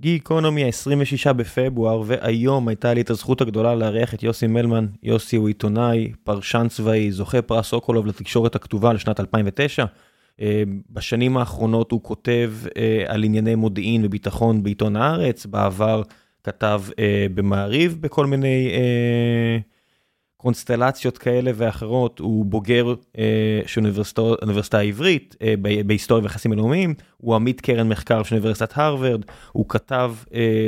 גיקונומי ה-26 בפברואר, והיום הייתה לי את הזכות הגדולה לארח את יוסי מלמן. יוסי הוא עיתונאי, פרשן צבאי, זוכה פרס סוקולוב לתקשורת הכתובה לשנת 2009. אה, בשנים האחרונות הוא כותב אה, על ענייני מודיעין וביטחון בעיתון הארץ, בעבר כתב אה, במעריב בכל מיני קונסטלציות כאלה ואחרות, הוא בוגר של אוניברסיטה העברית בהיסטוריה ויחסים בינלאומיים, הוא עמית קרן מחקר של אוניברסיטת הרווארד, הוא כתב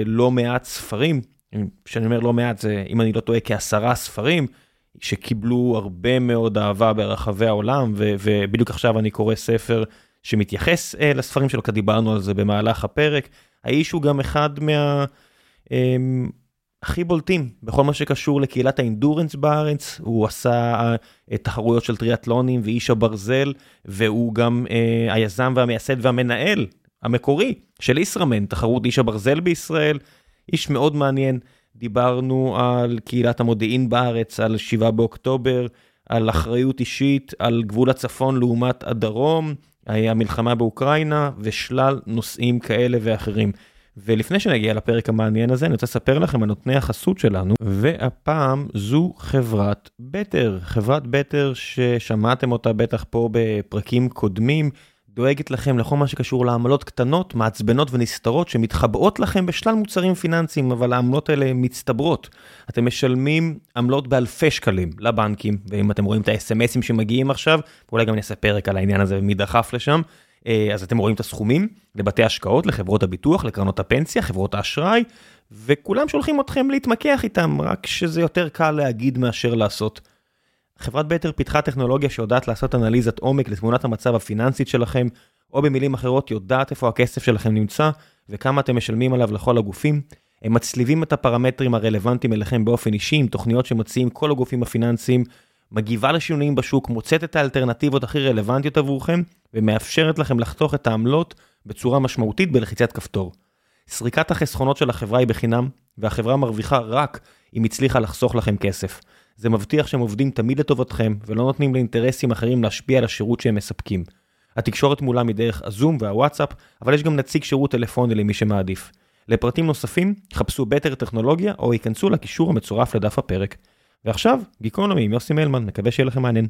לא מעט ספרים, כשאני אומר לא מעט זה אם אני לא טועה כעשרה ספרים. שקיבלו הרבה מאוד אהבה ברחבי העולם, ו- ובדיוק עכשיו אני קורא ספר שמתייחס uh, לספרים שלו, כי דיברנו על זה במהלך הפרק. האיש הוא גם אחד מה... Um, הכי בולטים בכל מה שקשור לקהילת האינדורנס בארץ, הוא עשה uh, תחרויות של טריאטלונים ואיש הברזל, והוא גם uh, היזם והמייסד והמנהל המקורי של ישראמן, תחרות איש הברזל בישראל, איש מאוד מעניין. דיברנו על קהילת המודיעין בארץ, על 7 באוקטובר, על אחריות אישית, על גבול הצפון לעומת הדרום, המלחמה באוקראינה ושלל נושאים כאלה ואחרים. ולפני שנגיע לפרק המעניין הזה, אני רוצה לספר לכם על נותני החסות שלנו, והפעם זו חברת בטר, חברת בטר ששמעתם אותה בטח פה בפרקים קודמים. דואגת לכם לכל מה שקשור לעמלות קטנות, מעצבנות ונסתרות שמתחבאות לכם בשלל מוצרים פיננסיים, אבל העמלות האלה מצטברות. אתם משלמים עמלות באלפי שקלים לבנקים, ואם אתם רואים את האס.אם.אסים שמגיעים עכשיו, ואולי גם נעשה פרק על העניין הזה ומי דחף לשם, אז אתם רואים את הסכומים לבתי השקעות, לחברות הביטוח, לקרנות הפנסיה, חברות האשראי, וכולם שולחים אתכם להתמקח איתם, רק שזה יותר קל להגיד מאשר לעשות. חברת בטר פיתחה טכנולוגיה שיודעת לעשות אנליזת עומק לתמונת המצב הפיננסית שלכם, או במילים אחרות יודעת איפה הכסף שלכם נמצא וכמה אתם משלמים עליו לכל הגופים. הם מצליבים את הפרמטרים הרלוונטיים אליכם באופן אישי עם תוכניות שמציעים כל הגופים הפיננסיים, מגיבה לשינויים בשוק, מוצאת את האלטרנטיבות הכי רלוונטיות עבורכם ומאפשרת לכם לחתוך את העמלות בצורה משמעותית בלחיצת כפתור. סריקת החסכונות של החברה היא בחינם, והחברה מרוויחה רק אם הצליחה לחסוך לכם כסף. זה מבטיח שהם עובדים תמיד לטובתכם, ולא נותנים לאינטרסים אחרים להשפיע על השירות שהם מספקים. התקשורת מולם היא דרך הזום והוואטסאפ, אבל יש גם נציג שירות טלפוני למי שמעדיף. לפרטים נוספים, חפשו בטר טכנולוגיה, או ייכנסו לקישור המצורף לדף הפרק. ועכשיו, גיקונומי עם יוסי מלמן, מקווה שיהיה לכם מעניין.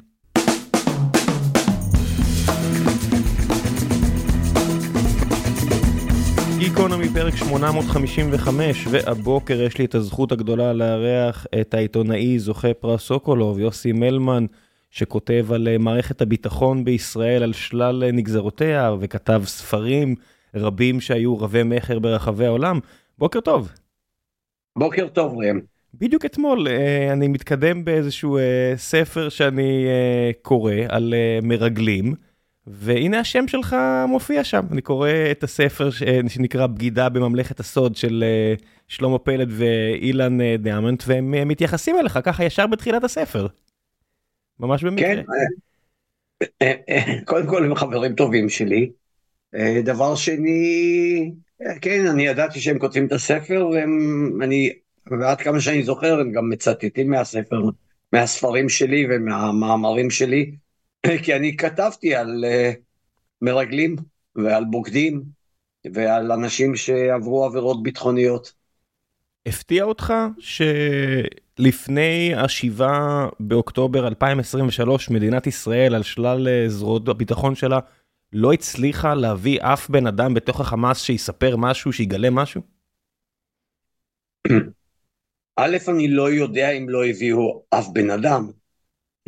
גיקונומי פרק 855 והבוקר יש לי את הזכות הגדולה לארח את העיתונאי זוכה פרס סוקולוב יוסי מלמן שכותב על אה, מערכת הביטחון בישראל על שלל אה, נגזרותיה וכתב ספרים רבים שהיו רבי מכר ברחבי העולם. בוקר טוב. בוקר טוב ראם. בדיוק אתמול אה, אני מתקדם באיזשהו ספר שאני קורא על מרגלים. והנה השם שלך מופיע שם, אני קורא את הספר שנקרא בגידה בממלכת הסוד של אה, שלמה פלד ואילן אה, דיאמנט, והם אה, מתייחסים אליך ככה ישר בתחילת הספר. ממש במקרה. כן, קודם כל הם חברים טובים שלי. דבר שני, כן, אני ידעתי שהם כותבים את הספר, ואני, ועד כמה שאני זוכר, הם גם מצטטים מהספר, מהספרים שלי ומהמאמרים שלי. כי אני כתבתי על uh, מרגלים ועל בוגדים ועל אנשים שעברו עבירות ביטחוניות. הפתיע אותך שלפני השבעה באוקטובר 2023 מדינת ישראל על שלל אה, זרועות הביטחון שלה לא הצליחה להביא אף בן אדם בתוך החמאס שיספר משהו, שיגלה משהו? א', אני לא יודע אם לא הביאו אף בן אדם.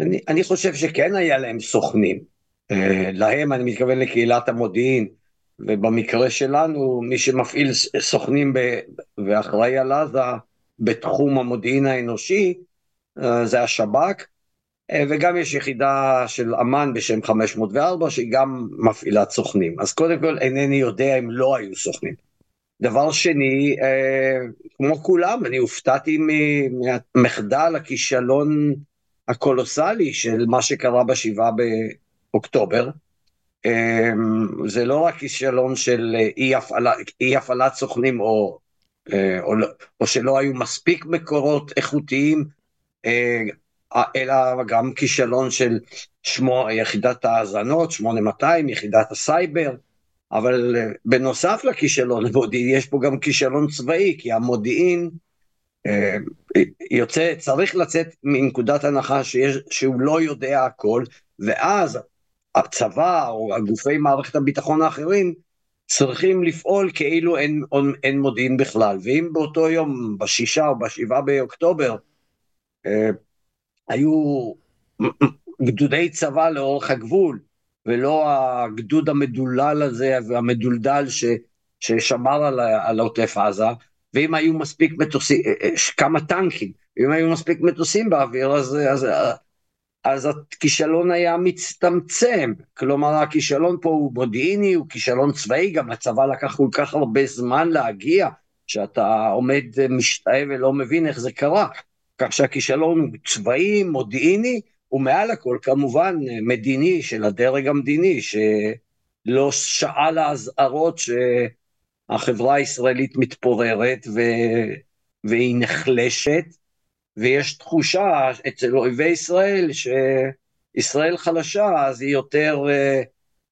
אני, אני חושב שכן היה להם סוכנים. Uh, להם, אני מתכוון לקהילת המודיעין, ובמקרה שלנו, מי שמפעיל סוכנים ב, ואחראי על עזה בתחום המודיעין האנושי, uh, זה השב"כ, uh, וגם יש יחידה של אמ"ן בשם 504, שהיא גם מפעילת סוכנים. אז קודם כל, אינני יודע אם לא היו סוכנים. דבר שני, כמו כולם, אני הופתעתי ממחדל הכישלון הקולוסלי של מה שקרה בשבעה באוקטובר. אמ, זה לא רק כישלון של אי, הפעלה, אי הפעלת סוכנים או, אה, או, לא, או שלא היו מספיק מקורות איכותיים, אה, אלא גם כישלון של שמו, יחידת ההאזנות, 8200, יחידת הסייבר, אבל אה, בנוסף לכישלון המודיעיני, יש פה גם כישלון צבאי, כי המודיעין אה, יוצא, צריך לצאת מנקודת הנחה שיש, שהוא לא יודע הכל, ואז הצבא או הגופי מערכת הביטחון האחרים צריכים לפעול כאילו אין, אין מודיעין בכלל. ואם באותו יום, בשישה או בשבעה באוקטובר, אה, היו גדודי צבא לאורך הגבול, ולא הגדוד המדולל הזה והמדולדל ש, ששמר על, על עוטף עזה, ואם היו מספיק מטוסים, אה, אה, כמה טנקים, ואם היו מספיק מטוסים באוויר, אז, אז, אז הכישלון היה מצטמצם. כלומר, הכישלון פה הוא מודיעיני, הוא כישלון צבאי, גם לצבא לקח כל כך הרבה זמן להגיע, שאתה עומד משתאה ולא מבין איך זה קרה. כך שהכישלון הוא צבאי, מודיעיני, ומעל הכל כמובן מדיני של הדרג המדיני, שלא שעה לאזהרות שהחברה הישראלית מתפוררת ו... והיא נחלשת, ויש תחושה אצל אויבי ישראל שישראל חלשה, אז היא יותר אה,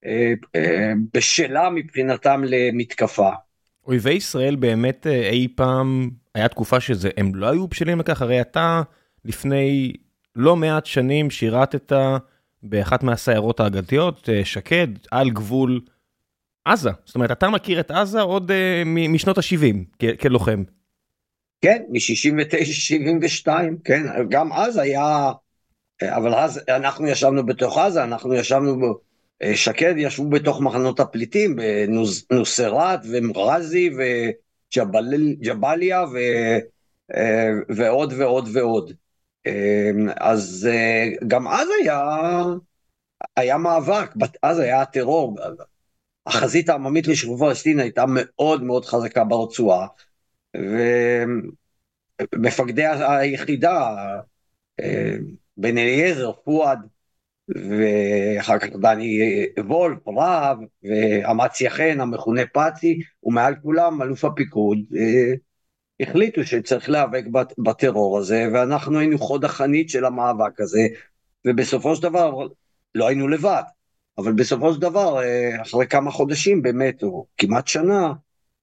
אה, אה, בשלה מבחינתם למתקפה. אויבי ישראל באמת אה, אי פעם, היה תקופה שהם לא היו בשלים לכך, הרי אתה לפני לא מעט שנים שירתת באחת מהסיירות האגדתיות, אה, שקד, על גבול עזה. זאת אומרת, אתה מכיר את עזה עוד uh, משנות ה-70 כלוחם. כן, מ-69-72, כן, גם אז היה, אבל אז אנחנו ישבנו בתוך עזה, אנחנו ישבנו, אה, שקד ישבו בתוך מחנות הפליטים, בנוסרת ומרזי וג'באליה ועוד ועוד ועוד. אמ, אז אה, גם אז היה, היה מאבק, אז היה הטרור. החזית העממית לשחרור פלסטין הייתה מאוד מאוד חזקה ברצועה, ומפקדי היחידה, אה, בן אליעזר, פואד, ואחר כך דני וולף, רהב, ואמציה חן, המכונה פאצי, ומעל כולם אלוף הפיקוד, אה, החליטו שצריך להיאבק בטרור הזה, ואנחנו היינו חוד החנית של המאבק הזה, ובסופו של דבר לא היינו לבד, אבל בסופו של דבר, אה, אחרי כמה חודשים באמת, או כמעט שנה,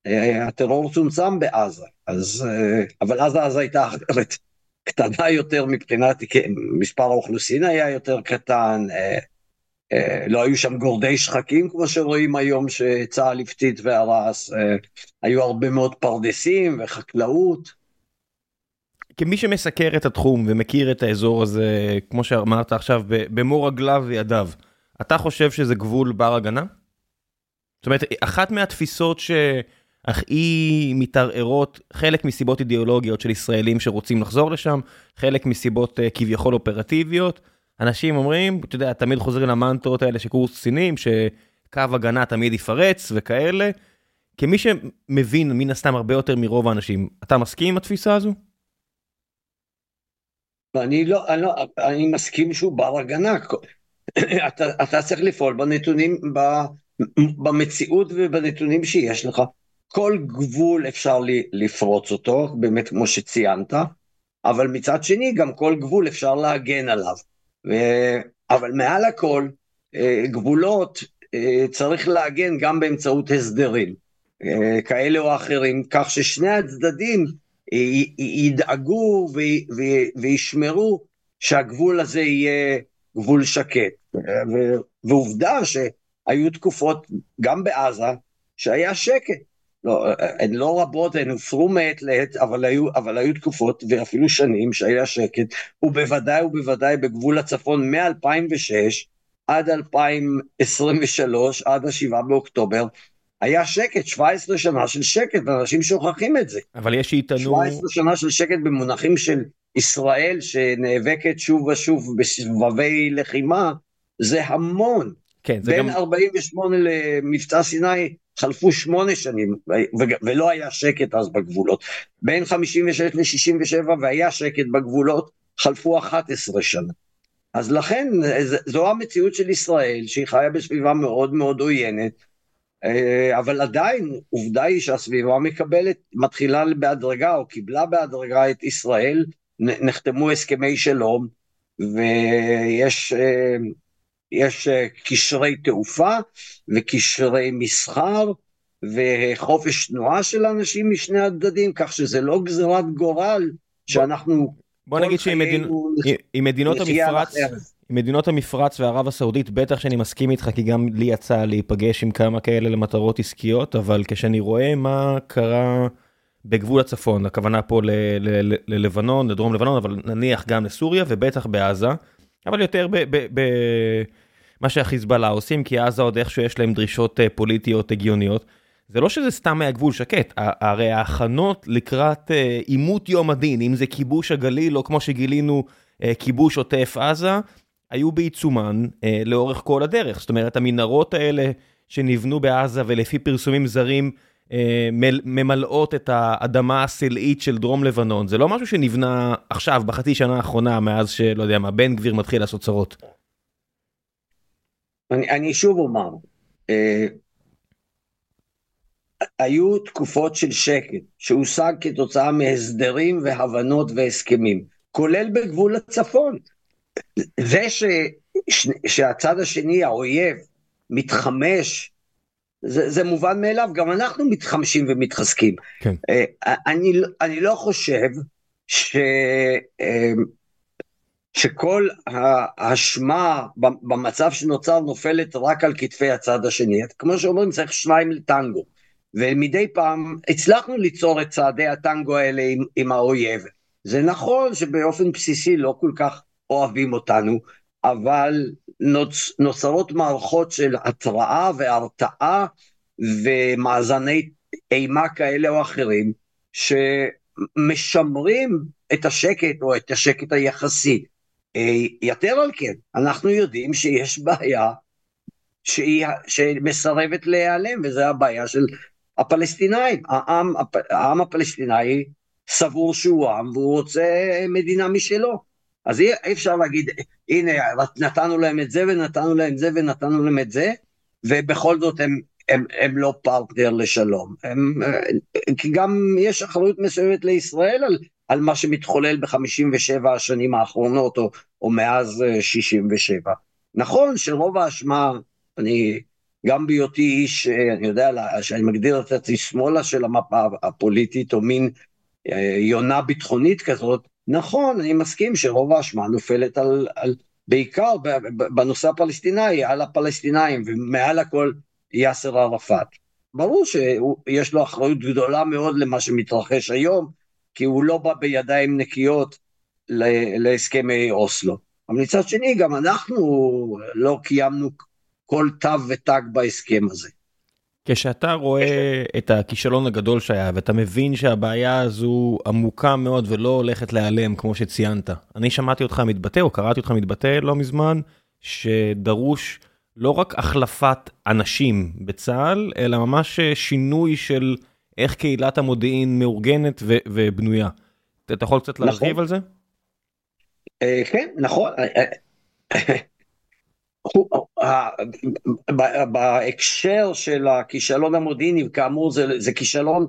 אה, הטרור צומצם בעזה, אז, אה, אבל עזה אז הייתה אחרת, קטנה יותר מבחינת, מספר האוכלוסין היה יותר קטן, לא היו שם גורדי שחקים כמו שרואים היום שצה"ל הפציץ והרס, אה, היו הרבה מאוד פרדסים וחקלאות. כמי שמסקר את התחום ומכיר את האזור הזה, כמו שאמרת עכשיו, במו רגליו וידיו, אתה חושב שזה גבול בר הגנה? זאת אומרת, אחת מהתפיסות שהכי מתערערות, חלק מסיבות אידיאולוגיות של ישראלים שרוצים לחזור לשם, חלק מסיבות אה, כביכול אופרטיביות, אנשים אומרים, אתה יודע, תמיד חוזרים למנטרות האלה של קורס קצינים, שקו הגנה תמיד יפרץ וכאלה. כמי שמבין מן הסתם הרבה יותר מרוב האנשים, אתה מסכים עם התפיסה הזו? אני לא, אני, לא, אני מסכים שהוא בר הגנה. אתה, אתה צריך לפעול בנתונים, במציאות ובנתונים שיש לך. כל גבול אפשר לפרוץ אותו, באמת כמו שציינת, אבל מצד שני גם כל גבול אפשר להגן עליו. אבל מעל הכל, אה, גבולות אה, צריך לעגן גם באמצעות הסדרים אה, כאלה או אחרים, כך ששני הצדדים ידאגו וישמרו שהגבול הזה יהיה גבול שקט. ועובדה שהיו תקופות, גם בעזה, שהיה שקט. לא, הן לא רבות, הן הופרו מעת לעת, אבל היו, אבל היו תקופות ואפילו שנים שהיה שקט, ובוודאי ובוודאי בגבול הצפון מ-2006 עד 2023, עד ה-7 באוקטובר, היה שקט, 17 שנה של שקט, ואנשים שוכחים את זה. אבל יש שיטענו... 17 שנה של שקט במונחים של ישראל שנאבקת שוב ושוב בסבבי לחימה, זה המון. כן, זה בין גם... 48 למבצע סיני חלפו שמונה שנים, ולא היה שקט אז בגבולות. בין 56 ל-67 והיה שקט בגבולות, חלפו 11 שנה. אז לכן, זו המציאות של ישראל, שהיא חיה בסביבה מאוד מאוד עוינת, אה, אבל עדיין, עובדה היא שהסביבה מקבלת, מתחילה בהדרגה, או קיבלה בהדרגה את ישראל, נחתמו הסכמי שלום, ויש אה, יש קשרי תעופה וקשרי מסחר וחופש תנועה של אנשים משני הצדדים, כך שזה לא גזירת גורל שאנחנו... בוא נגיד שעם מדינות המפרץ, עם מדינות המפרץ וערב הסעודית, בטח שאני מסכים איתך, כי גם לי יצא להיפגש עם כמה כאלה למטרות עסקיות, אבל כשאני רואה מה קרה בגבול הצפון, הכוונה פה ללבנון, לדרום לבנון, אבל נניח גם לסוריה ובטח בעזה, אבל יותר במה שהחיזבאללה עושים, כי עזה עוד איכשהו יש להם דרישות אה, פוליטיות הגיוניות. זה לא שזה סתם היה גבול שקט, הרי ההכנות לקראת אה, עימות יום הדין, אם זה כיבוש הגליל או כמו שגילינו אה, כיבוש עוטף עזה, היו בעיצומן לאורך כל הדרך. זאת אומרת, המנהרות האלה שנבנו בעזה ולפי פרסומים זרים ממלאות את האדמה הסלעית של דרום לבנון, זה לא משהו שנבנה עכשיו, בחצי שנה האחרונה, מאז שלא יודע מה, בן גביר מתחיל לעשות צרות. אני, אני שוב אומר, היו תקופות של שקט שהושג כתוצאה מהסדרים והבנות והסכמים, כולל בגבול הצפון. זה ש, ש, שהצד השני, האויב, מתחמש, זה, זה מובן מאליו, גם אנחנו מתחמשים ומתחזקים. כן. אה, אני, אני לא חושב ש, אה, שכל האשמה במצב שנוצר נופלת רק על כתפי הצד השני. כמו שאומרים, צריך שניים לטנגו. ומדי פעם הצלחנו ליצור את צעדי הטנגו האלה עם, עם האויב. זה נכון שבאופן בסיסי לא כל כך אוהבים אותנו, אבל נוצ, נוצרות מערכות של התראה והרתעה ומאזני אימה כאלה או אחרים, שמשמרים את השקט או את השקט היחסי. אה, יתר על כן, אנחנו יודעים שיש בעיה שהיא, שמסרבת להיעלם, וזו הבעיה של הפלסטינאים, העם, העם הפלסטיני סבור שהוא עם והוא רוצה מדינה משלו. אז אי אפשר להגיד, הנה, נתנו להם את זה ונתנו להם זה ונתנו להם את זה, ובכל זאת הם, הם, הם לא פרטנר לשלום. הם, כי גם יש אחריות מסוימת לישראל על, על מה שמתחולל ב-57 השנים האחרונות, או, או מאז 67. נכון שרוב האשמה, אני גם בהיותי איש, אה, אני יודע, שאני מגדיר את עצמי שמאלה של המפה הפוליטית, או מין אה, יונה ביטחונית כזאת, נכון, אני מסכים שרוב האשמה נופלת על, על בעיקר בנושא הפלסטיני, על הפלסטינאים, ומעל הכל יאסר ערפאת. ברור שיש לו אחריות גדולה מאוד למה שמתרחש היום, כי הוא לא בא בידיים נקיות להסכמי אוסלו. אבל מצד שני, גם אנחנו לא קיימנו כל תו ותג בהסכם הזה. כשאתה רואה את הכישלון הגדול שהיה ואתה מבין שהבעיה הזו עמוקה מאוד ולא הולכת להיעלם כמו שציינת, אני שמעתי אותך מתבטא או קראתי אותך מתבטא לא מזמן, שדרוש לא רק החלפת אנשים בצה"ל, אלא ממש שינוי של איך קהילת המודיעין מאורגנת ובנויה. אתה יכול קצת להרחיב נכון. על זה? אה, כן, נכון. בהקשר של הכישלון המודיעיני, כאמור זה, זה כישלון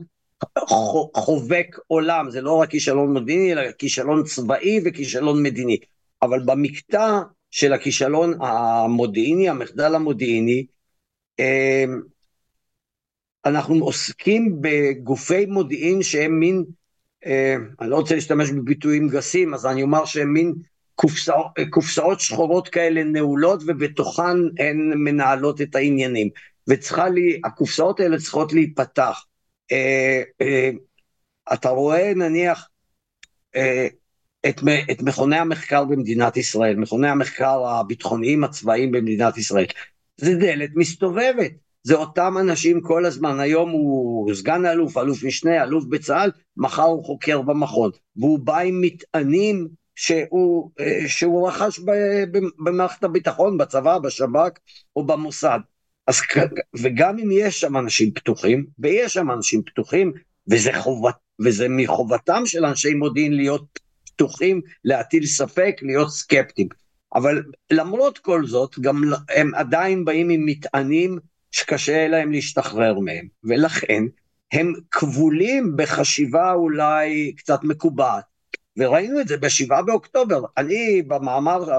חובק עולם, זה לא רק כישלון מודיעיני, אלא כישלון צבאי וכישלון מדיני. אבל במקטע של הכישלון המודיעיני, המחדל המודיעיני, אמ, אנחנו עוסקים בגופי מודיעין שהם מין, אמ, אני לא רוצה להשתמש בביטויים גסים, אז אני אומר שהם מין קופסאות, קופסאות שחורות כאלה נעולות ובתוכן הן מנהלות את העניינים. וצריכה לי, הקופסאות האלה צריכות להיפתח. אה, אה, אתה רואה נניח אה, את, את מכוני המחקר במדינת ישראל, מכוני המחקר הביטחוניים הצבאיים במדינת ישראל. זה דלת מסתובבת. זה אותם אנשים כל הזמן, היום הוא סגן אלוף, אלוף משנה, אלוף בצה"ל, מחר הוא חוקר במכון, והוא בא עם מטענים שהוא, אה, שהוא רכש במערכת הביטחון, בצבא, בשב"כ או במוסד. אז, וגם אם יש שם אנשים פתוחים, ויש שם אנשים פתוחים, וזה, חובת, וזה מחובתם של אנשי מודיעין להיות פתוחים, להטיל ספק, להיות סקפטיים. אבל למרות כל זאת, גם הם עדיין באים עם מטענים שקשה להם להשתחרר מהם, ולכן הם כבולים בחשיבה אולי קצת מקובעת. וראינו את זה בשבעה באוקטובר. אני במאמר אה,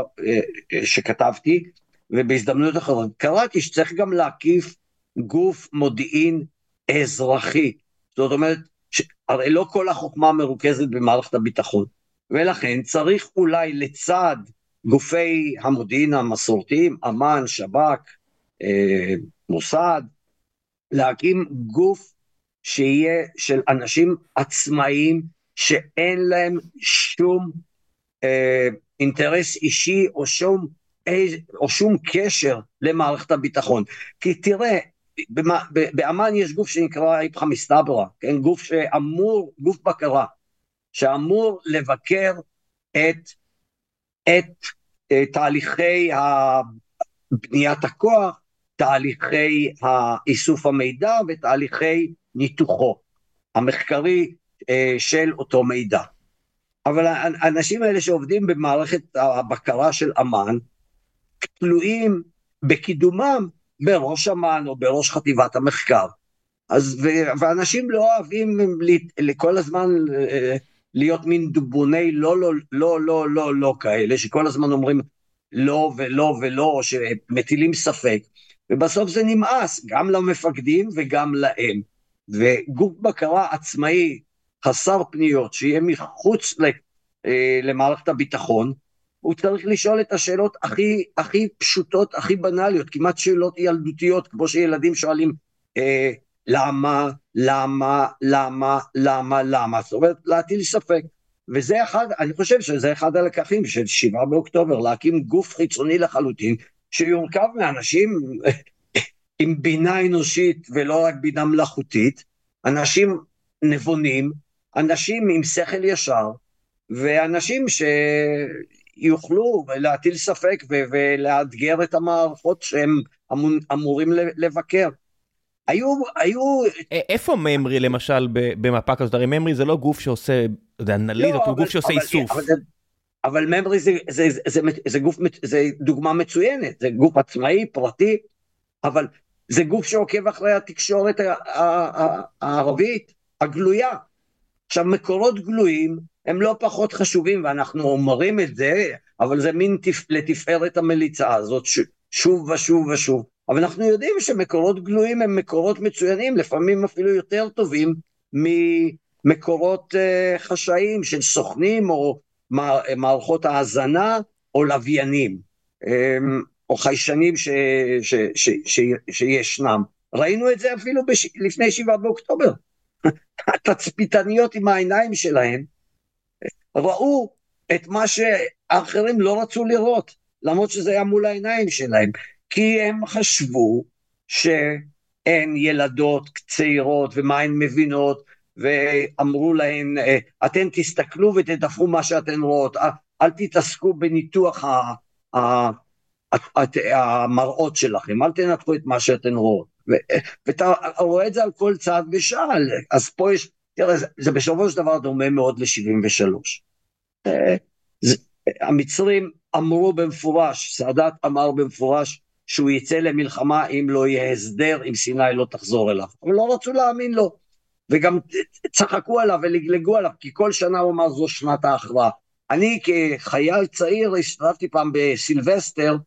אה, שכתבתי, ובהזדמנות אחרות, קראתי שצריך גם להקיף גוף מודיעין אזרחי. זאת אומרת, ש... הרי לא כל החוכמה מרוכזת במערכת הביטחון, ולכן צריך אולי לצד גופי המודיעין המסורתיים, אמ"ן, שב"כ, אה, מוסד, להקים גוף שיהיה של אנשים עצמאיים שאין להם שום אה, אינטרס אישי או שום, אה, או שום קשר למערכת הביטחון. כי תראה, באמ"ן יש גוף שנקרא איפכא מסתברא, כן? גוף שאמור, גוף בקרה, שאמור לבקר את, את אה, תהליכי בניית הכוח, תהליכי איסוף המידע ותהליכי ניתוחו המחקרי של אותו מידע. אבל האנשים האלה שעובדים במערכת הבקרה של אמ"ן, תלויים בקידומם בראש אמ"ן או בראש חטיבת המחקר. אז, ואנשים לא אוהבים לכל הזמן אה, להיות מין דובוני לא, לא, לא, לא, לא, לא כאלה, שכל הזמן אומרים לא ולא ולא, שמטילים ספק, ובסוף זה נמאס, גם למפקדים וגם להם. וגוף בקרה עצמאי, חסר פניות, שיהיה מחוץ אה, למערכת הביטחון, הוא צריך לשאול את השאלות הכי, הכי פשוטות, הכי בנאליות, כמעט שאלות ילדותיות, כמו שילדים שואלים אה, למה, למה, למה, למה, למה, זאת אומרת להטיל ספק. וזה אחד, אני חושב שזה אחד הלקחים של שבעה באוקטובר, להקים גוף חיצוני לחלוטין, שיורכב מאנשים עם בינה אנושית ולא רק בינה מלאכותית, אנשים נבונים, אנשים עם שכל ישר, ואנשים שיוכלו להטיל ספק ולאתגר את המערכות שהם אמורים לבקר. היו, היו... איפה ממרי למשל במפה כזאת? הרי ממרי זה לא גוף שעושה, אתה יודע, נליט, לא, הוא גוף שעושה אבל, איסוף. אבל, אבל ממרי זה, זה, זה, זה, זה גוף, זה דוגמה מצוינת, זה גוף עצמאי, פרטי, אבל זה גוף שעוקב אחרי התקשורת הערבית, הגלויה. עכשיו, מקורות גלויים הם לא פחות חשובים, ואנחנו אומרים את זה, אבל זה מין תפ... לתפארת המליצה הזאת ש... שוב ושוב ושוב. אבל אנחנו יודעים שמקורות גלויים הם מקורות מצוינים, לפעמים אפילו יותר טובים ממקורות uh, חשאיים של סוכנים או מערכות האזנה או לוויינים, um, או חיישנים ש, ש, ש, ש, שישנם. ראינו את זה אפילו בש... לפני שבעה באוקטובר. התצפיתניות עם העיניים שלהם ראו את מה שאחרים לא רצו לראות, למרות שזה היה מול העיניים שלהם, כי הם חשבו שהן ילדות צעירות ומה הן מבינות, ואמרו להן, אתן תסתכלו ותדפרו מה שאתן רואות, אל תתעסקו בניתוח המראות שלכם, אל תנתחו את מה שאתן רואות. ואתה רואה את זה על כל צעד ושעל, אז פה יש, תראה, זה, זה בסופו של דבר דומה מאוד ל-73. אה, המצרים אמרו במפורש, סאדאת אמר במפורש, שהוא יצא למלחמה אם לא יהיה הסדר, אם סיני לא תחזור אליו. אבל לא רצו להאמין לו, וגם צחקו עליו ולגלגו עליו, כי כל שנה הוא אמר זו שנת ההכרעה. אני כחייל צעיר השתתפתי פעם בסילבסטר,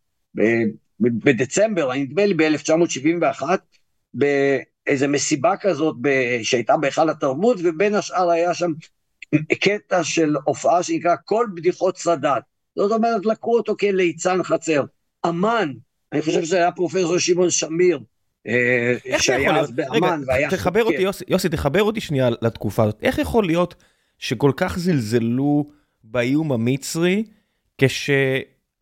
בדצמבר, נדמה לי ב-1971, באיזה מסיבה כזאת שהייתה בהיכל התרבות, ובין השאר היה שם קטע של הופעה שנקרא כל בדיחות סאדאת. זאת אומרת, לקחו אותו כליצן חצר. אמן, אני חושב שזה היה פרופסור שמעון שמיר, אה, שהיה אז באמן והיה... תחבר אותי, יוסי, יוסי, תחבר אותי שנייה לתקופה הזאת. איך יכול להיות שכל כך זלזלו באיום המצרי, כש...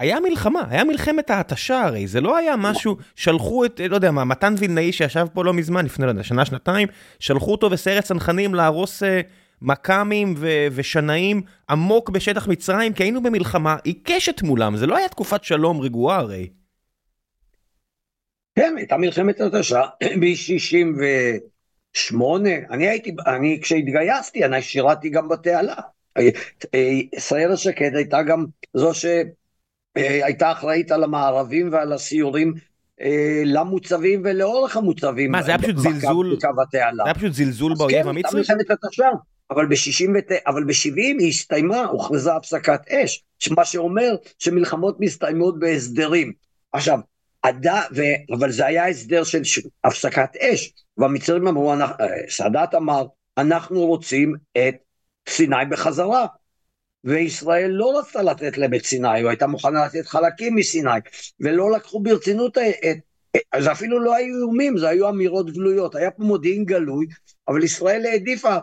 היה מלחמה, היה מלחמת ההתשה הרי, זה לא היה משהו, שלחו את, לא יודע מה, מתן וילנאי שישב פה לא מזמן, לפני, לא יודע, שנה, שנתיים, שלחו אותו וסיירת צנחנים להרוס אה, מכ"מים ושנאים עמוק בשטח מצרים, כי היינו במלחמה עיקשת מולם, זה לא היה תקופת שלום רגועה הרי. כן, הייתה מלחמת התשה ב-68, אני הייתי, אני כשהתגייסתי, אני שירתי גם בתעלה. אה, אה, סיירת שקד הייתה גם זו ש... אה, הייתה אחראית על המערבים ועל הסיורים אה, למוצבים ולאורך המוצבים. מה, זה היה פשוט זלזול, זה היה פשוט זלזול באויב המצרי? כן, הייתה מלחמת התש"ר, אבל ב-70 היא הסתיימה, הוכרזה הפסקת אש, מה שאומר שמלחמות מסתיימות בהסדרים. עכשיו, עד, ו, אבל זה היה הסדר של ש, הפסקת אש, והמצרים אמרו, אה, סאדאת אמר, אנחנו רוצים את סיני בחזרה. וישראל לא רצתה לתת להם את סיני, היא הייתה מוכנה לתת חלקים מסיני, ולא לקחו ברצינות את... זה אפילו לא היו איומים, זה היו אמירות גלויות, היה פה מודיעין גלוי, אבל ישראל העדיפה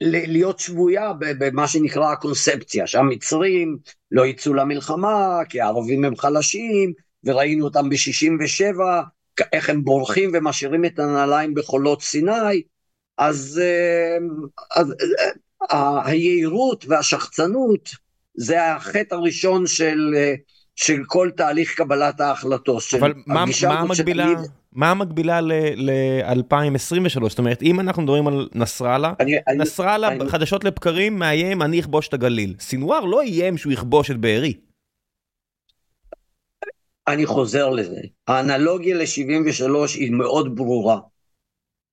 להיות שבויה במה שנקרא הקונספציה, שהמצרים לא יצאו למלחמה, כי הערבים הם חלשים, וראינו אותם ב-67, איך הם בורחים ומשאירים את הנעליים בחולות סיני, אז, אה, אז אה, היהירות והשחצנות זה החטא הראשון של, אה, של כל תהליך קבלת ההחלטות. אבל מה, מה, המקבילה, שתמיד... מה המקבילה ל-2023? זאת אומרת, אם אנחנו מדברים על נסראללה, נסראללה אני... חדשות לבקרים מאיים, אני אכבוש את הגליל. סינואר לא איים שהוא יכבוש את בארי. אני חוזר לזה. האנלוגיה ל-73 היא מאוד ברורה.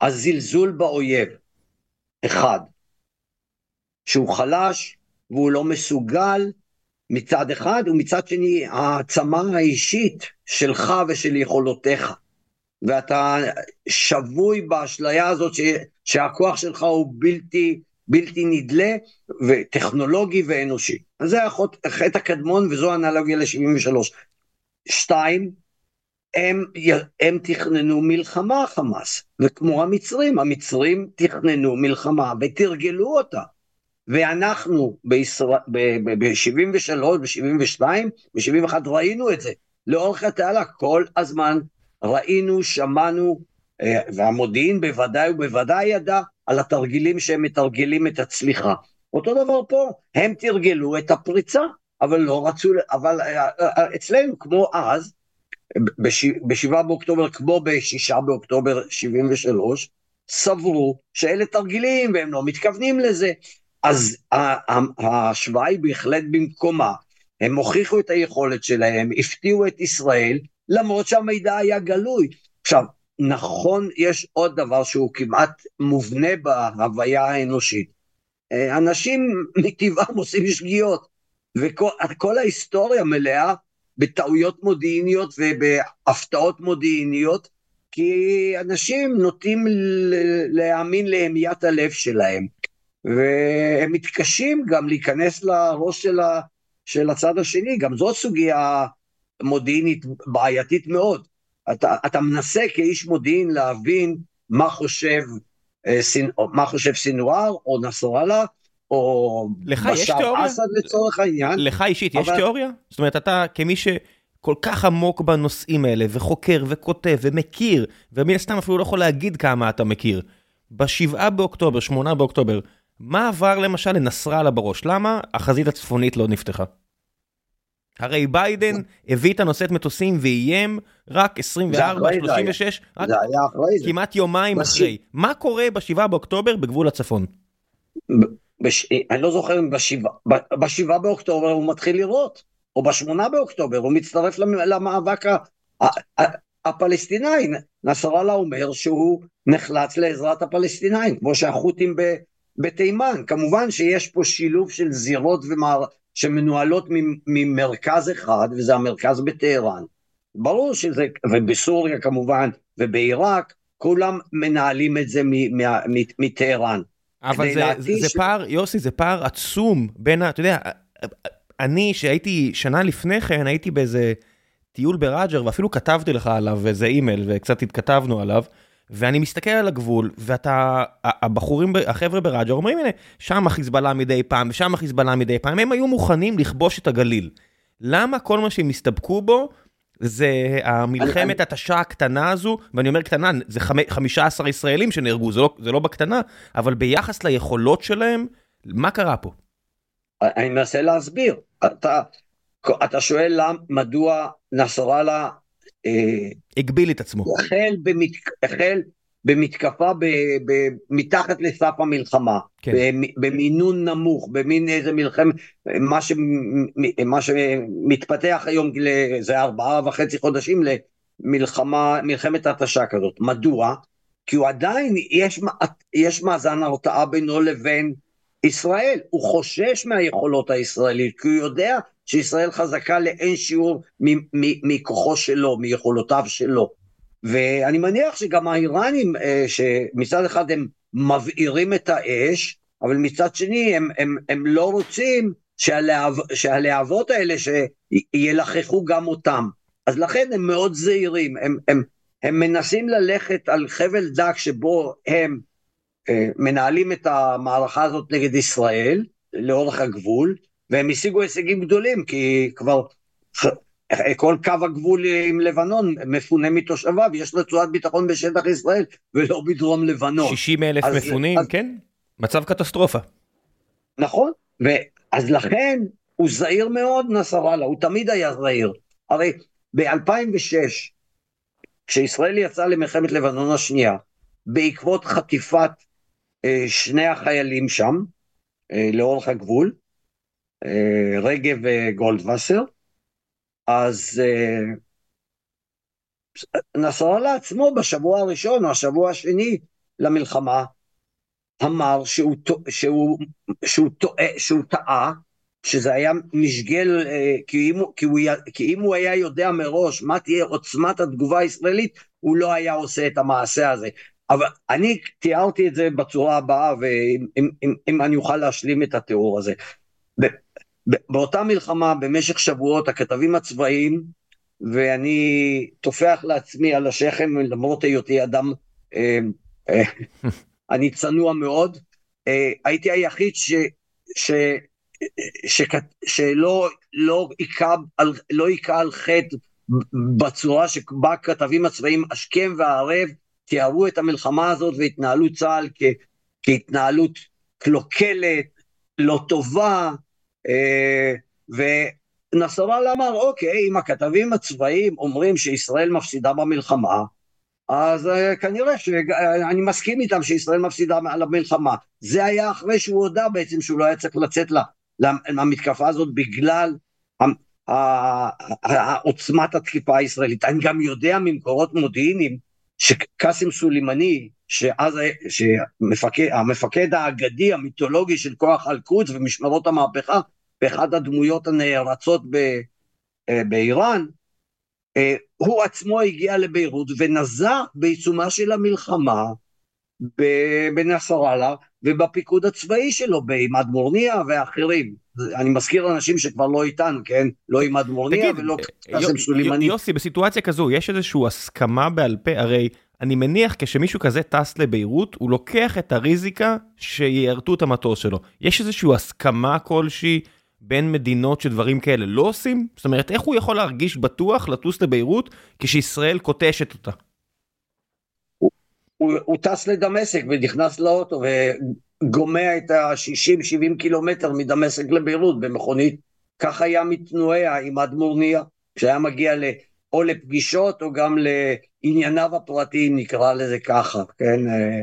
הזלזול באויב, אחד, שהוא חלש והוא לא מסוגל מצד אחד, ומצד שני העצמה האישית שלך ושל יכולותיך. ואתה שבוי באשליה הזאת ש, שהכוח שלך הוא בלתי, בלתי נדלה וטכנולוגי ואנושי. אז זה החטא הקדמון וזו האנלוגיה ל-73. שתיים, הם, הם תכננו מלחמה חמאס, וכמו המצרים, המצרים תכננו מלחמה ותרגלו אותה. ואנחנו ב-73, ב-72, ב-71 ראינו את זה. לאורך התעלה כל הזמן ראינו, שמענו, אה, והמודיעין בוודאי ובוודאי ידע על התרגילים שהם מתרגלים את הצליחה. אותו דבר פה, הם תרגלו את הפריצה, אבל לא רצו, אבל אה, אה, אצלנו, כמו אז, ב-7 באוקטובר, כמו ב-6 באוקטובר 73, סברו שאלה תרגילים והם לא מתכוונים לזה. אז ההשוואה היא בהחלט במקומה. הם הוכיחו את היכולת שלהם, הפתיעו את ישראל, למרות שהמידע היה גלוי. עכשיו, נכון, יש עוד דבר שהוא כמעט מובנה בהוויה האנושית. אה, אנשים מטבעם עושים שגיאות, וכל ההיסטוריה מלאה בטעויות מודיעיניות ובהפתעות מודיעיניות, כי אנשים נוטים להאמין להמיית הלב שלהם. והם מתקשים גם להיכנס לראש של, ה, של הצד השני, גם זאת סוגיה מודיעינית בעייתית מאוד. אתה, אתה מנסה כאיש מודיעין להבין מה חושב, אה, סינ, מה חושב סינואר או נסראללה, או בשאר אסד לצורך העניין. לך אישית אבל... יש תיאוריה? זאת אומרת, אתה כמי שכל כך עמוק בנושאים האלה, וחוקר וכותב ומכיר, ומן הסתם אפילו לא יכול להגיד כמה אתה מכיר. בשבעה באוקטובר, שמונה באוקטובר, מה עבר למשל לנסראללה בראש? למה החזית הצפונית לא נפתחה? הרי ביידן הביא את הנושאת מטוסים ואיים רק 24, 36, רק כמעט יומיים אחרי. מה קורה ב-7 באוקטובר בגבול הצפון? בש... אני לא זוכר אם ב-7 באוקטובר הוא מתחיל לראות, או ב-8 באוקטובר הוא מצטרף למאבק הפלסטיני. נסראללה אומר שהוא נחלץ לעזרת הפלסטינאים, כמו שהחות'ים בתימן. כמובן שיש פה שילוב של זירות ומער... שמנוהלות ממרכז אחד, וזה המרכז בטהרן. ברור שזה, ובסוריה כמובן, ובעיראק, כולם מנהלים את זה מטהרן. אבל זה, זה, זה פער, יוסי, זה פער עצום בין ה... אתה יודע, אני, שהייתי שנה לפני כן, הייתי באיזה טיול בראג'ר, ואפילו כתבתי לך עליו איזה אימייל, וקצת התכתבנו עליו. ואני מסתכל על הגבול, ואתה, הבחורים, החבר'ה ברג'ר אומרים, הנה, שם החיזבאללה מדי פעם, ושם החיזבאללה מדי פעם, הם היו מוכנים לכבוש את הגליל. למה כל מה שהם הסתבקו בו, זה המלחמת התשה הקטנה הזו, ואני אומר קטנה, זה 15 ישראלים שנהרגו, זה לא, זה לא בקטנה, אבל ביחס ליכולות שלהם, מה קרה פה? אני מנסה להסביר. אתה, אתה שואל למה, מדוע נסראללה הגביל את עצמו. החל, במת, החל במתקפה ב, ב, מתחת לסף המלחמה, כן. במינון נמוך, במין איזה מלחמת, מה, ש, מה שמתפתח היום, זה ארבעה וחצי חודשים למלחמה, מלחמת התשה כזאת. מדוע? כי הוא עדיין, יש, יש מאזן הרתעה בינו לבין ישראל, הוא חושש מהיכולות הישראלית, כי הוא יודע שישראל חזקה לאין שיעור מכוחו שלו, מיכולותיו שלו. ואני מניח שגם האיראנים, שמצד אחד הם מבעירים את האש, אבל מצד שני הם, הם, הם לא רוצים שהלהב, שהלהבות האלה שילחכו גם אותם. אז לכן הם מאוד זהירים, הם, הם, הם מנסים ללכת על חבל דק שבו הם אה, מנהלים את המערכה הזאת נגד ישראל לאורך הגבול, והם השיגו הישגים גדולים, כי כבר כל קו הגבול עם לבנון מפונה מתושביו, יש רצועת ביטחון בשטח ישראל ולא בדרום לבנון. 60 אלף מפונים, אז, כן? מצב קטסטרופה. נכון, אז לכן הוא זהיר מאוד נסראללה, הוא תמיד היה זהיר. הרי ב-2006, כשישראל יצאה למלחמת לבנון השנייה, בעקבות חטיפת אה, שני החיילים שם, אה, לאורך הגבול, רגב וגולדווסר, אז אה, נסראללה עצמו בשבוע הראשון או השבוע השני למלחמה, אמר שהוא, שהוא, שהוא, טעה, שזה היה משגל, אה, כי אם, הוא, היה יודע מראש מה תהיה עוצמת התגובה הישראלית, הוא לא היה עושה את המעשה הזה. אבל אני תיארתי את זה בצורה הבאה, ואם אם, אם, אם אני אוכל להשלים את התיאור הזה. באותה מלחמה, במשך שבועות, הכתבים הצבאיים, ואני טופח לעצמי על השכם, למרות היותי אדם אה, אה, אני צנוע מאוד, אה, הייתי היחיד ש, ש, ש, ש, שלא לא היכה על, לא על חטא בצורה שבה הכתבים הצבאיים השכם והערב תיארו את המלחמה הזאת והתנהלו צה"ל כ, כהתנהלות קלוקלת, לא טובה, ונסראללה אמר, אוקיי, אם הכתבים הצבאיים אומרים שישראל מפסידה במלחמה, אז uh, כנראה שאני מסכים איתם שישראל מפסידה על המלחמה. זה היה אחרי שהוא הודה בעצם שהוא לא היה צריך לצאת לה, למתקפה הזאת בגלל עוצמת התקיפה הישראלית. אני גם יודע ממקורות מודיעיניים שקאסם סולימני, שאז, שהמפקד האגדי המיתולוגי של כוח אל-קודס ומשמרות המהפכה, באחד הדמויות הנערצות ב, אה, באיראן, אה, הוא עצמו הגיע לביירות ונזר בעיצומה של המלחמה בנסראללה ובפיקוד הצבאי שלו, בעימאד מורניה ואחרים. אני מזכיר אנשים שכבר לא איתנו, כן? לא עימאד מורניה ולא אה, קאסם סולימני. יוסי, בסיטואציה כזו, יש איזושהי הסכמה בעל פה, הרי אני מניח כשמישהו כזה טס לביירות, הוא לוקח את הריזיקה שיערטו את המטוס שלו. יש איזושהי הסכמה כלשהי בין מדינות שדברים כאלה לא עושים? זאת אומרת, איך הוא יכול להרגיש בטוח לטוס לביירות כשישראל קוטשת אותה? הוא, הוא, הוא טס לדמשק ונכנס לאוטו וגומע את ה-60-70 קילומטר מדמשק לביירות במכונית. כך היה מתנועע עם אדמורניה, כשהיה מגיע ל... או לפגישות או גם לענייניו הפרטיים, נקרא לזה ככה, כן? אה,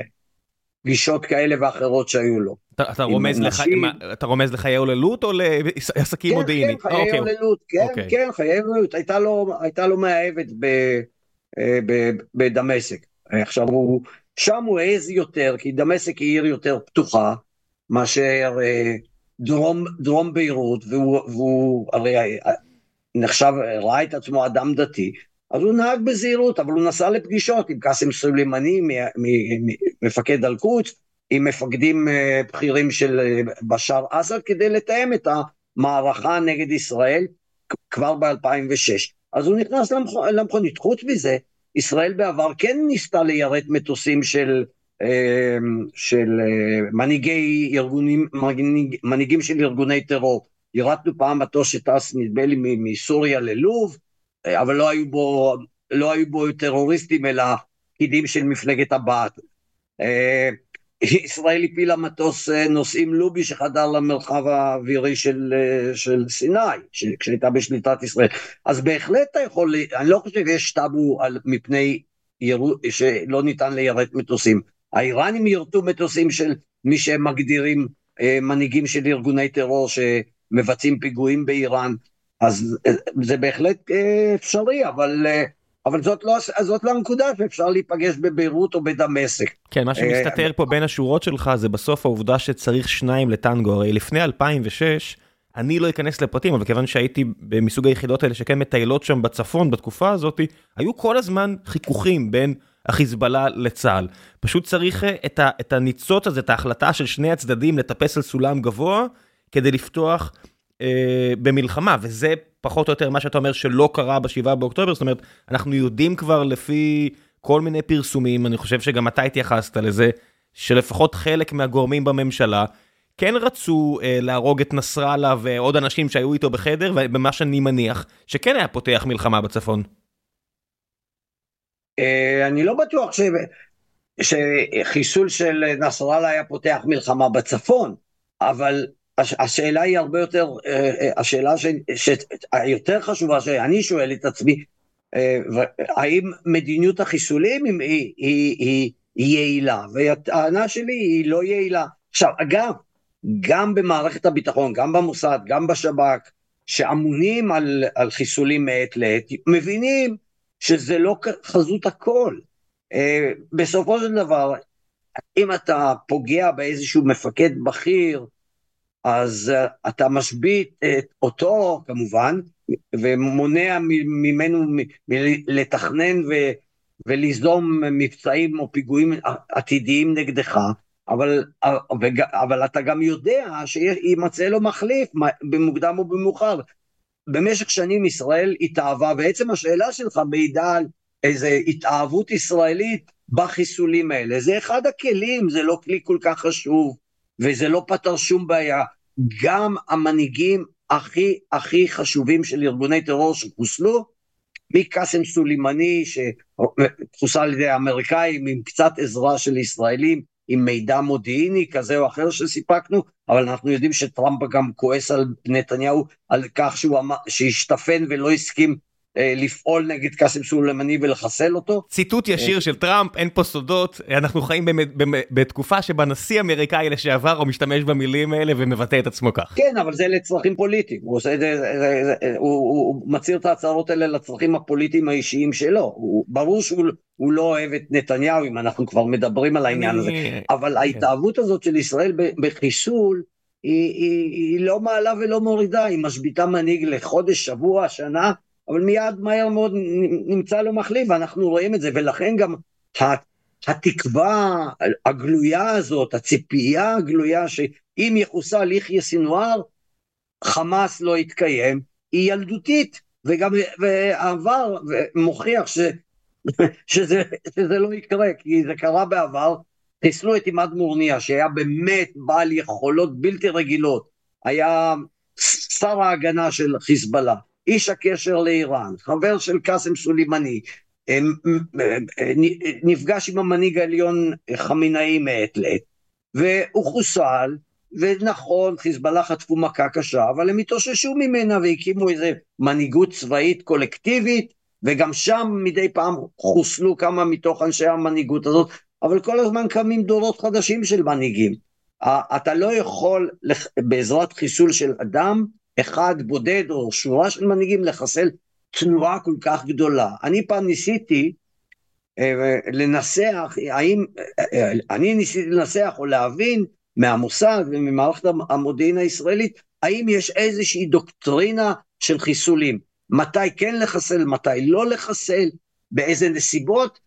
פגישות כאלה ואחרות שהיו לו. אתה, רומז, לח... מה, אתה רומז לחיי הוללות או לעסקים כן, מודיעיני? כן, חיי אוקיי. הוללות, כן, אוקיי. כן, חיי הוללות, הייתה לו, הייתה לו מאהבת ב, אה, ב, בדמשק. עכשיו הוא, שם הוא העז יותר, כי דמשק היא עיר יותר פתוחה מאשר אה, דרום, דרום ביירות, והוא, והוא הרי אה, נחשב, ראה את עצמו אדם דתי, אז הוא נהג בזהירות, אבל הוא נסע לפגישות עם קאסם סולימני, מפקד אל-קודס, עם מפקדים אה, בכירים של אה, בשאר אסד, כדי לתאם את המערכה נגד ישראל כבר ב-2006. אז הוא נכנס למכונית. חוץ מזה, ישראל בעבר כן ניסתה ליירט מטוסים של, אה, של מנהיגי ארגונים, מנהיג, מנהיגים של ארגוני טרור. יירטנו פעם מטוס שטס נדמה לי מסוריה ללוב, אבל לא היו בו, לא היו בו טרוריסטים אלא פקידים של מפלגת הבת. אה, ישראל הפילה מטוס אה, נוסעים לובי שחדר למרחב האווירי של, אה, של סיני, כשהייתה בשליטת ישראל. אז בהחלט אתה יכול, אני לא חושב שיש טאבו על, מפני ירו, שלא ניתן ליירט מטוסים. האיראנים יירטו מטוסים של מי שהם מגדירים מנהיגים של ארגוני טרור שמבצעים פיגועים באיראן. אז אה, זה בהחלט אה, אפשרי, אבל... אה, אבל זאת לא, זאת לא הנקודה שאפשר להיפגש בביירות או בדמשק. כן, מה שמסתתר פה בין השורות שלך זה בסוף העובדה שצריך שניים לטנגו. הרי לפני 2006 אני לא אכנס לפרטים, אבל כיוון שהייתי מסוג היחידות האלה שכן מטיילות שם בצפון בתקופה הזאת, היו כל הזמן חיכוכים בין החיזבאללה לצה"ל. פשוט צריך אה, את, ה, את הניצוץ הזה, את ההחלטה של שני הצדדים לטפס על סולם גבוה, כדי לפתוח אה, במלחמה, וזה פחות או יותר מה שאתה אומר שלא קרה ב-7 באוקטובר, זאת אומרת, אנחנו יודעים כבר לפי כל מיני פרסומים, אני חושב שגם אתה התייחסת לזה, שלפחות חלק מהגורמים בממשלה כן רצו אה, להרוג את נסראללה ועוד אנשים שהיו איתו בחדר, ובמה שאני מניח, שכן היה פותח מלחמה בצפון. אה, אני לא בטוח ש... שחיסול של נסראללה היה פותח מלחמה בצפון, אבל השאלה היא הרבה יותר, אה, אה, השאלה ש... ש... היותר חשובה שאני שואל את עצמי, האם מדיניות החיסולים היא, היא, היא, היא יעילה, והטענה שלי היא לא יעילה. עכשיו, אגב, גם במערכת הביטחון, גם במוסד, גם בשב"כ, שאמונים על, על חיסולים מעת לעת, מבינים שזה לא חזות הכל. בסופו של דבר, אם אתה פוגע באיזשהו מפקד בכיר, אז uh, אתה משבית את אותו כמובן, ומונע ממנו לתכנן ו, וליזום מבצעים או פיגועים עתידיים נגדך, אבל, אבל אתה גם יודע שימצא לו מחליף במוקדם או במאוחר. במשך שנים ישראל התאהבה, בעצם השאלה שלך מעידה על איזו התאהבות ישראלית בחיסולים האלה. זה אחד הכלים, זה לא כלי כל כך חשוב, וזה לא פתר שום בעיה. גם המנהיגים הכי הכי חשובים של ארגוני טרור שחוסלו, מקאסם סולימני, שחוסל על ידי האמריקאים עם קצת עזרה של ישראלים, עם מידע מודיעיני כזה או אחר שסיפקנו, אבל אנחנו יודעים שטראמפ גם כועס על נתניהו על כך שהוא אמר, שהשתפן ולא הסכים לפעול נגד קאסם סולימני ולחסל אותו. ציטוט ישיר של טראמפ, אין פה סודות, אנחנו חיים בתקופה שבה נשיא אמריקאי לשעבר הוא משתמש במילים האלה ומבטא את עצמו כך. כן, אבל זה לצרכים פוליטיים, הוא, עושה את זה, הוא מצהיר את ההצהרות האלה לצרכים הפוליטיים האישיים שלו, ברור שהוא לא אוהב את נתניהו אם אנחנו כבר מדברים על העניין הזה, אבל כן. ההתאהבות הזאת של ישראל בחיסול, היא, היא, היא לא מעלה ולא מורידה, היא משביתה מנהיג לחודש, שבוע, שנה, אבל מיד מהר מאוד נמצא לו מחליף, ואנחנו רואים את זה, ולכן גם התקווה הגלויה הזאת, הציפייה הגלויה שאם יחוסל יחיא סינואר, חמאס לא יתקיים, היא ילדותית, וגם העבר מוכיח ש, שזה, שזה לא יקרה, כי זה קרה בעבר, חיסלו את עימאד מורניה, שהיה באמת בעל יכולות בלתי רגילות, היה שר ההגנה של חיזבאללה, איש הקשר לאיראן, חבר של קאסם סולימני, נפגש עם המנהיג העליון חמינאי מעת לעת, והוא חוסל, ונכון, חיזבאללה חטפו מכה קשה, אבל הם התאוששו ממנה והקימו איזה מנהיגות צבאית קולקטיבית, וגם שם מדי פעם חוסלו כמה מתוך אנשי המנהיגות הזאת, אבל כל הזמן קמים דורות חדשים של מנהיגים. אתה לא יכול בעזרת חיסול של אדם אחד בודד או שורה של מנהיגים לחסל תנועה כל כך גדולה. אני פעם ניסיתי אה, לנסח, האם, אה, אני ניסיתי לנסח או להבין מהמוסד וממערכת המודיעין הישראלית, האם יש איזושהי דוקטרינה של חיסולים, מתי כן לחסל, מתי לא לחסל, באיזה נסיבות,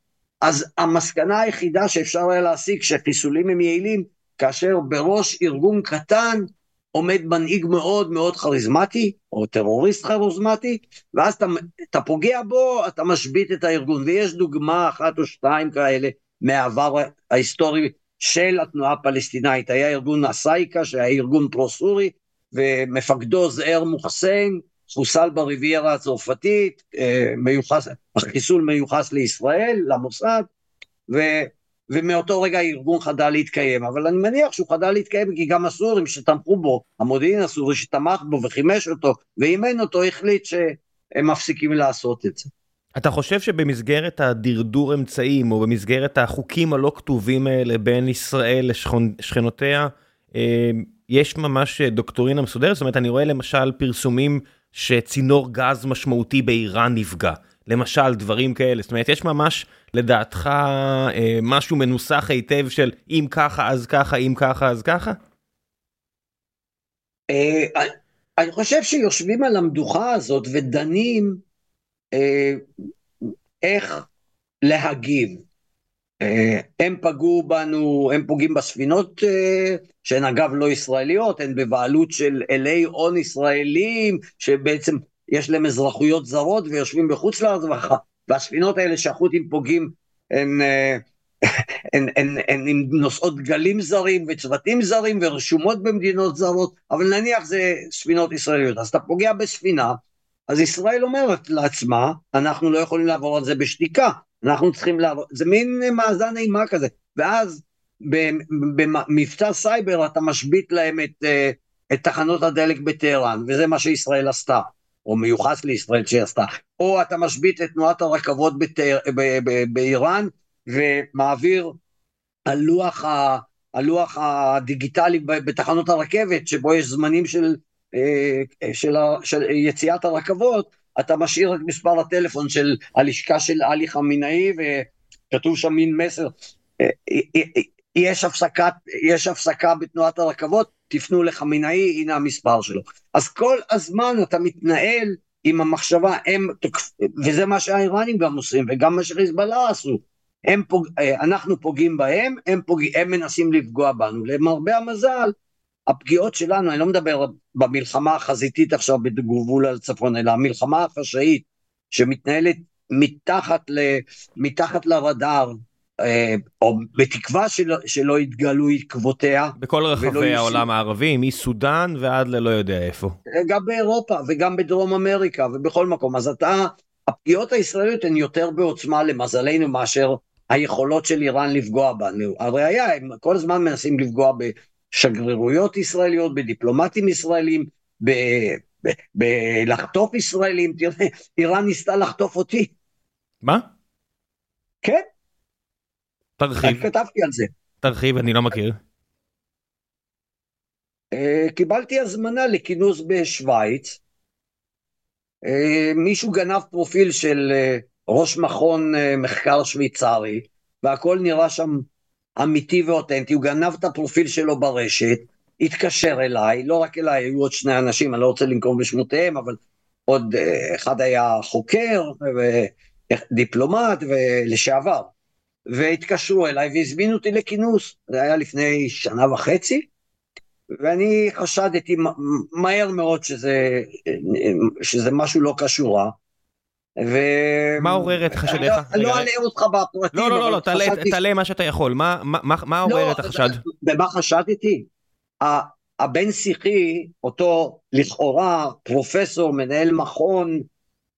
אז המסקנה היחידה שאפשר היה להסיק שחיסולים הם יעילים, כאשר בראש ארגון קטן עומד מנהיג מאוד מאוד כריזמטי, או טרוריסט כריזמטי, ואז אתה, אתה פוגע בו, אתה משבית את הארגון. ויש דוגמה אחת או שתיים כאלה מהעבר ההיסטורי של התנועה הפלסטינאית. היה ארגון הסייקה, שהיה ארגון פרו-סורי, ומפקדו זעיר מוחסן, חוסל בריביירה הצרפתית, אה, מיוחס, החיסול מיוחס לישראל, למוסד, ו... ומאותו רגע הארגון חדל להתקיים, אבל אני מניח שהוא חדל להתקיים כי גם הסורים שתמכו בו, המודיעין הסורי שתמך בו וחימש אותו ואימן אותו, החליט שהם מפסיקים לעשות את זה. אתה חושב שבמסגרת הדרדור אמצעים או במסגרת החוקים הלא כתובים האלה בין ישראל לשכנותיה, אה, יש ממש דוקטורינה מסודרת? זאת אומרת, אני רואה למשל פרסומים שצינור גז משמעותי באיראן נפגע. למשל דברים כאלה, זאת אומרת יש ממש לדעתך אה, משהו מנוסח היטב של אם ככה אז ככה, אם ככה אז ככה? אה, אני חושב שיושבים על המדוכה הזאת ודנים אה, איך להגיב. אה, הם פגעו בנו, הם פוגעים בספינות אה, שהן אגב לא ישראליות, הן בבעלות של אלי הון ישראלים שבעצם יש להם אזרחויות זרות ויושבים בחוץ לארץ והספינות האלה שהחות'ים פוגעים הן, אה, הן, הן, הן, הן נושאות גלים זרים וצוותים זרים ורשומות במדינות זרות, אבל נניח זה ספינות ישראליות, אז אתה פוגע בספינה, אז ישראל אומרת לעצמה, אנחנו לא יכולים לעבור על זה בשתיקה, אנחנו צריכים לעבור, זה מין מאזן אימה כזה, ואז במבצע סייבר אתה משבית להם את, אה, את תחנות הדלק בטהרן, וזה מה שישראל עשתה. או מיוחס לישראל שהיא עשתה, או אתה משבית את תנועת הרכבות בתאר, ב, ב, באיראן ומעביר על לוח, ה, הלוח הדיגיטלי בתחנות הרכבת, שבו יש זמנים של, אה, של, של יציאת הרכבות, אתה משאיר את מספר הטלפון של הלשכה של עלי חמינאי וכתוב שם מין מסר, אה, אה, יש הפסקת, יש הפסקה בתנועת הרכבות, תפנו לחמינאי, הנה המספר שלו. אז כל הזמן אתה מתנהל עם המחשבה, הם, וזה מה שהאיראנים גם עושים, וגם מה שחיזבאללה עשו. הם פוג... אה, אנחנו פוגעים בהם, הם, פוג... הם מנסים לפגוע בנו. למרבה המזל, הפגיעות שלנו, אני לא מדבר במלחמה החזיתית עכשיו בגבול הצפון, אלא המלחמה החשאית שמתנהלת מתחת, ל... מתחת לרדאר, או בתקווה שלא, שלא יתגלו עקבותיה. בכל רחבי העולם הערבי, מסודאן ועד ללא יודע איפה. גם באירופה וגם בדרום אמריקה ובכל מקום. אז אתה, הפגיעות הישראליות הן יותר בעוצמה למזלנו מאשר היכולות של איראן לפגוע בנו. הראיה, הם כל הזמן מנסים לפגוע בשגרירויות ישראליות, בדיפלומטים ישראלים, ב... בלחטוף ישראלים, תראה, איראן ניסתה לחטוף אותי. מה? כן. תרחיב. כתבתי על זה. תרחיב, אני לא מכיר. Uh, קיבלתי הזמנה לכינוס בשוויץ. Uh, מישהו גנב פרופיל של uh, ראש מכון מחקר שוויצרי, והכל נראה שם אמיתי ואותנטי, הוא גנב את הפרופיל שלו ברשת, התקשר אליי, לא רק אליי, היו עוד שני אנשים, אני לא רוצה לנקום בשמותיהם, אבל עוד אחד היה חוקר, דיפלומט ולשעבר. והתקשרו אליי והזמינו אותי לכינוס, זה היה לפני שנה וחצי, ואני חשדתי מהר מאוד שזה, שזה משהו לא קשורה. ו... מה עורר את חשדיך? אני לא אלאה אותך בפרטים. לא, לא, לא, לא תעלה מה שאתה יכול, מה עורר את החשד? במה חשדתי? הבן שיחי, אותו לכאורה פרופסור, מנהל מכון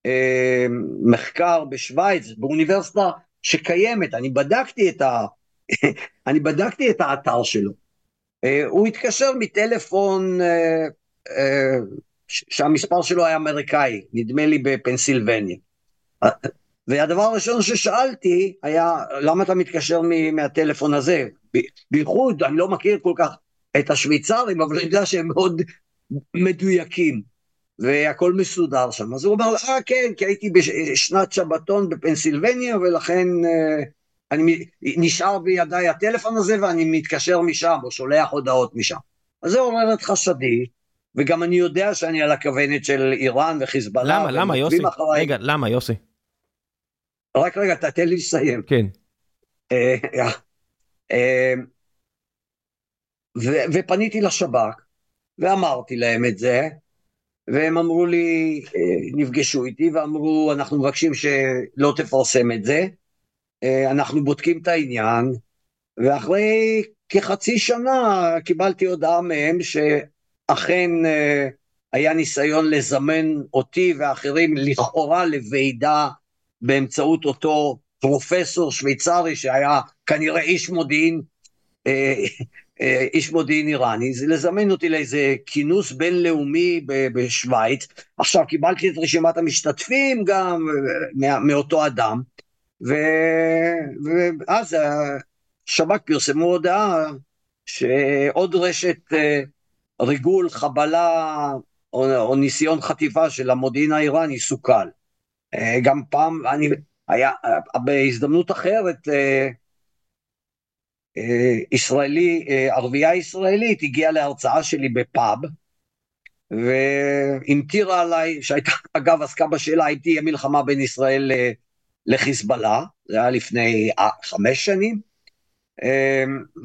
אה, מחקר בשוויץ, באוניברסיטה שקיימת, אני בדקתי את, ה... אני בדקתי את האתר שלו. אה, הוא התקשר מטלפון אה, אה, שהמספר שלו היה אמריקאי, נדמה לי בפנסילבניה. והדבר הראשון ששאלתי היה, למה אתה מתקשר מהטלפון הזה? בייחוד, אני לא מכיר כל כך את השוויצרים, אבל אני יודע שהם מאוד מדויקים. והכל מסודר שם. אז הוא אומר, אה כן, כי הייתי בשנת שבתון בפנסילבניה, ולכן אה, אני, נשאר בידיי הטלפון הזה ואני מתקשר משם, או שולח הודעות משם. אז זה עורר את חשדי, וגם אני יודע שאני על הכוונת של איראן וחיזבאללה. למה, למה יוסי? אחרי... רגע, למה יוסי? רק רגע, תתן לי לסיים. כן. אה, אה, ופניתי לשב"כ, ואמרתי להם את זה, והם אמרו לי, אה, נפגשו איתי ואמרו, אנחנו מבקשים שלא תפרסם את זה, אה, אנחנו בודקים את העניין, ואחרי כחצי שנה קיבלתי הודעה מהם שאכן אה, היה ניסיון לזמן אותי ואחרים לכאורה לוועידה באמצעות אותו פרופסור שוויצרי שהיה כנראה איש מודיעין איש מודיעין איראני, זה לזמן אותי לאיזה כינוס בינלאומי בשוויץ. עכשיו קיבלתי את רשימת המשתתפים גם אה, מאותו אדם, ו... ואז השב"כ פרסמו הודעה שעוד רשת אה, ריגול, חבלה או, או ניסיון חטיפה של המודיעין האיראני סוכל. גם פעם, אני, היה, בהזדמנות אחרת, אה, ישראלי, אה, ערבייה ישראלית הגיעה להרצאה שלי בפאב, והמטירה עליי, שהייתה אגב עסקה בשאלה, הייתי המלחמה בין ישראל לחיזבאללה, זה היה לפני חמש שנים,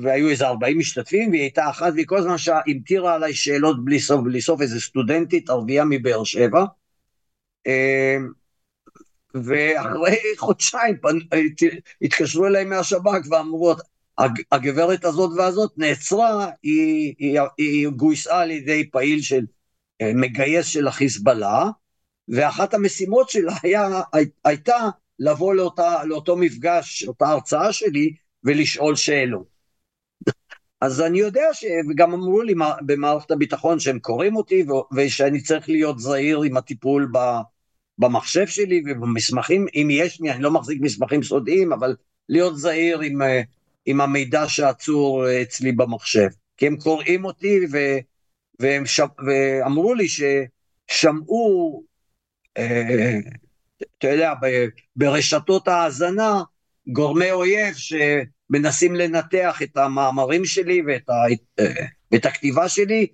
והיו איזה 40 משתתפים, והיא הייתה אחת, והיא כל הזמן המטירה עליי שאלות בלי סוף, בלי סוף, איזה סטודנטית ערבייה מבאר שבע. ואחרי חודשיים התקשרו אליי מהשב"כ ואמרו, הגברת הזאת והזאת נעצרה, היא, היא, היא גויסה על ידי פעיל של אה, מגייס של החיזבאללה, ואחת המשימות שלה היה, הייתה לבוא לאותה, לאותו מפגש, אותה הרצאה שלי, ולשאול שאלות. אז אני יודע ש... וגם אמרו לי במערכת הביטחון שהם קוראים אותי ושאני צריך להיות זהיר עם הטיפול. במחשב שלי ובמסמכים, אם יש לי, אני לא מחזיק מסמכים סודיים, אבל להיות זהיר עם, עם המידע שעצור אצלי במחשב. כי הם קוראים אותי ו... והם ש... ואמרו לי ששמעו, אה, אתה יודע, ברשתות ההאזנה, גורמי אויב שמנסים לנתח את המאמרים שלי ואת ה, את הכתיבה שלי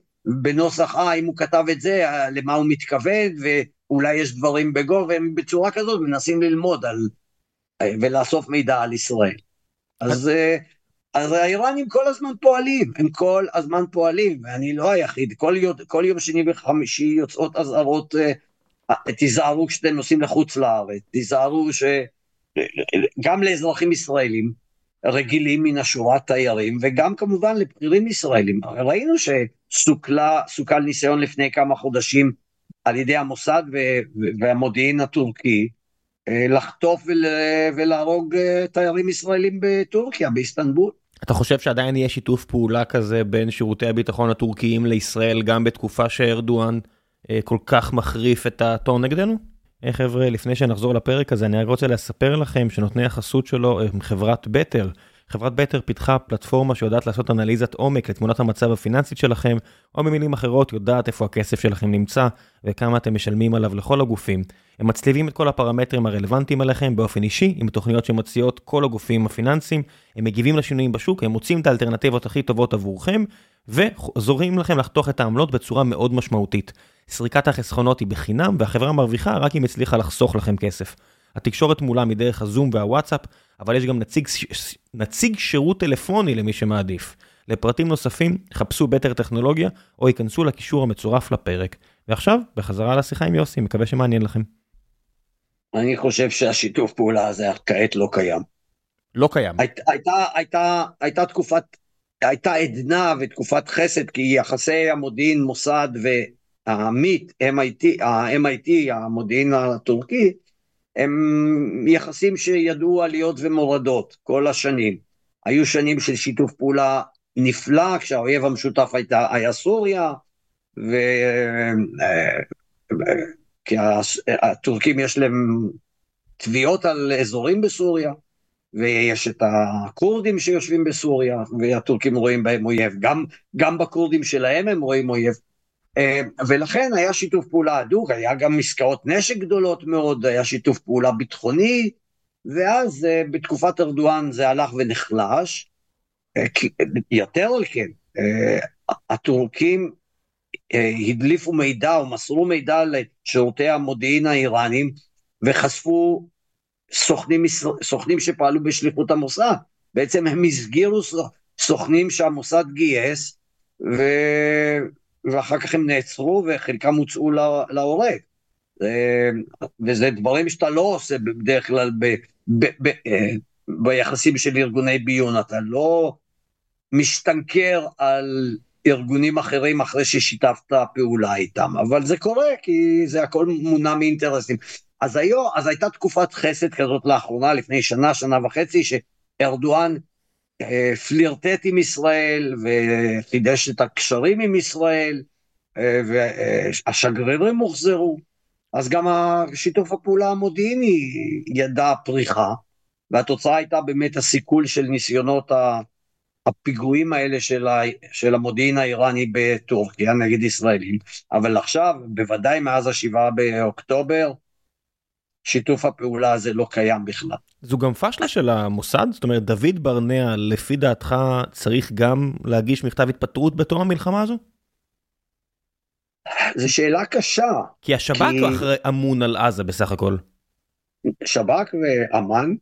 בנוסח, אה, אם הוא כתב את זה, למה הוא מתכוון, ואולי יש דברים בגו, והם בצורה כזאת מנסים ללמוד על, ולאסוף מידע על ישראל. אז, אז האיראנים כל הזמן פועלים, הם כל הזמן פועלים, ואני לא היחיד, כל, יום, כל יום שני וחמישי יוצאות אזהרות, תיזהרו כשאתם נוסעים לחוץ לארץ, תיזהרו ש... גם לאזרחים ישראלים רגילים מן השורה תיירים, וגם כמובן לבכירים ישראלים. ראינו שסוכל ניסיון לפני כמה חודשים על ידי המוסד והמודיעין הטורקי אה, לחטוף ולהרוג אה, תיירים ישראלים בטורקיה, באיסטנבול. אתה חושב שעדיין יהיה שיתוף פעולה כזה בין שירותי הביטחון הטורקיים לישראל גם בתקופה שארדואן אה, כל כך מחריף את הטון נגדנו? היי חבר'ה, לפני שנחזור לפרק הזה, אני רק רוצה לספר לכם שנותני החסות שלו הם חברת בטר. חברת בטר פיתחה פלטפורמה שיודעת לעשות אנליזת עומק לתמונת המצב הפיננסית שלכם, או במילים אחרות יודעת איפה הכסף שלכם נמצא וכמה אתם משלמים עליו לכל הגופים. הם מצליבים את כל הפרמטרים הרלוונטיים עליכם באופן אישי, עם תוכניות שמציעות כל הגופים הפיננסיים, הם מגיבים לשינויים בשוק, הם מוצאים את האלטרנטיבות הכי טובות עבורכם, וזורים לכם לחתוך את העמלות בצורה מאוד משמעותית. סריקת החסכונות היא בחינם, והחברה מרוויחה רק אם הצליחה לחסוך לכם כסף. התקשורת מולה מדרך הזום והוואטסאפ, אבל יש גם נציג, נציג שירות טלפוני למי שמעדיף. לפרטים נוספים, חפשו בטר טכנולוגיה, או ייכנסו לקישור המצורף לפרק. ועכשיו, בחזרה לשיחה עם יוסי, מקווה שמעניין לכם. אני חושב שהשיתוף פעולה הזה כעת לא קיים. לא קיים. היית, הייתה, הייתה, הייתה תקופת, הייתה עדנה ותקופת חסד, כי יחסי המודיעין, מוסד והמיט, MIT, ה-MIT, המודיעין הטורקי, הם יחסים שידעו עליות ומורדות כל השנים. היו שנים של שיתוף פעולה נפלא, כשהאויב המשותף הייתה, היה סוריה, ו... כי הטורקים יש להם תביעות על אזורים בסוריה, ויש את הכורדים שיושבים בסוריה, והטורקים רואים בהם אויב. גם, גם בכורדים שלהם הם רואים אויב. אה, ולכן היה שיתוף פעולה הדוק, היה גם עסקאות נשק גדולות מאוד, היה שיתוף פעולה ביטחוני, ואז אה, בתקופת ארדואן זה הלך ונחלש. אה, יותר על כן, הטורקים הדליפו מידע או מסרו מידע לשירותי המודיעין האיראנים וחשפו סוכנים, סוכנים שפעלו בשליחות המוסד. בעצם הם הסגירו סוכנים שהמוסד גייס, ו... ואחר כך הם נעצרו וחלקם הוצאו להורג. וזה דברים שאתה לא עושה בדרך כלל ב, ב, ב, אה, ביחסים של ארגוני ביון, אתה לא משתנקר על ארגונים אחרים אחרי ששיתפת פעולה איתם, אבל זה קורה כי זה הכל מונע מאינטרסים. אז היום, אז הייתה תקופת חסד כזאת לאחרונה, לפני שנה, שנה וחצי, שארדואן אה, פלירטט עם ישראל וחידש את הקשרים עם ישראל, אה, והשגרירים הוחזרו, אז גם שיתוף הפעולה המודיעיני ידע פריחה, והתוצאה הייתה באמת הסיכול של ניסיונות הפיגועים האלה של, ה, של המודיעין האיראני בטורקיה נגד ישראלים, אבל עכשיו, בוודאי מאז השבעה באוקטובר, שיתוף הפעולה הזה לא קיים בכלל. זו גם פשלה של המוסד? זאת אומרת, דוד ברנע, לפי דעתך, צריך גם להגיש מכתב התפטרות בתום המלחמה הזו? זו שאלה קשה. כי השב"כ כי... אחרי אמון על עזה בסך הכל. שב"כ ואמ"ן.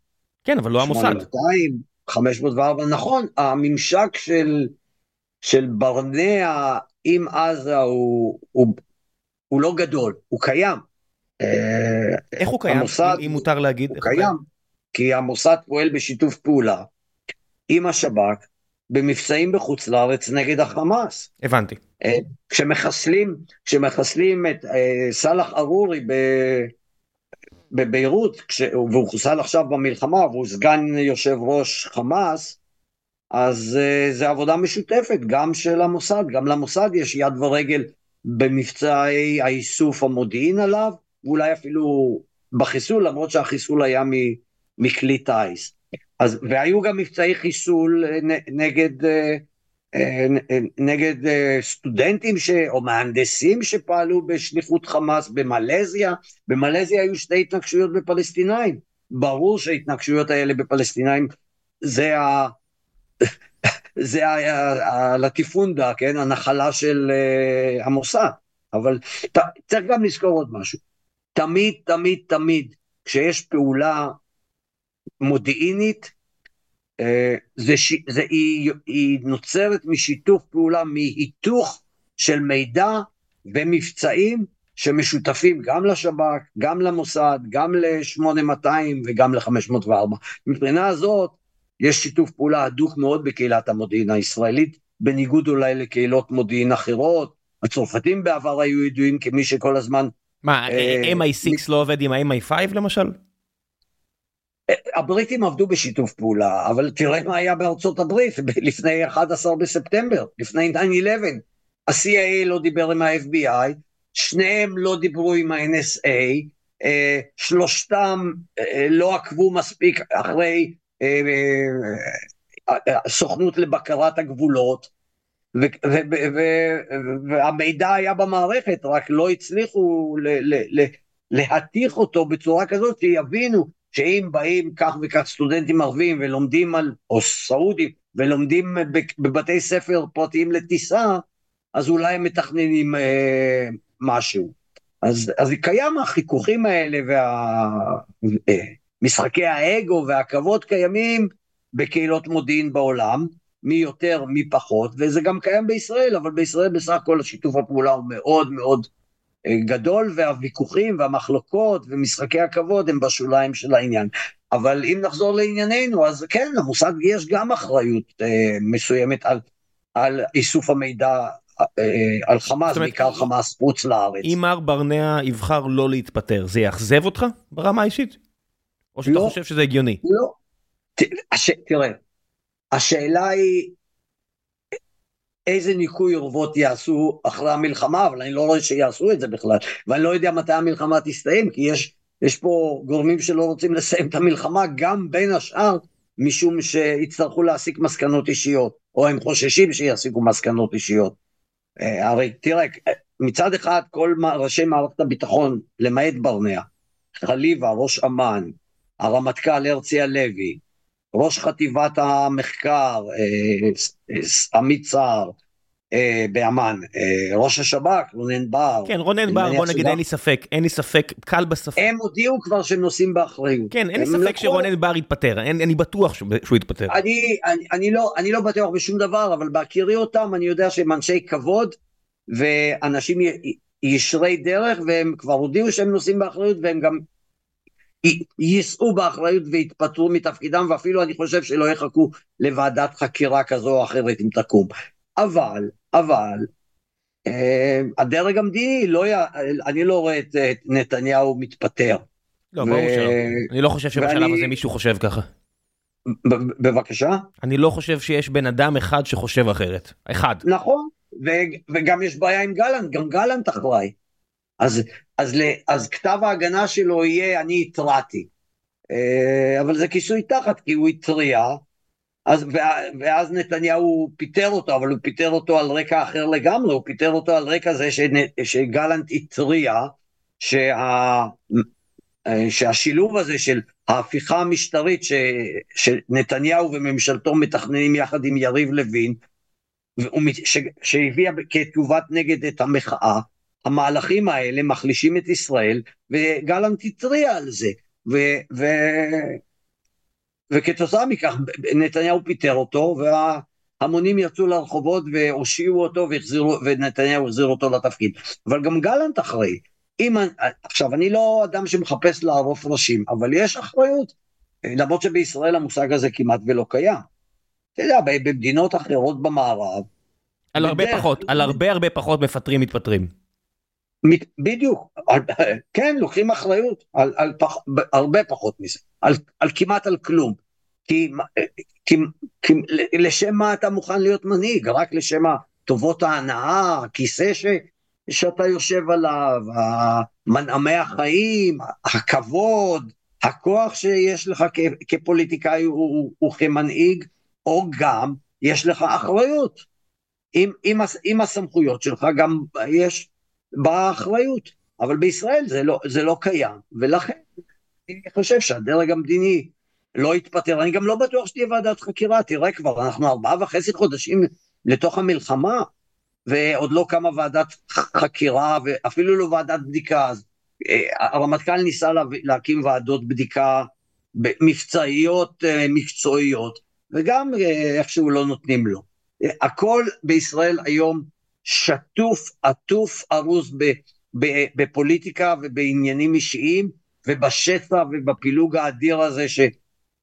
כן, אבל לא המוסד. 8200, 504, נכון, הממשק של, של ברנע עם עזה הוא, הוא, הוא לא גדול, הוא קיים. אה, איך הוא קיים, המוסד, אם מותר להגיד? הוא קיים, הוא כי המוסד פועל בשיתוף פעולה עם השב"כ במבצעים בחוץ לארץ נגד החמאס. הבנתי. אה, כשמחסלים, כשמחסלים את אה, סאלח ארורי בביירות, והוא חוסל עכשיו במלחמה והוא סגן יושב ראש חמאס, אז זה עבודה משותפת גם של המוסד, גם למוסד יש יד ורגל במבצעי האיסוף המודיעין עליו, ואולי אפילו בחיסול, למרות שהחיסול היה מכלי טיס. אז, והיו גם מבצעי חיסול אה, נגד, אה, אה, נגד סטודנטים ש, או מהנדסים שפעלו בשליחות חמאס במלזיה. במלזיה היו שתי התנגשויות בפלסטינאים. ברור שההתנגשויות האלה בפלסטינאים זה ה... זה הלטיפונדה, כן, הנחלה של המוסד. אבל ת, צריך גם לזכור עוד משהו. תמיד, תמיד, תמיד, כשיש פעולה מודיעינית, אה, זה, ש... זה, היא, היא נוצרת משיתוף פעולה, מהיתוך של מידע ומבצעים שמשותפים גם לשב"כ, גם למוסד, גם ל-8200 וגם ל-504. מבחינה הזאת, יש שיתוף פעולה הדוק מאוד בקהילת המודיעין הישראלית, בניגוד אולי לקהילות מודיעין אחרות. הצרפתים בעבר היו ידועים כמי שכל הזמן... מה, אה, MI6 לא עובד עם ה-MI5 למשל? הבריטים עבדו בשיתוף פעולה, אבל תראה מה היה בארצות הברית לפני 11 בספטמבר, לפני 9-11. ה-CIA לא דיבר עם ה-FBI, שניהם לא דיברו עם ה-NSA, אה, שלושתם אה, לא עקבו מספיק אחרי סוכנות לבקרת הגבולות, והמידע היה במערכת, רק לא הצליחו להתיך אותו בצורה כזאת שיבינו שאם באים כך וכך סטודנטים ערבים ולומדים על, או סעודים, ולומדים בבתי ספר פרטיים לטיסה, אז אולי הם מתכננים אה, משהו. אז, אז קיים החיכוכים האלה ומשחקי וה, אה, האגו והכבוד קיימים בקהילות מודיעין בעולם, מי יותר מי פחות, וזה גם קיים בישראל, אבל בישראל בסך הכל שיתוף הפעולה הוא מאוד מאוד גדול והוויכוחים והמחלוקות ומשחקי הכבוד הם בשוליים של העניין. אבל אם נחזור לענייננו, אז כן, למוסד יש גם אחריות אה, מסוימת על, על איסוף המידע אה, על חמאס, בעיקר חמאס חוץ לארץ. אם מר ברנע יבחר לא להתפטר, זה יאכזב אותך ברמה האישית? או שאתה לא, חושב שזה הגיוני? לא. ת, הש, תראה, השאלה היא איזה ניקוי אורוות יעשו אחרי המלחמה, אבל אני לא רואה שיעשו את זה בכלל, ואני לא יודע מתי המלחמה תסתיים, כי יש, יש פה גורמים שלא רוצים לסיים את המלחמה, גם בין השאר, משום שיצטרכו להסיק מסקנות אישיות, או הם חוששים שיסיקו מסקנות אישיות. אה, הרי תראה, מצד אחד כל ראשי מערכת הביטחון, למעט ברנע, חליבה, ראש אמ"ן, הרמטכ"ל הרצי הלוי, ראש חטיבת המחקר, אה, אה, עמית סער, אה, באמ"ן, ראש השב"כ, רונן בר. כן, רונן בר, בוא נגיד, אין לי ספק, אין לי ספק, קל בספק. הם הודיעו כבר שהם נושאים באחריות. כן, אין לי ספק שרונן בר יתפטר, אני בטוח שהוא יתפטר. לא, אני לא בטוח בשום דבר, אבל בהכירי אותם, אני יודע שהם אנשי כבוד, ואנשים ישרי דרך, והם כבר הודיעו שהם נושאים באחריות, והם גם יישאו באחריות ויתפטרו מתפקידם, ואפילו אני חושב שלא יחכו לוועדת חקירה כזו או אחרת אם תקום. אבל, אבל, אה, הדרג המדיני, לא י... אני לא רואה את, את נתניהו מתפטר. לא, ו... ברור שלא. אני לא חושב שבשלב ואני... הזה מישהו חושב ככה. בבקשה? אני לא חושב שיש בן אדם אחד שחושב אחרת. אחד. נכון, ו- וגם יש בעיה עם גלנט, גם גלנט אחראי. אז, אז, אז כתב ההגנה שלו יהיה אני התרעתי. אה, אבל זה כיסוי תחת, כי הוא התריע, אז, ואז נתניהו פיטר אותו, אבל הוא פיטר אותו על רקע אחר לגמרי, הוא פיטר אותו על רקע זה שגלנט התריע שה, אה, שהשילוב הזה של ההפיכה המשטרית ש, שנתניהו וממשלתו מתכננים יחד עם יריב לוין, שהביאה כתגובת נגד את המחאה, המהלכים האלה מחלישים את ישראל, וגלנט התריע על זה. ו, ו, וכתוצאה מכך נתניהו פיטר אותו, וההמונים יצאו לרחובות והושיעו אותו והחזירו, ונתניהו החזיר אותו לתפקיד. אבל גם גלנט אחראי. אם, עכשיו, אני לא אדם שמחפש לערוף ראשים, אבל יש אחריות. למרות שבישראל המושג הזה כמעט ולא קיים. אתה יודע, במדינות אחרות במערב... על הרבה פחות, על הרבה הרבה פחות מפטרים מתפטרים. בדיוק, כן, לוקחים אחריות על, על פח, הרבה פחות מזה, על, על כמעט על כלום. כי, כי, כי לשם מה אתה מוכן להיות מנהיג? רק לשם טובות ההנאה, הכיסא ש, שאתה יושב עליו, מנעמי החיים, הכבוד, הכוח שיש לך כ, כפוליטיקאי וכמנהיג, או גם יש לך אחריות. עם, עם, עם הסמכויות שלך גם יש באחריות, אבל בישראל זה לא, זה לא קיים, ולכן אני חושב שהדרג המדיני לא יתפטר, אני גם לא בטוח שתהיה ועדת חקירה, תראה כבר, אנחנו ארבעה וחצי חודשים לתוך המלחמה, ועוד לא קמה ועדת חקירה, ואפילו לא ועדת בדיקה, אז אה, הרמטכ"ל ניסה להקים ועדות בדיקה מבצעיות, אה, מקצועיות, וגם אה, איכשהו לא נותנים לו. הכל בישראל היום שטוף, עטוף, ארוז בפוליטיקה ובעניינים אישיים ובשסע ובפילוג האדיר הזה ש,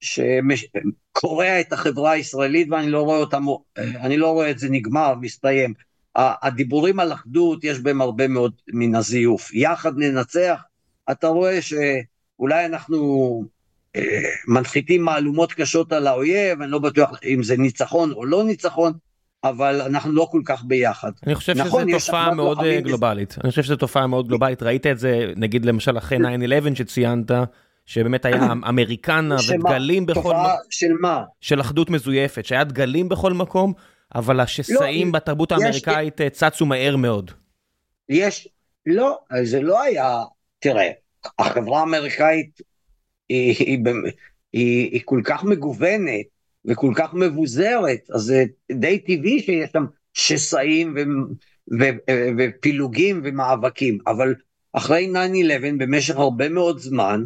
שקורע את החברה הישראלית ואני לא רואה אותם, אני לא רואה את זה נגמר, מסתיים. הדיבורים על אחדות יש בהם הרבה מאוד מן הזיוף. יחד ננצח, אתה רואה שאולי אנחנו אה, מנחיתים מהלומות קשות על האויב, אני לא בטוח אם זה ניצחון או לא ניצחון, אבל אנחנו לא כל כך ביחד. אני חושב נכון, שזו תופעה מאוד אה, גלובלית. אני חושב שזו תופעה מאוד גלובלית. ראית את זה, נגיד למשל אחרי 9-11 שציינת, שבאמת היה אמריקנה ודגלים בכל מקום. של מה? של אחדות מזויפת, שהיה דגלים בכל מקום, אבל השסעים לא, בתרבות האמריקאית יש... אה, צצו מהר מאוד. יש, לא, זה לא היה, תראה, החברה האמריקאית היא, היא, היא, היא כל כך מגוונת, וכל כך מבוזרת, אז זה די טבעי שיש שם שסעים ו, ו, ו, ופילוגים ומאבקים, אבל אחרי 9-11 במשך הרבה מאוד זמן,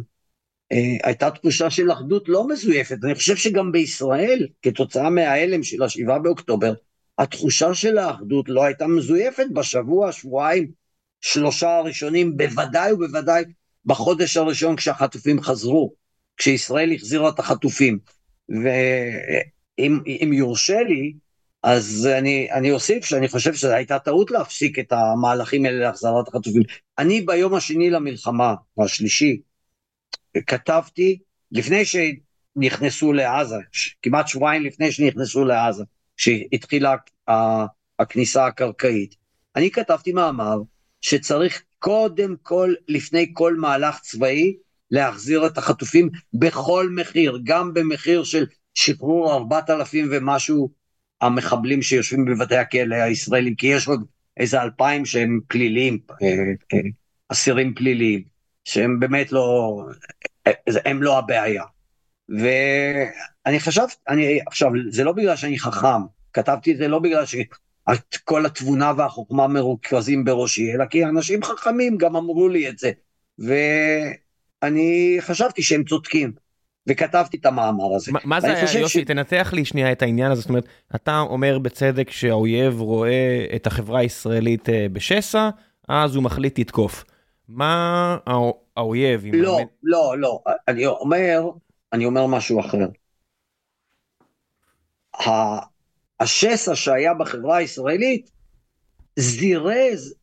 אה, הייתה תחושה של אחדות לא מזויפת. אני חושב שגם בישראל, כתוצאה מההלם של השבעה באוקטובר, התחושה של האחדות לא הייתה מזויפת בשבוע, שבועיים, שלושה הראשונים, בוודאי ובוודאי בחודש הראשון כשהחטופים חזרו, כשישראל החזירה את החטופים. ואם יורשה לי, אז אני, אני אוסיף שאני חושב שזו הייתה טעות להפסיק את המהלכים האלה להחזרת החטופים. אני ביום השני למלחמה, או השלישי, כתבתי, לפני שנכנסו לעזה, כמעט שבועיים לפני שנכנסו לעזה, שהתחילה הכניסה הקרקעית, אני כתבתי מאמר שצריך קודם כל, לפני כל מהלך צבאי, להחזיר את החטופים בכל מחיר, גם במחיר של שחרור ארבעת אלפים ומשהו המחבלים שיושבים בבתי הכלא הישראלים, כי יש עוד איזה אלפיים שהם פליליים, אה, אה, אסירים פליליים, שהם באמת לא, אה, הם לא הבעיה. ואני חשבתי, אני, עכשיו, זה לא בגלל שאני חכם, כתבתי את זה לא בגלל שכל התבונה והחוכמה מרוכזים בראשי, אלא כי אנשים חכמים גם אמרו לי את זה. ו... אני חשבתי שהם צודקים, וכתבתי את המאמר הזה. מה זה היה, יוסי, ש... תנתח לי שנייה את העניין הזה, זאת אומרת, אתה אומר בצדק שהאויב רואה את החברה הישראלית אה, בשסע, אז הוא מחליט לתקוף. מה האויב... לא, המד... לא, לא, אני אומר, אני אומר משהו אחר. השסע שהיה בחברה הישראלית זירז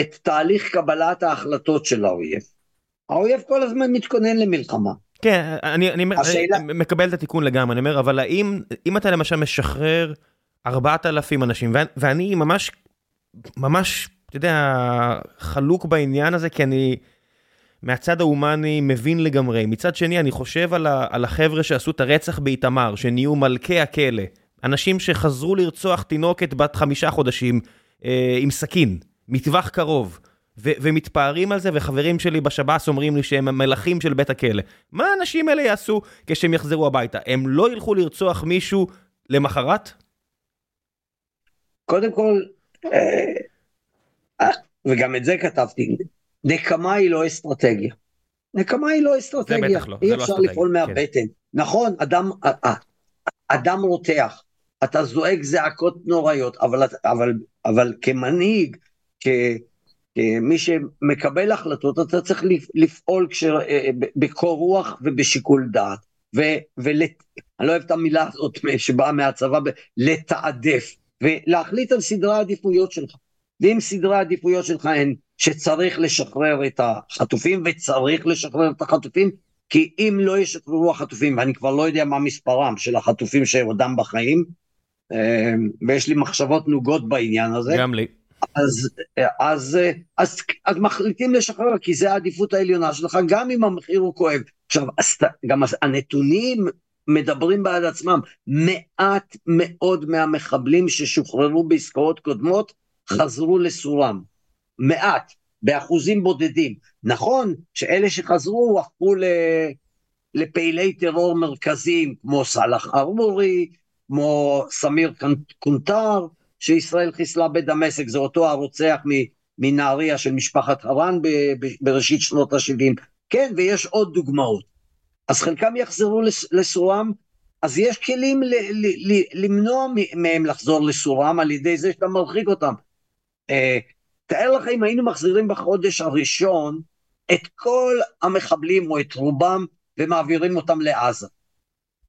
את תהליך קבלת ההחלטות של האויב. האויב כל הזמן מתכונן למלחמה. כן, אני, אני, השאלה... אני מקבל את התיקון לגמרי, אני אומר, אבל האם, אם אתה למשל משחרר 4,000 אנשים, ואני ממש, ממש, אתה יודע, חלוק בעניין הזה, כי אני מהצד ההומני מבין לגמרי. מצד שני, אני חושב על, ה, על החבר'ה שעשו את הרצח באיתמר, שנהיו מלכי הכלא. אנשים שחזרו לרצוח תינוקת בת חמישה חודשים אה, עם סכין, מטווח קרוב. ו- ומתפארים על זה, וחברים שלי בשב"ס אומרים לי שהם המלכים של בית הכלא. מה האנשים האלה יעשו כשהם יחזרו הביתה? הם לא ילכו לרצוח מישהו למחרת? קודם כל, אה, וגם את זה כתבתי, נקמה היא לא אסטרטגיה. נקמה היא לא אסטרטגיה, זה בטח לא, אי לא אפשר אסטרטגיה, לפעול כן. מהבטן. נכון, אדם, אדם רותח, אתה זועק זעקות נוראיות, אבל, אבל, אבל כמנהיג, כ, כמי שמקבל החלטות, אתה צריך לפעול כש, בקור רוח ובשיקול דעת. ו, ול, אני לא אוהב את המילה הזאת שבאה מהצבא, לתעדף, ולהחליט על סדרי העדיפויות שלך. ואם סדרי העדיפויות שלך הן שצריך לשחרר את החטופים, וצריך לשחרר את החטופים, כי אם לא ישחררו החטופים, ואני כבר לא יודע מה מספרם של החטופים שעודם בחיים, אה, ויש לי מחשבות נוגות בעניין הזה, גם לי. אז, אז, אז, אז מחליטים לשחרר, כי זה העדיפות העליונה שלך, גם אם המחיר הוא כואב. עכשיו, גם הנתונים מדברים בעד עצמם. מעט מאוד מהמחבלים ששוחררו בעסקאות קודמות חזרו לסורם. מעט, באחוזים בודדים. נכון שאלה שחזרו הפכו. לפעילי טרור מרכזיים, כמו סאלח ארמורי, כמו סמיר קונטר, שישראל חיסלה בדמשק, זה אותו הרוצח מנהריה של משפחת הרן בראשית שנות ה-70. כן, ויש עוד דוגמאות. אז חלקם יחזרו לסורם, אז יש כלים ל- ל- ל- למנוע מהם לחזור לסורם על ידי זה שאתה מרחיק אותם. אה, תאר לך אם היינו מחזירים בחודש הראשון את כל המחבלים או את רובם ומעבירים אותם לעזה.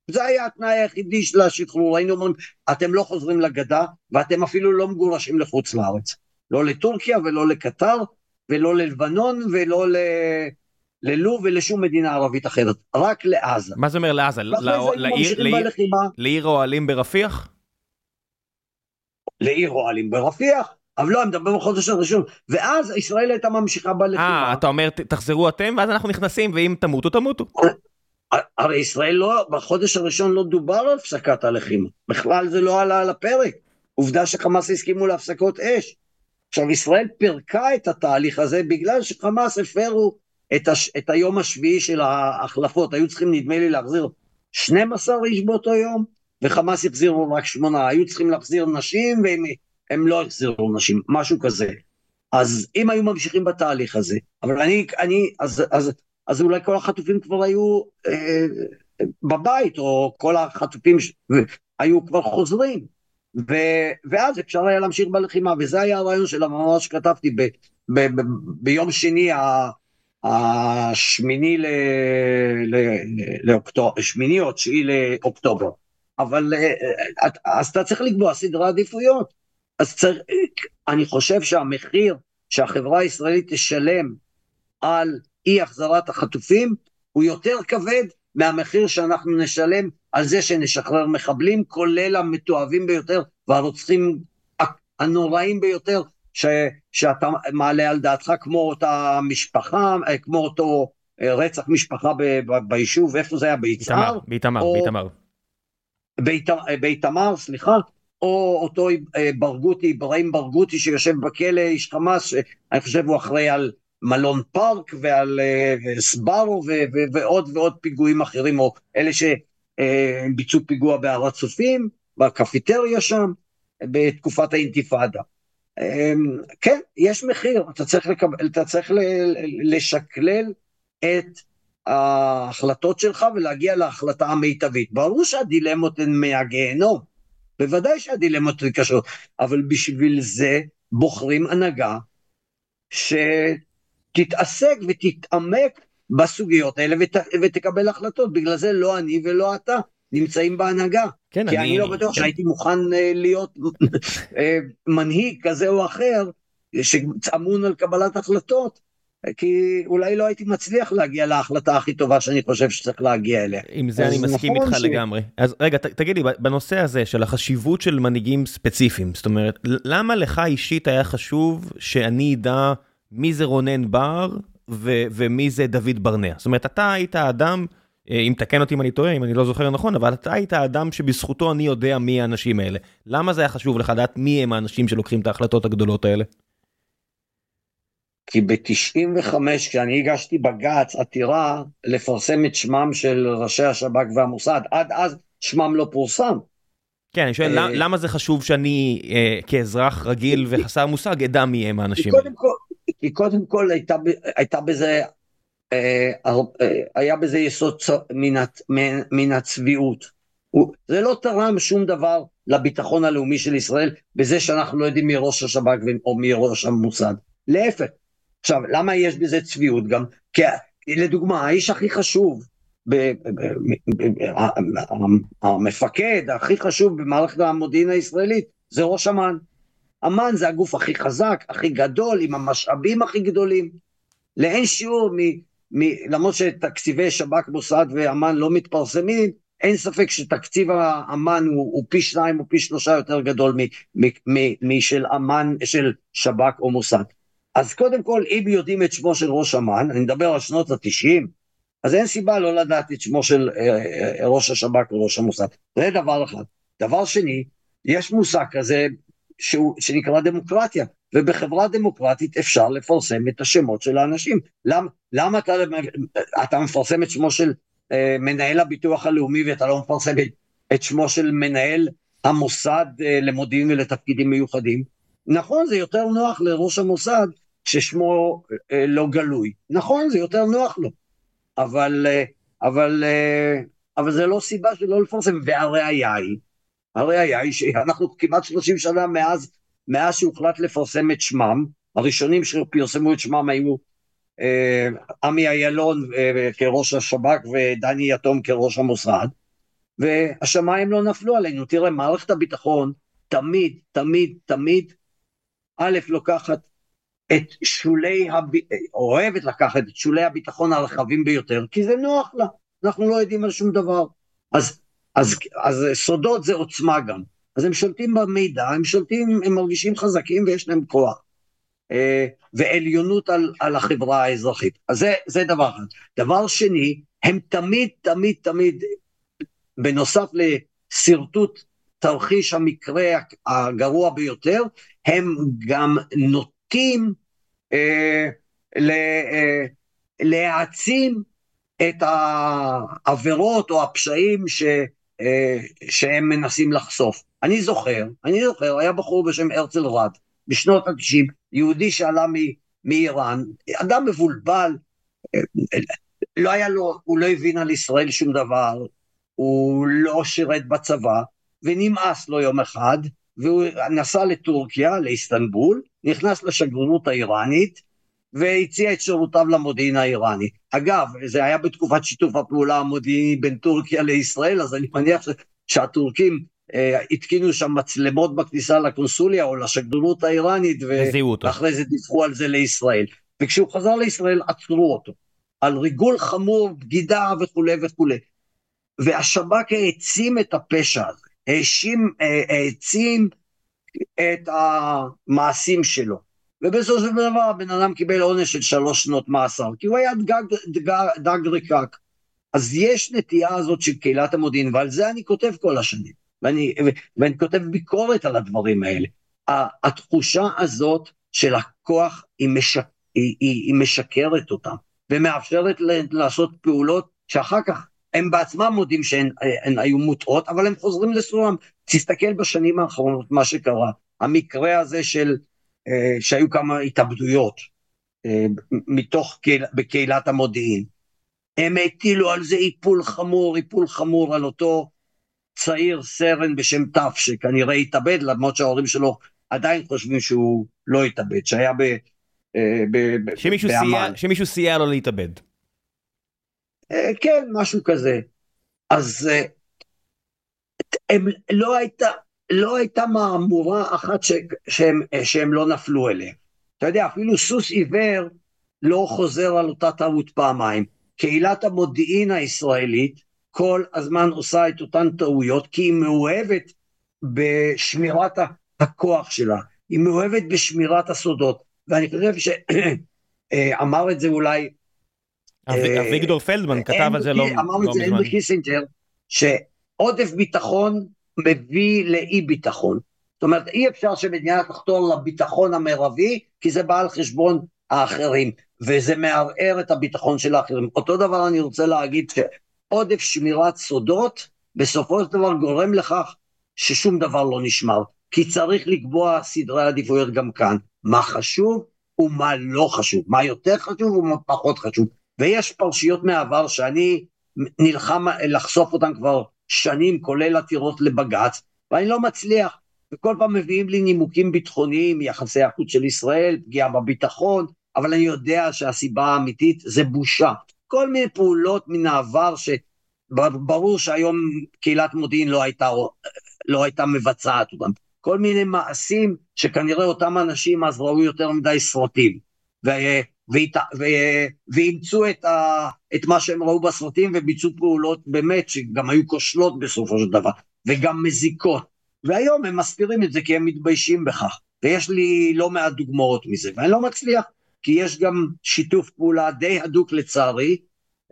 זה היה התנאי היחידי של השחרור, היינו אומרים, אתם לא חוזרים לגדה ואתם אפילו לא מגורשים לחוץ לארץ. לא לטורקיה ולא לקטר ולא ללבנון ולא ל... ללוב ולשום מדינה ערבית אחרת, רק לעזה. מה זה אומר לעזה? לעיר אוהלים ברפיח? לעיר אוהלים ברפיח, אבל לא, אני מדבר בחודש הראשון, ואז ישראל הייתה ממשיכה בלחימה. אה, אתה אומר תחזרו אתם ואז אנחנו נכנסים ואם תמותו תמותו. הרי ישראל לא, בחודש הראשון לא דובר על הפסקת הלחימה, בכלל זה לא עלה על הפרק. עובדה שחמאס הסכימו להפסקות אש. עכשיו ישראל פירקה את התהליך הזה בגלל שחמאס הפרו את, הש, את היום השביעי של ההחלפות, היו צריכים נדמה לי להחזיר 12 איש באותו יום, וחמאס החזירו רק שמונה, היו צריכים להחזיר נשים והם לא החזירו נשים, משהו כזה. אז אם היו ממשיכים בתהליך הזה, אבל אני, אני אז, אז, אז אולי כל החטופים כבר היו אה, בבית, או כל החטופים ש... היו כבר חוזרים, ו, ואז אפשר היה להמשיך בלחימה, וזה היה הרעיון של המאמר שכתבתי ב, ב, ב, ביום שני ה... השמיני ל... ל... לאוקטובר, שמיני או תשיעי לאוקטובר. אבל אה, אז אתה צריך לקבוע סדרי עדיפויות. אז צריך, אני חושב שהמחיר שהחברה הישראלית תשלם על אי החזרת החטופים הוא יותר כבד מהמחיר שאנחנו נשלם על זה שנשחרר מחבלים, כולל המתועבים ביותר והרוצחים הנוראים ביותר ש, שאתה מעלה על דעתך כמו אותה משפחה, אה, כמו אותו אה, רצח משפחה ב, ב, ביישוב, איפה זה היה? ביצהר? באיתמר, באיתמר. באיתמר, סליחה, או אותו ברגותי, אברהים ברגותי שיושב בכלא, איש חמאס, שאני חושב הוא אחראי על מלון פארק ועל uh, סבארו ועוד ועוד פיגועים אחרים, או אלה שביצעו uh, פיגוע בהר הצופים, בקפיטריה שם, בתקופת האינתיפאדה. אמ, כן, יש מחיר, אתה צריך, לקבל, אתה צריך לשקלל את ההחלטות שלך ולהגיע להחלטה המיטבית. ברור שהדילמות הן מהגיהנום, בוודאי שהדילמות הן קשות, אבל בשביל זה בוחרים הנהגה שתתעסק ותתעמק בסוגיות האלה ות, ותקבל החלטות, בגלל זה לא אני ולא אתה נמצאים בהנהגה. כן, כי אני... אני לא בטוח כן. שהייתי מוכן uh, להיות uh, מנהיג כזה או אחר, שאמון על קבלת החלטות, כי אולי לא הייתי מצליח להגיע להחלטה הכי טובה שאני חושב שצריך להגיע אליה. עם זה אני מסכים נכון איתך ש... לגמרי. אז רגע, ת, תגיד לי, בנושא הזה של החשיבות של מנהיגים ספציפיים, זאת אומרת, למה לך אישית היה חשוב שאני אדע מי זה רונן בר ו- ומי זה דוד ברנע? זאת אומרת, אתה היית האדם... אה, אם תקן אותי אם אני טועה, אם אני לא זוכר נכון, אבל אתה היית האדם שבזכותו אני יודע מי האנשים האלה. למה זה היה חשוב לך לדעת מי הם האנשים שלוקחים את ההחלטות הגדולות האלה? כי ב-95 כשאני הגשתי בג"ץ עתירה לפרסם את שמם של ראשי השב"כ והמוסד, עד אז שמם לא פורסם. כן, אני שואל למה זה חשוב שאני אה, כאזרח רגיל וחסר מושג אדע מי הם האנשים האלה? כי קודם כל הייתה, הייתה בזה, אה, אה, היה בזה יסוד מן הצביעות. זה לא תרם שום דבר לביטחון הלאומי של ישראל בזה שאנחנו לא יודעים מי ראש השב"כ או מי ראש המוסד. להפך. עכשיו, למה יש בזה צביעות גם? כי לדוגמה, האיש הכי חשוב, המפקד הכי חשוב במערכת המודיעין הישראלית זה ראש אמ"ן. אמ"ן זה הגוף הכי חזק, הכי גדול, עם המשאבים הכי גדולים. לאין שיעור, מ, מ, למרות שתקציבי שב"כ, מוסד ואמ"ן לא מתפרסמים, אין ספק שתקציב אמ"ן הוא, הוא פי שניים או פי שלושה יותר גדול משל אמ"ן, של שב"כ או מוסד. אז קודם כל, אם יודעים את שמו של ראש אמ"ן, אני מדבר על שנות התשעים, אז אין סיבה לא לדעת את שמו של אה, אה, ראש השב"כ וראש המוסד. זה דבר אחד. דבר שני, יש מושג כזה שהוא, שנקרא דמוקרטיה, ובחברה דמוקרטית אפשר לפרסם את השמות של האנשים. למ, למה אתה, אתה מפרסם את שמו של אה, מנהל הביטוח הלאומי ואתה לא מפרסם את, את שמו של מנהל המוסד אה, למודיעין ולתפקידים מיוחדים? נכון, זה יותר נוח לראש המוסד ששמו אה, לא גלוי. נכון, זה יותר נוח לו. אבל, אה, אבל, אה, אבל זה לא סיבה שלא לפרסם, והראיה היא, הראיה היא שאנחנו כמעט 30 שנה מאז, מאז שהוחלט לפרסם את שמם, הראשונים שפרסמו את שמם היו אה, עמי אילון כראש השב"כ ודני יתום כראש המוסד, והשמיים לא נפלו עלינו. תראה, מערכת הביטחון תמיד, תמיד, תמיד, א', לוקחת את שולי, הב... אוהבת לקחת את שולי הביטחון הרחבים ביותר, כי זה נוח לה, אנחנו לא יודעים על שום דבר. אז, אז, אז סודות זה עוצמה גם. אז הם שולטים במידע, הם שולטים, הם מרגישים חזקים ויש להם כוח. אה, ועליונות על, על החברה האזרחית. אז זה, זה דבר אחד. דבר שני, הם תמיד, תמיד, תמיד, בנוסף לשרטוט תרחיש המקרה הגרוע ביותר, הם גם נוטים אה, אה, להעצים את העבירות או הפשעים ש, שהם מנסים לחשוף. אני זוכר, אני זוכר, היה בחור בשם הרצל רד, בשנות ה-90, יהודי שעלה מאיראן, אדם מבולבל, לא היה לו, הוא לא הבין על ישראל שום דבר, הוא לא שירת בצבא, ונמאס לו יום אחד, והוא נסע לטורקיה, לאיסטנבול, נכנס לשגרירות האיראנית, והציע את שירותיו למודיעין האיראני. אגב, זה היה בתקופת שיתוף הפעולה המודיעיני בין טורקיה לישראל, אז אני מניח שהטורקים אה, התקינו שם מצלמות בכניסה לקונסוליה או לשגרירות האיראנית, ואחרי זה דיווחו על זה לישראל. וכשהוא חזר לישראל עצרו אותו, על ריגול חמור, בגידה וכולי וכולי. והשב"כ העצים את הפשע הזה. האשים, אה, העצים את המעשים שלו. ובסופו של דבר הבן אדם קיבל עונש של שלוש שנות מאסר, כי הוא היה דג, דג, דג ריקק. אז יש נטייה הזאת של קהילת המודיעין, ועל זה אני כותב כל השנים, ואני, ואני כותב ביקורת על הדברים האלה. התחושה הזאת של הכוח היא, משק, היא, היא, היא משקרת אותם, ומאפשרת לעשות פעולות שאחר כך הם בעצמם מודים שהן היו מוטעות, אבל הם חוזרים לסורם. תסתכל בשנים האחרונות מה שקרה. המקרה הזה של, שהיו כמה התאבדויות אה, מתוך קהיל, בקהילת המודיעין. הם הטילו על זה איפול חמור, איפול חמור על אותו צעיר סרן בשם ת' שכנראה התאבד, למרות שההורים שלו עדיין חושבים שהוא לא התאבד, שהיה ב... אה, שמישהו סייע לו להתאבד. אה, כן, משהו כזה. אז אה, הם, לא, הייתה, לא הייתה מהמורה אחת ש, שהם, שהם לא נפלו אליה. אתה יודע, אפילו סוס עיוור לא חוזר על אותה טעות פעמיים. קהילת המודיעין הישראלית כל הזמן עושה את אותן טעויות, כי היא מאוהבת בשמירת הכוח שלה, היא מאוהבת בשמירת הסודות. ואני חושב שאמר את זה אולי אה, אביגדור פלדמן כתב על זה לא מזמן. אמר את זה הנרי קיסינג'ר, שעודף ביטחון מביא לאי ביטחון. זאת אומרת, אי אפשר שמדינה תחתור לביטחון המרבי, כי זה בא על חשבון האחרים, וזה מערער את הביטחון של האחרים. אותו דבר אני רוצה להגיד שעודף שמירת סודות, בסופו של דבר גורם לכך ששום דבר לא נשמר. כי צריך לקבוע סדרי עדיפויות גם כאן. מה חשוב? ומה לא חשוב, מה יותר חשוב ומה פחות חשוב. ויש פרשיות מהעבר שאני נלחם לחשוף אותן כבר שנים, כולל עתירות לבג"ץ, ואני לא מצליח. וכל פעם מביאים לי נימוקים ביטחוניים, יחסי החוץ של ישראל, פגיעה בביטחון, אבל אני יודע שהסיבה האמיתית זה בושה. כל מיני פעולות מן העבר שברור שהיום קהילת מודיעין לא הייתה, לא הייתה מבצעת אותם. כל מיני מעשים שכנראה אותם אנשים אז ראו יותר מדי סרטים. ואימצו את, את מה שהם ראו בסרטים וביצעו פעולות באמת שגם היו כושלות בסופו של דבר, וגם מזיקות. והיום הם מסתירים את זה כי הם מתביישים בכך. ויש לי לא מעט דוגמאות מזה, ואני לא מצליח, כי יש גם שיתוף פעולה די הדוק לצערי,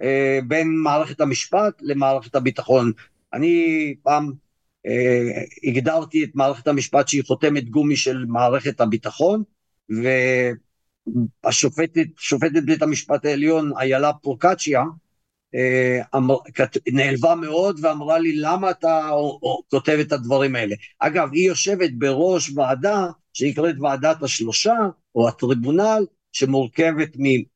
אה, בין מערכת המשפט למערכת הביטחון. אני פעם אה, הגדרתי את מערכת המשפט שהיא חותמת גומי של מערכת הביטחון, והשופטת, שופטת בית המשפט העליון, איילה פרוקצ'יה, אה, אמר, נעלבה מאוד ואמרה לי למה אתה או, או, כותב את הדברים האלה. אגב, היא יושבת בראש ועדה שנקראת ועדת השלושה או הטריבונל שמורכבת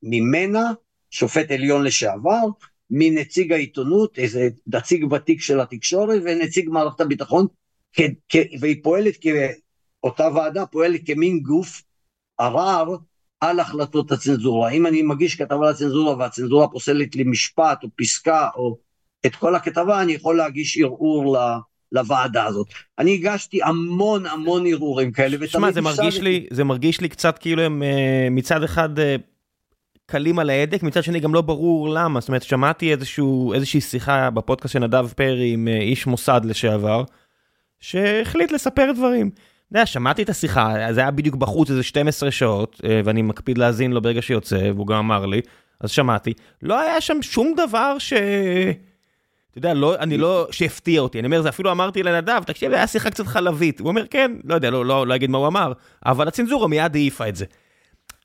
ממנה, שופט עליון לשעבר, מנציג העיתונות, איזה נציג ותיק של התקשורת ונציג מערכת הביטחון, כ, כ, והיא פועלת, אותה ועדה פועלת כמין גוף ערר על החלטות הצנזורה. אם אני מגיש כתבה לצנזורה והצנזורה פוסלת לי משפט או פסקה או את כל הכתבה, אני יכול להגיש ערעור ל... לוועדה הזאת. אני הגשתי המון המון ערעורים כאלה. שמע, זה מרגיש לי, זה מרגיש לי קצת כאילו הם אה, מצד אחד אה, קלים על ההדק, מצד שני גם לא ברור למה. זאת אומרת, שמעתי איזשהו, איזושהי שיחה בפודקאסט של נדב פרי עם אה, איש מוסד לשעבר, שהחליט לספר דברים. יודע, שמעתי את השיחה, זה היה בדיוק בחוץ איזה 12 שעות, אה, ואני מקפיד להאזין לו ברגע שיוצא, והוא גם אמר לי, אז שמעתי. לא היה שם שום דבר ש... אתה יודע, לא, אני לא, שהפתיע אותי, אני אומר, זה אפילו אמרתי לנדב, תקשיב, היה שיחה קצת חלבית. הוא אומר, כן, לא יודע, לא, לא, לא אגיד מה הוא אמר, אבל הצנזורה מיד העיפה את זה.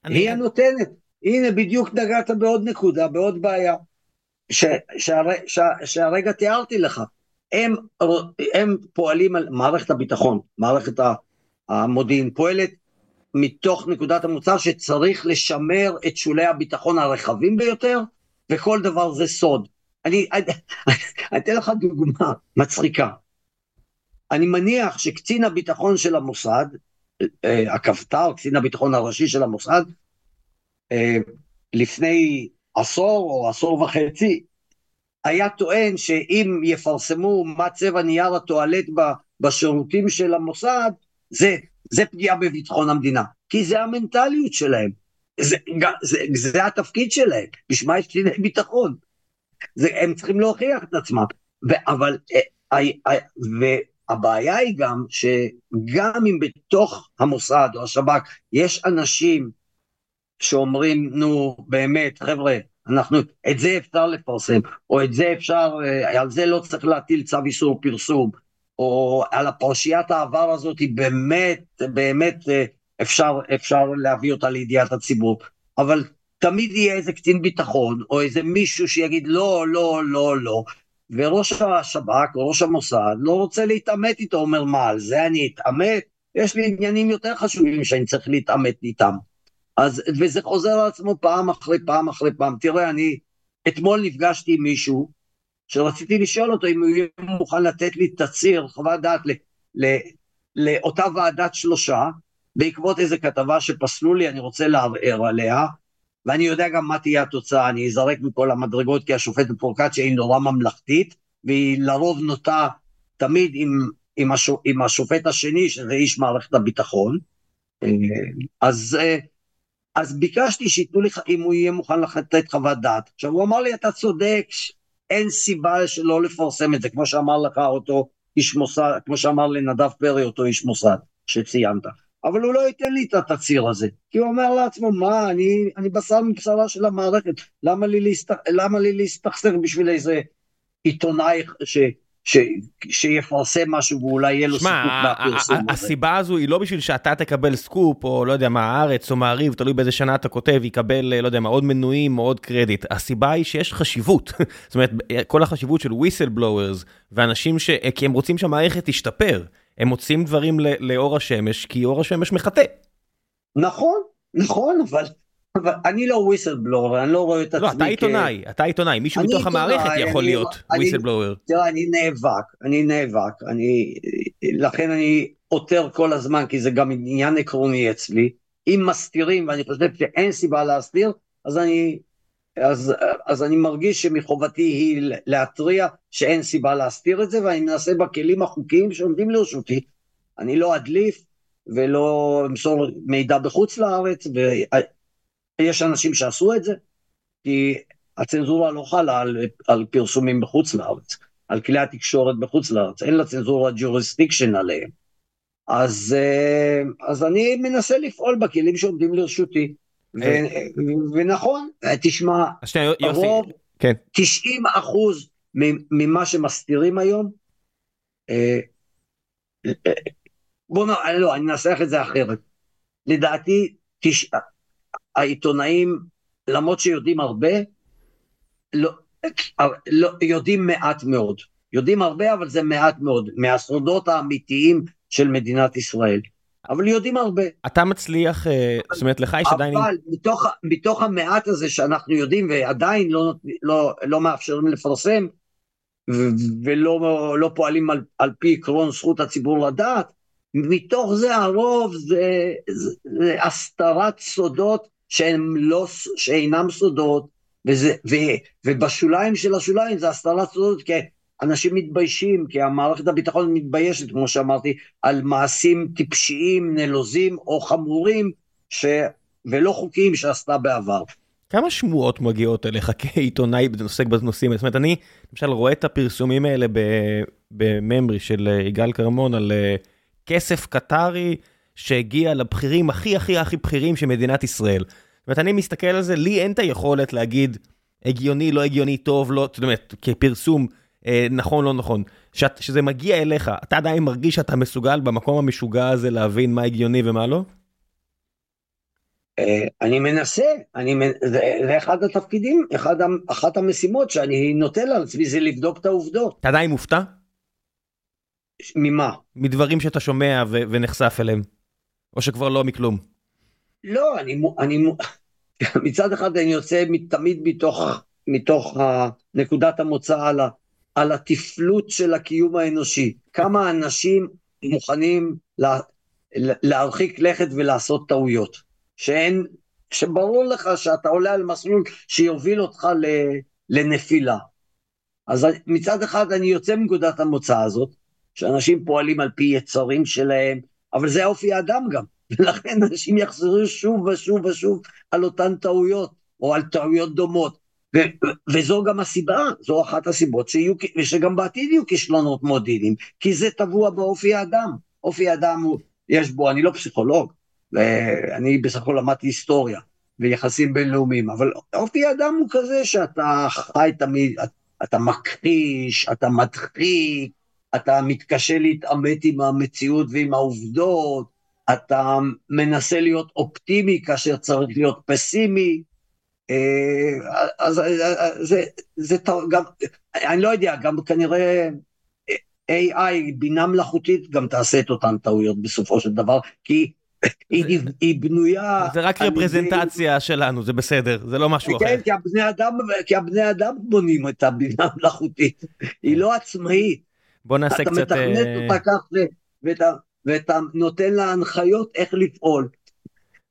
היא אני... הנותנת. הנה, בדיוק נגעת בעוד נקודה, בעוד בעיה, ש, שהר, ש, שהרגע תיארתי לך. הם, הם פועלים על מערכת הביטחון, מערכת המודיעין פועלת מתוך נקודת המוצא שצריך לשמר את שולי הביטחון הרחבים ביותר, וכל דבר זה סוד. אני אתן לך דוגמה מצחיקה. אני מניח שקצין הביטחון של המוסד, אה, הכבת"ר, קצין הביטחון הראשי של המוסד, אה, לפני עשור או עשור וחצי, היה טוען שאם יפרסמו מה צבע נייר הטואלט בשירותים של המוסד, זה, זה פגיעה בביטחון המדינה. כי זה המנטליות שלהם. זה, זה, זה, התפקיד שלהם, בשביל מה יש קציני ביטחון. זה, הם צריכים להוכיח את עצמם. ו, אבל, אה, והבעיה היא גם שגם אם בתוך המוסד או השב"כ יש אנשים שאומרים, נו, באמת, חבר'ה, אנחנו, את זה אפשר לפרסם, או את זה אפשר, אה, על זה לא צריך להטיל צו איסור פרסום, או על הפרשיית העבר הזאת, היא באמת, באמת אה, אפשר, אפשר להביא אותה לידיעת הציבור. אבל תמיד יהיה איזה קצין ביטחון, או איזה מישהו שיגיד לא, לא, לא, לא, וראש השב"כ או ראש המוסד לא רוצה להתעמת איתו, אומר מה, על זה אני אתעמת? יש לי עניינים יותר חשובים שאני צריך להתעמת איתם. אז, וזה חוזר על עצמו פעם אחרי פעם אחרי פעם. תראה, אני אתמול נפגשתי עם מישהו, שרציתי לשאול אותו אם הוא יהיה מוכן לתת לי תצהיר, חוות דעת ל, ל, לאותה ועדת שלושה, בעקבות איזה כתבה שפסלו לי, אני רוצה לערער עליה, ואני יודע גם מה תהיה התוצאה, אני אזרק מכל המדרגות, כי השופטת פרוקציה היא נורא ממלכתית, והיא לרוב נוטה תמיד עם, עם, השופ, עם השופט השני, שזה איש מערכת הביטחון. אז אז ביקשתי שייתנו לי, אם הוא יהיה מוכן לתת חוות דעת. עכשיו, הוא אמר לי, אתה צודק, אין סיבה שלא לפרסם את זה, כמו שאמר לך אותו איש מוסד, כמו שאמר לנדב פרי, אותו איש מוסד שציינת. אבל הוא לא ייתן לי את התצהיר הזה, כי הוא אומר לעצמו, מה, אני, אני בשר מבשרה של המערכת, למה לי, להסתכסך בשביל איזה עיתונאי ש... ש... שיפרסם משהו ואולי יהיה לו סיפוק מהפרסום הזה. הסיבה הזו היא לא בשביל שאתה תקבל סקופ, או לא יודע מה, הארץ או מעריב, תלוי באיזה שנה אתה כותב, יקבל, לא יודע מה, עוד מנויים או עוד קרדיט. הסיבה היא שיש חשיבות. זאת אומרת, כל החשיבות של וויסל בלואוורס, ואנשים ש... כי הם רוצים שהמערכת תשתפר. הם מוצאים דברים לאור השמש, כי אור השמש מחטא. נכון, נכון, אבל אני לא וויסל בלואו, אני לא רואה את עצמי לא, אתה עיתונאי, אתה עיתונאי, מישהו מתוך המערכת יכול להיות וויסל בלואוור. תראה, אני נאבק, אני נאבק, אני, לכן אני עותר כל הזמן, כי זה גם עניין עקרוני אצלי. אם מסתירים, ואני חושב שאין סיבה להסתיר, אז אני, אז, אז אני מרגיש שמחובתי היא להתריע שאין סיבה להסתיר את זה, ואני מנסה בכלים החוקיים שעומדים לרשותי. אני לא אדליף ולא אמסור מידע בחוץ לארץ, ויש אנשים שעשו את זה, כי הצנזורה לא חלה על, על פרסומים בחוץ לארץ, על כלי התקשורת בחוץ לארץ, אין לצנזורה jurisdiction עליהם. אז, אה, אז אני מנסה לפעול בכלים שעומדים לרשותי. ו- ונכון, תשמע, רוב, כן. 90 אחוז ממה שמסתירים היום, אה, אה, בוא נ... לא, אני אנסח את זה אחרת. לדעתי, תש... העיתונאים, למרות שיודעים הרבה, לא, לא, יודעים מעט מאוד. יודעים הרבה, אבל זה מעט מאוד, מהסודות האמיתיים של מדינת ישראל. אבל יודעים הרבה. אתה מצליח, אה, זאת אומרת לך יש עדיין... אבל מתוך, מתוך המעט הזה שאנחנו יודעים ועדיין לא, לא, לא מאפשרים לפרסם ולא לא פועלים על, על פי עקרון זכות הציבור לדעת, מתוך זה הרוב זה, זה, זה הסתרת סודות שהם לא, שאינם סודות, וזה, ו, ובשוליים של השוליים זה הסתרת סודות, כי אנשים מתביישים, כי המערכת הביטחון מתביישת, כמו שאמרתי, על מעשים טיפשיים, נלוזים או חמורים, ש... ולא חוקיים שעשתה בעבר. כמה שמועות מגיעות אליך כעיתונאי עוסק בנושאים? זאת אומרת, אני למשל רואה את הפרסומים האלה בממרי של אה, יגאל כרמון על אה, כסף קטרי שהגיע לבכירים הכי הכי הכי בכירים של מדינת ישראל. זאת אומרת, אני מסתכל על זה, לי אין את היכולת להגיד הגיוני, לא הגיוני, טוב, לא, זאת אומרת, כפרסום אה, נכון, לא נכון. שאת, שזה מגיע אליך, אתה עדיין מרגיש שאתה מסוגל במקום המשוגע הזה להבין מה הגיוני ומה לא? אה, אני מנסה, אני, זה, זה אחד התפקידים, אחד, אחת המשימות שאני נוטל על עצמי זה לבדוק את העובדות. אתה עדיין מופתע? ממה? מדברים שאתה שומע ו- ונחשף אליהם, או שכבר לא מכלום. לא, אני, אני מצד אחד אני יוצא תמיד מתוך, מתוך נקודת המוצא על, על התפלות של הקיום האנושי. כמה אנשים מוכנים לה, להרחיק לכת ולעשות טעויות. שאין, שברור לך שאתה עולה על מסלול שיוביל אותך לנפילה. אז מצד אחד אני יוצא מנקודת המוצא הזאת, שאנשים פועלים על פי יצרים שלהם, אבל זה אופי האדם גם, ולכן אנשים יחזרו שוב ושוב ושוב על אותן טעויות, או על טעויות דומות. ו- וזו גם הסיבה, זו אחת הסיבות שיהיו, ושגם בעתיד יהיו כישלונות מודיעיניים, כי זה טבוע באופי האדם. אופי האדם הוא, יש בו, אני לא פסיכולוג, ואני בסך הכל למדתי היסטוריה ויחסים בינלאומיים, אבל אופי האדם הוא כזה שאתה חי תמיד, אתה מכחיש, אתה מדחיק, אתה מתקשה להתעמת עם המציאות ועם העובדות, אתה מנסה להיות אופטימי כאשר צריך להיות פסימי, אה, אז זה, זה גם, אני לא יודע, גם כנראה AI, בינה מלאכותית, גם תעשה את אותן טעויות בסופו של דבר, כי היא, היא בנויה... זה רק רפרזנטציה זה... שלנו, זה בסדר, זה לא משהו כן, אחר. כן, כי הבני אדם, כי הבני אדם בונים את הבינה המלאכותית, היא לא עצמאית. בוא נעשה אתה קצת... אתה מתכנת אה, אותה כך, ואתה, ואתה נותן לה הנחיות איך לפעול.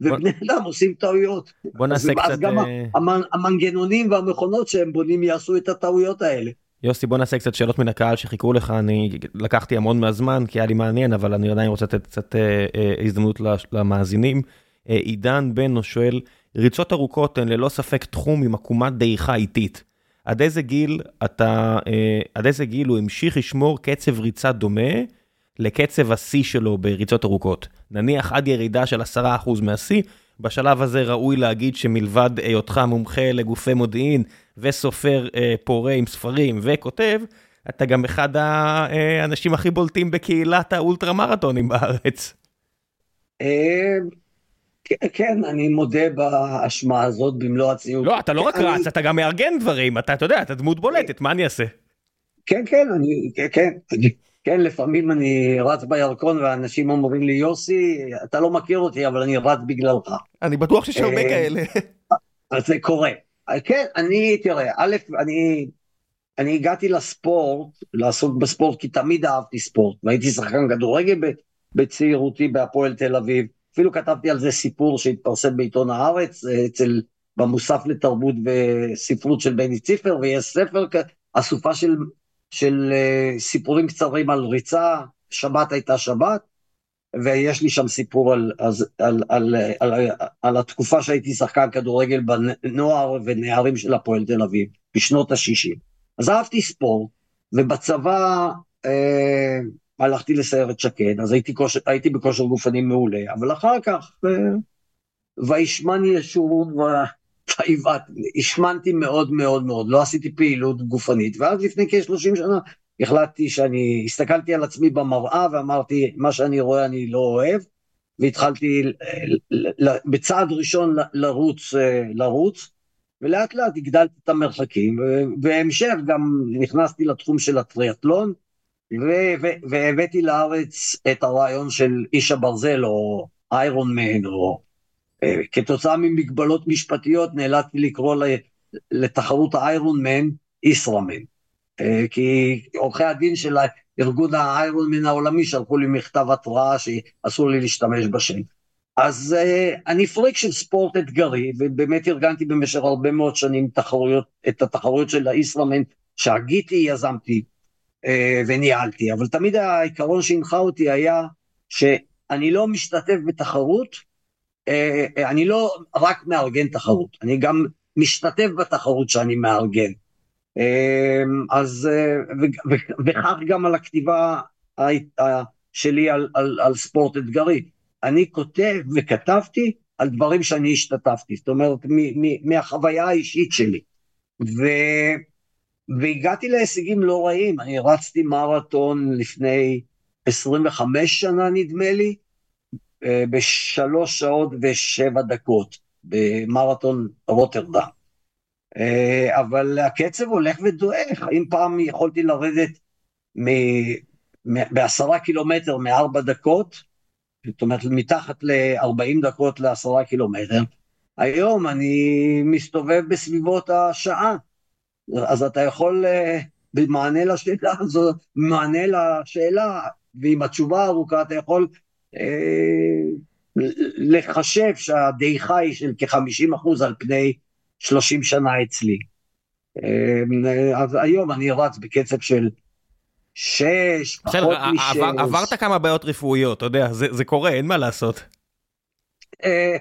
ובני בוא... אדם עושים טעויות. בוא נעשה אז, קצת... אז גם אה, המנגנונים והמכונות שהם בונים יעשו את הטעויות האלה. יוסי בוא נעשה קצת שאלות מן הקהל שחיכו לך אני לקחתי המון מהזמן כי היה לי מעניין אבל אני עדיין רוצה לתת קצת אה, אה, הזדמנות למאזינים. אה, עידן בן שואל ריצות ארוכות הן ללא ספק תחום עם עקומת דעיכה איטית. עד איזה גיל אתה אה, עד איזה גיל הוא המשיך לשמור קצב ריצה דומה לקצב השיא שלו בריצות ארוכות נניח עד ירידה של 10% מהשיא בשלב הזה ראוי להגיד שמלבד היותך מומחה לגופי מודיעין וסופר אה, פורה עם ספרים וכותב, אתה גם אחד האנשים הכי בולטים בקהילת האולטרה מרתונים בארץ. אה, כן, אני מודה באשמה הזאת במלוא הציות. לא, אתה לא רק רץ, אתה גם מארגן דברים, אתה יודע, אתה דמות בולטת, מה אני אעשה? כן, כן, אני, כן, כן. כן, לפעמים אני רץ בירקון ואנשים אומרים לי, יוסי, אתה לא מכיר אותי, אבל אני רץ בגללך. אני בטוח שיש הרבה אה, כאלה. אז זה קורה. כן, אני, תראה, א', אני, אני הגעתי לספורט, לעסוק בספורט, כי תמיד אהבתי ספורט, והייתי שחקן כדורגל בצעירותי בהפועל תל אביב. אפילו כתבתי על זה סיפור שהתפרסם בעיתון הארץ, אה, אצל, במוסף לתרבות וספרות של בני ציפר, ויש ספר, אסופה של, של uh, סיפורים קצרים על ריצה, שבת הייתה שבת, ויש לי שם סיפור על, על, על, על, על, על התקופה שהייתי שחקן כדורגל בנוער ונערים של הפועל תל אביב, בשנות ה-60. אז אהבתי ספורט, ובצבא אה, הלכתי לסיירת שקד, אז הייתי, כושר, הייתי בכושר גופני מעולה, אבל אחר כך, אה, וישמן ישורון השמנתי מאוד מאוד מאוד, לא עשיתי פעילות גופנית, ואז לפני כ-30 שנה החלטתי שאני, הסתכלתי על עצמי במראה ואמרתי, מה שאני רואה אני לא אוהב, והתחלתי בצעד ראשון לרוץ, אה, לרוץ, ולאט לאט הגדלתי את המרחקים, ובהמשך גם נכנסתי לתחום של הטריאטלון, והבאתי לארץ את הרעיון של איש הברזל, או איירון מן, או אה, כתוצאה ממגבלות משפטיות נאלצתי לקרוא לתחרות האיירון מן ישראמן. אה, כי עורכי הדין של ארגון האיירון מן העולמי שלחו לי מכתב התראה שאסור לי להשתמש בשם. אז uh, אני פריק של ספורט אתגרי, ובאמת ארגנתי במשך הרבה מאוד שנים תחרויות, את התחרויות של הישראמן, שהגיתי, יזמתי וניהלתי, אבל תמיד העיקרון שהנחה אותי היה שאני לא משתתף בתחרות, uh, אני לא רק מארגן תחרות, אני גם משתתף בתחרות שאני מארגן. אז, וכך גם על הכתיבה שלי על, על, על ספורט אתגרי. אני כותב וכתבתי על דברים שאני השתתפתי, זאת אומרת, מ- מ- מהחוויה האישית שלי. ו... והגעתי להישגים לא רעים, אני רצתי מרתון לפני 25 שנה נדמה לי, אה, בשלוש שעות ושבע דקות, במרתון רוטרדם. אה, אבל הקצב הולך ודועך, אם פעם יכולתי לרדת בעשרה קילומטר מארבע דקות, זאת אומרת מתחת ל-40 דקות לעשרה קילומטר, היום אני מסתובב בסביבות השעה, אז אתה יכול אה, במענה לשאלה הזו, במענה לשאלה, ועם התשובה הארוכה אתה יכול אה, לחשב שהדעיכה היא של כ-50% על פני 30 שנה אצלי. אה, אז היום אני רץ בקצב של שש, פחות משש. עברת כמה בעיות רפואיות, אתה יודע, זה, זה קורה, אין מה לעשות. אה,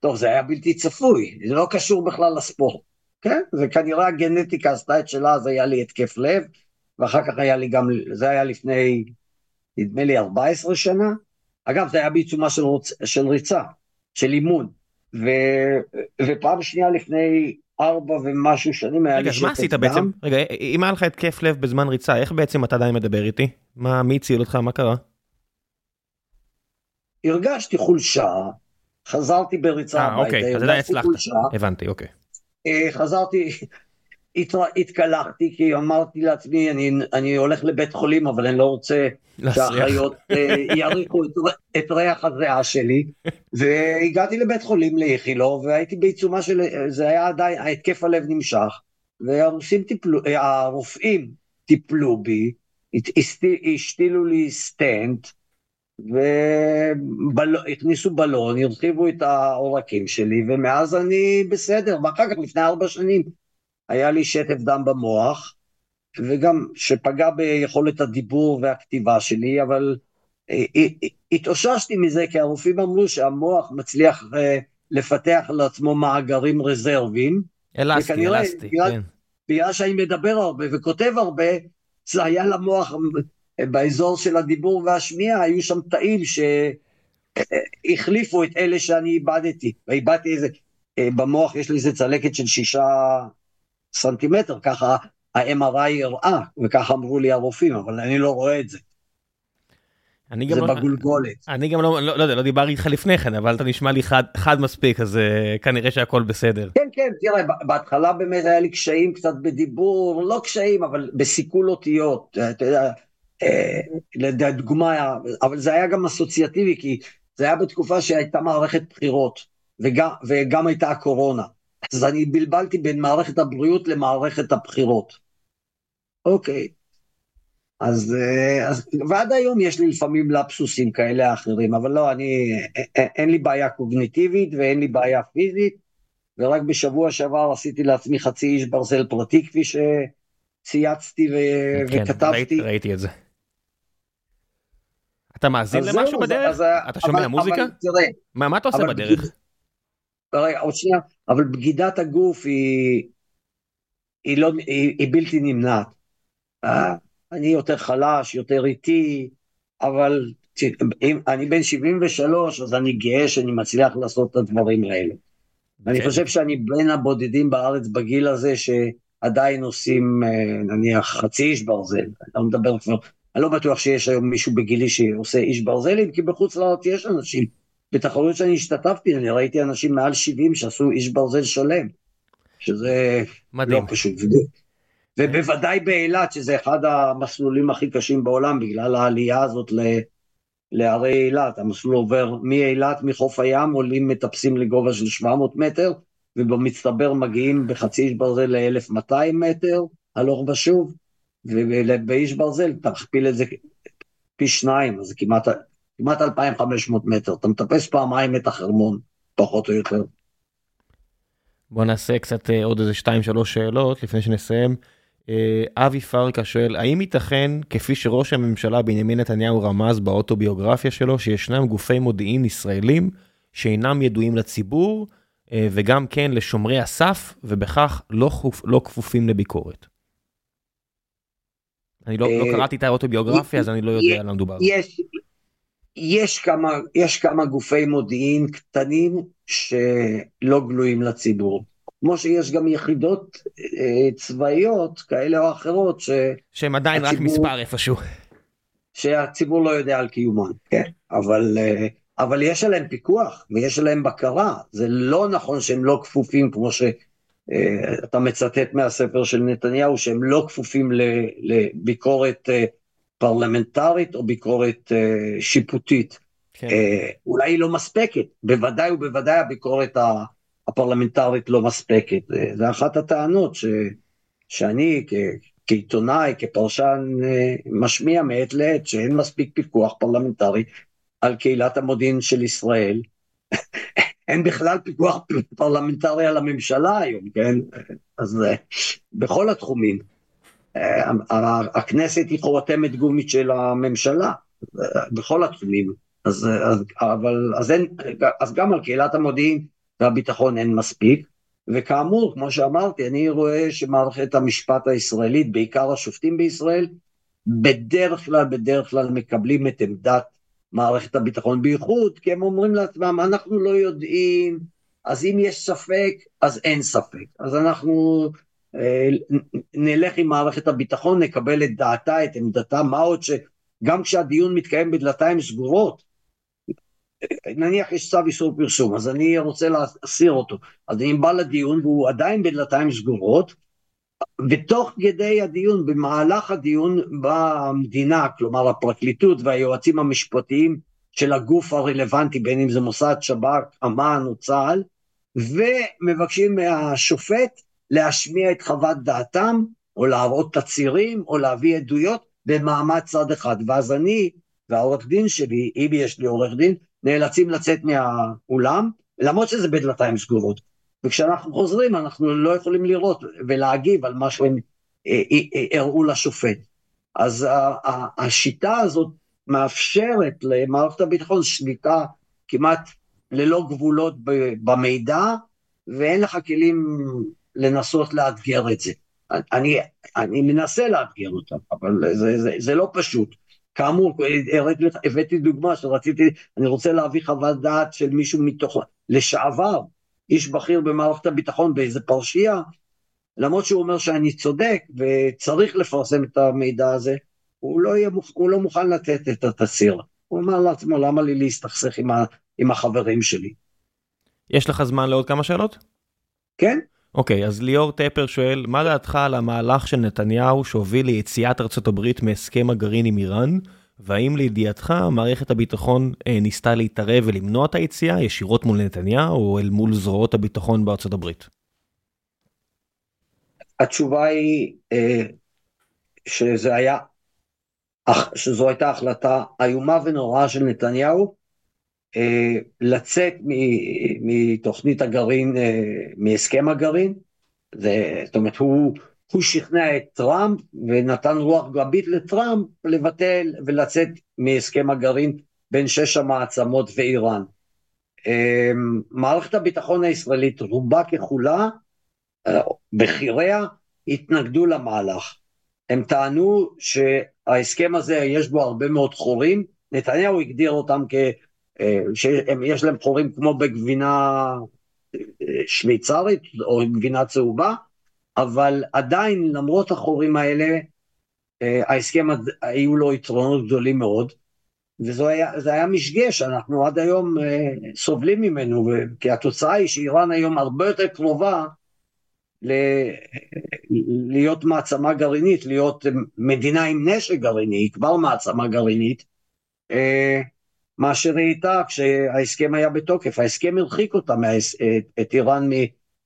טוב, זה היה בלתי צפוי, זה לא קשור בכלל לספורט. כן, זה כנראה הגנטיקה עשתה את שלה, אז היה לי התקף לב, ואחר כך היה לי גם, זה היה לפני, נדמה לי 14 שנה. אגב, זה היה בעיצומה של, רוצ, של ריצה, של אימון. ו, ופעם שנייה לפני ארבע ומשהו שנים היה לי שטף דם. רגע, מה עשית בעצם? רגע, אם היה לך התקף לב בזמן ריצה, איך בעצם אתה עדיין מדבר איתי? מה, מי הציל אותך? מה קרה? הרגשתי חולשה, חזרתי בריצה אה, הביתה, אוקיי, אז עדיין הצלחת. הבנתי, אוקיי. אה, חזרתי, התקלחתי כי אמרתי לעצמי, אני, אני הולך לבית חולים, אבל אני לא רוצה שהאחיות אה, יריחו את, את ריח הזיעה שלי. והגעתי לבית חולים לאיכילוב, והייתי בעיצומה של, זה היה עדיין, ההתקף הלב נמשך, והרופאים טיפלו, אה, הרופאים טיפלו בי, השתילו לי סטנט, והכניסו בלון, הרחיבו את העורקים שלי, ומאז אני בסדר, ואחר כך, לפני ארבע שנים, היה לי שטף דם במוח, וגם שפגע ביכולת הדיבור והכתיבה שלי, אבל אה, אה, התאוששתי מזה כי הרופאים אמרו שהמוח מצליח אה, לפתח לעצמו מאגרים רזרביים. אלסטי, אלסטי, בגלל, כן. בגלל שאני מדבר הרבה וכותב הרבה, זה היה למוח, באזור של הדיבור והשמיעה, היו שם תאים שהחליפו את אלה שאני איבדתי. ואיבדתי איזה, במוח יש לי איזה צלקת של שישה סנטימטר, ככה ה-MRI הראה, וככה אמרו לי הרופאים, אבל אני לא רואה את זה. אני גם זה לא, בגולגולת. אני גם לא, לא, לא יודע, לא דיברתי איתך לפני כן, אבל אתה נשמע לי חד, חד מספיק, אז uh, כנראה שהכל בסדר. כן, כן, תראה, בהתחלה באמת היה לי קשיים קצת בדיבור, לא קשיים, אבל בסיכול אותיות. אתה יודע, לדוגמה, אבל זה היה גם אסוציאטיבי, כי זה היה בתקופה שהייתה מערכת בחירות, וגם, וגם הייתה הקורונה. אז אני בלבלתי בין מערכת הבריאות למערכת הבחירות. אוקיי. אז, אז ועד היום יש לי לפעמים לפסוסים כאלה אחרים, אבל לא, אני, אין לי בעיה קוגניטיבית ואין לי בעיה פיזית, ורק בשבוע שעבר עשיתי לעצמי חצי איש ברזל פרטי, כפי שצייצתי ו... כן, וכתבתי. ראיתי, ראיתי את זה. אתה מאזין למשהו זהו, בדרך? אז, אתה שומע אבל, מוזיקה? אבל, תראה, מה, מה אתה עושה בדרך? בגיד... רגע, עוד שנייה, אבל בגידת הגוף היא, היא, לא, היא, היא בלתי נמנעת. אה, אני יותר חלש, יותר איטי, אבל אם אני בן 73, אז אני גאה שאני מצליח לעשות את הדברים האלה. ואני כן. חושב שאני בין הבודדים בארץ בגיל הזה שעדיין עושים אה, נניח חצי איש ברזל, אני לא מדבר כבר, אני לא בטוח שיש היום מישהו בגילי שעושה איש ברזלים, כי בחוץ לארץ יש אנשים. בתחרויות שאני השתתפתי, אני ראיתי אנשים מעל 70 שעשו איש ברזל שלם, שזה מדהים. לא פשוט. ובוודאי באילת, שזה אחד המסלולים הכי קשים בעולם, בגלל העלייה הזאת ל... לערי אילת. המסלול עובר מאילת, מחוף הים, עולים מטפסים לגובה של 700 מטר, ובמצטבר מגיעים בחצי איש ברזל ל-1200 מטר, הלוך ושוב, ובאיש ברזל תכפיל את זה פי שניים, אז זה כמעט, כמעט 2,500 מטר. אתה מטפס פעמיים את החרמון, פחות או יותר. בוא נעשה קצת אה, עוד איזה 2-3 שאלות לפני שנסיים. אה, אבי פרקה שואל, האם ייתכן, כפי שראש הממשלה בנימין נתניהו רמז באוטוביוגרפיה שלו, שישנם גופי מודיעין ישראלים שאינם ידועים לציבור, אה, וגם כן לשומרי הסף, ובכך לא, חופ, לא כפופים לביקורת? אני לא, לא אה, קראתי את האוטוביוגרפיה, אז אני לא יודע על מה מדובר. יש, יש, כמה, יש כמה גופי מודיעין קטנים שלא גלויים לציבור. כמו שיש גם יחידות אה, צבאיות כאלה או אחרות ש... שהם עדיין הציבור, רק מספר איפשהו. שהציבור לא יודע על קיומן, כן, אבל, אה, אבל יש עליהם פיקוח ויש עליהם בקרה, זה לא נכון שהם לא כפופים כמו אה, מצטט מהספר של נתניהו, שהם לא כפופים לביקורת אה, פרלמנטרית או ביקורת אה, שיפוטית. כן. אולי היא לא מספקת, בוודאי ובוודאי הביקורת. הפרלמנטרית לא מספקת. זה אחת הטענות ש, שאני כ, כעיתונאי, כפרשן, משמיע מעת לעת שאין מספיק פיקוח פרלמנטרי על קהילת המודיעין של ישראל. אין בכלל פיקוח פרלמנטרי על הממשלה היום, כן? אז אה, בכל התחומים. אה, הכנסת היא חותמת גומית של הממשלה, בכל התחומים. אז, אז, אבל, אז, אין, אז גם על קהילת המודיעין והביטחון אין מספיק. וכאמור, כמו שאמרתי, אני רואה שמערכת המשפט הישראלית, בעיקר השופטים בישראל, בדרך כלל, בדרך כלל מקבלים את עמדת מערכת הביטחון, בייחוד כי הם אומרים לעצמם, אנחנו לא יודעים, אז אם יש ספק, אז אין ספק. אז אנחנו אה, נלך עם מערכת הביטחון, נקבל את דעתה, את עמדתה, מה עוד שגם כשהדיון מתקיים בדלתיים סגורות, נניח יש צו איסור פרסום, אז אני רוצה להסיר אותו, אז אני בא לדיון והוא עדיין בדלתיים סגורות, ותוך כדי הדיון, במהלך הדיון, באה המדינה, כלומר הפרקליטות והיועצים המשפטיים של הגוף הרלוונטי, בין אם זה מוסד, שב"כ, אמ"ן או צה"ל, ומבקשים מהשופט להשמיע את חוות דעתם, או להראות תצהירים, או להביא עדויות במעמד צד אחד. ואז אני והעורך דין שלי, אם יש לי עורך דין, נאלצים לצאת מהאולם, למרות שזה בדלתיים סגורות. וכשאנחנו חוזרים אנחנו לא יכולים לראות ולהגיב על מה שהם אה, אה, אה, הראו לשופט. אז השיטה הזאת מאפשרת למערכת הביטחון שליטה כמעט ללא גבולות במידע, ואין לך כלים לנסות לאתגר את זה. אני, אני מנסה לאתגר אותם, אבל זה, זה, זה לא פשוט. כאמור, הבאתי דוגמה שרציתי, אני רוצה להביא חוות דעת של מישהו מתוך, לשעבר, איש בכיר במערכת הביטחון באיזה פרשייה, למרות שהוא אומר שאני צודק וצריך לפרסם את המידע הזה, הוא לא, יהיה, הוא לא מוכן לתת את התצהיר. הוא אמר לעצמו, למה לי להסתכסך עם, ה, עם החברים שלי? יש לך זמן לעוד כמה שאלות? כן. אוקיי, אז ליאור טפר שואל, מה דעתך על המהלך של נתניהו שהוביל ליציאת ארה"ב מהסכם הגרעין עם איראן, והאם לידיעתך מערכת הביטחון אה, ניסתה להתערב ולמנוע את היציאה ישירות מול נתניהו או אל מול זרועות הביטחון בארצות הברית? התשובה היא אה, שזה היה, שזו הייתה החלטה איומה ונוראה של נתניהו אה, לצאת מתוכנית הגרעין, מהסכם הגרעין, זאת אומרת הוא הוא שכנע את טראמפ ונתן רוח גבית לטראמפ לבטל ולצאת מהסכם הגרעין בין שש המעצמות ואיראן. אמ, מערכת הביטחון הישראלית רובה ככולה, אה, בכיריה, התנגדו למהלך. הם טענו שההסכם הזה יש בו הרבה מאוד חורים, נתניהו הגדיר אותם כ... אה, שיש להם חורים כמו בגבינה אה, שוויצרית או גבינה צהובה, אבל עדיין למרות החורים האלה, אה, ההסכם היו לו יתרונות גדולים מאוד, וזה היה, היה משגה שאנחנו עד היום אה, סובלים ממנו, כי התוצאה היא שאיראן היום הרבה יותר קרובה ל... להיות מעצמה גרעינית, להיות מדינה עם נשק גרעיני, היא כבר מעצמה גרעינית, אה, מאשר היא הייתה כשההסכם היה בתוקף. ההסכם הרחיק אותה, את איראן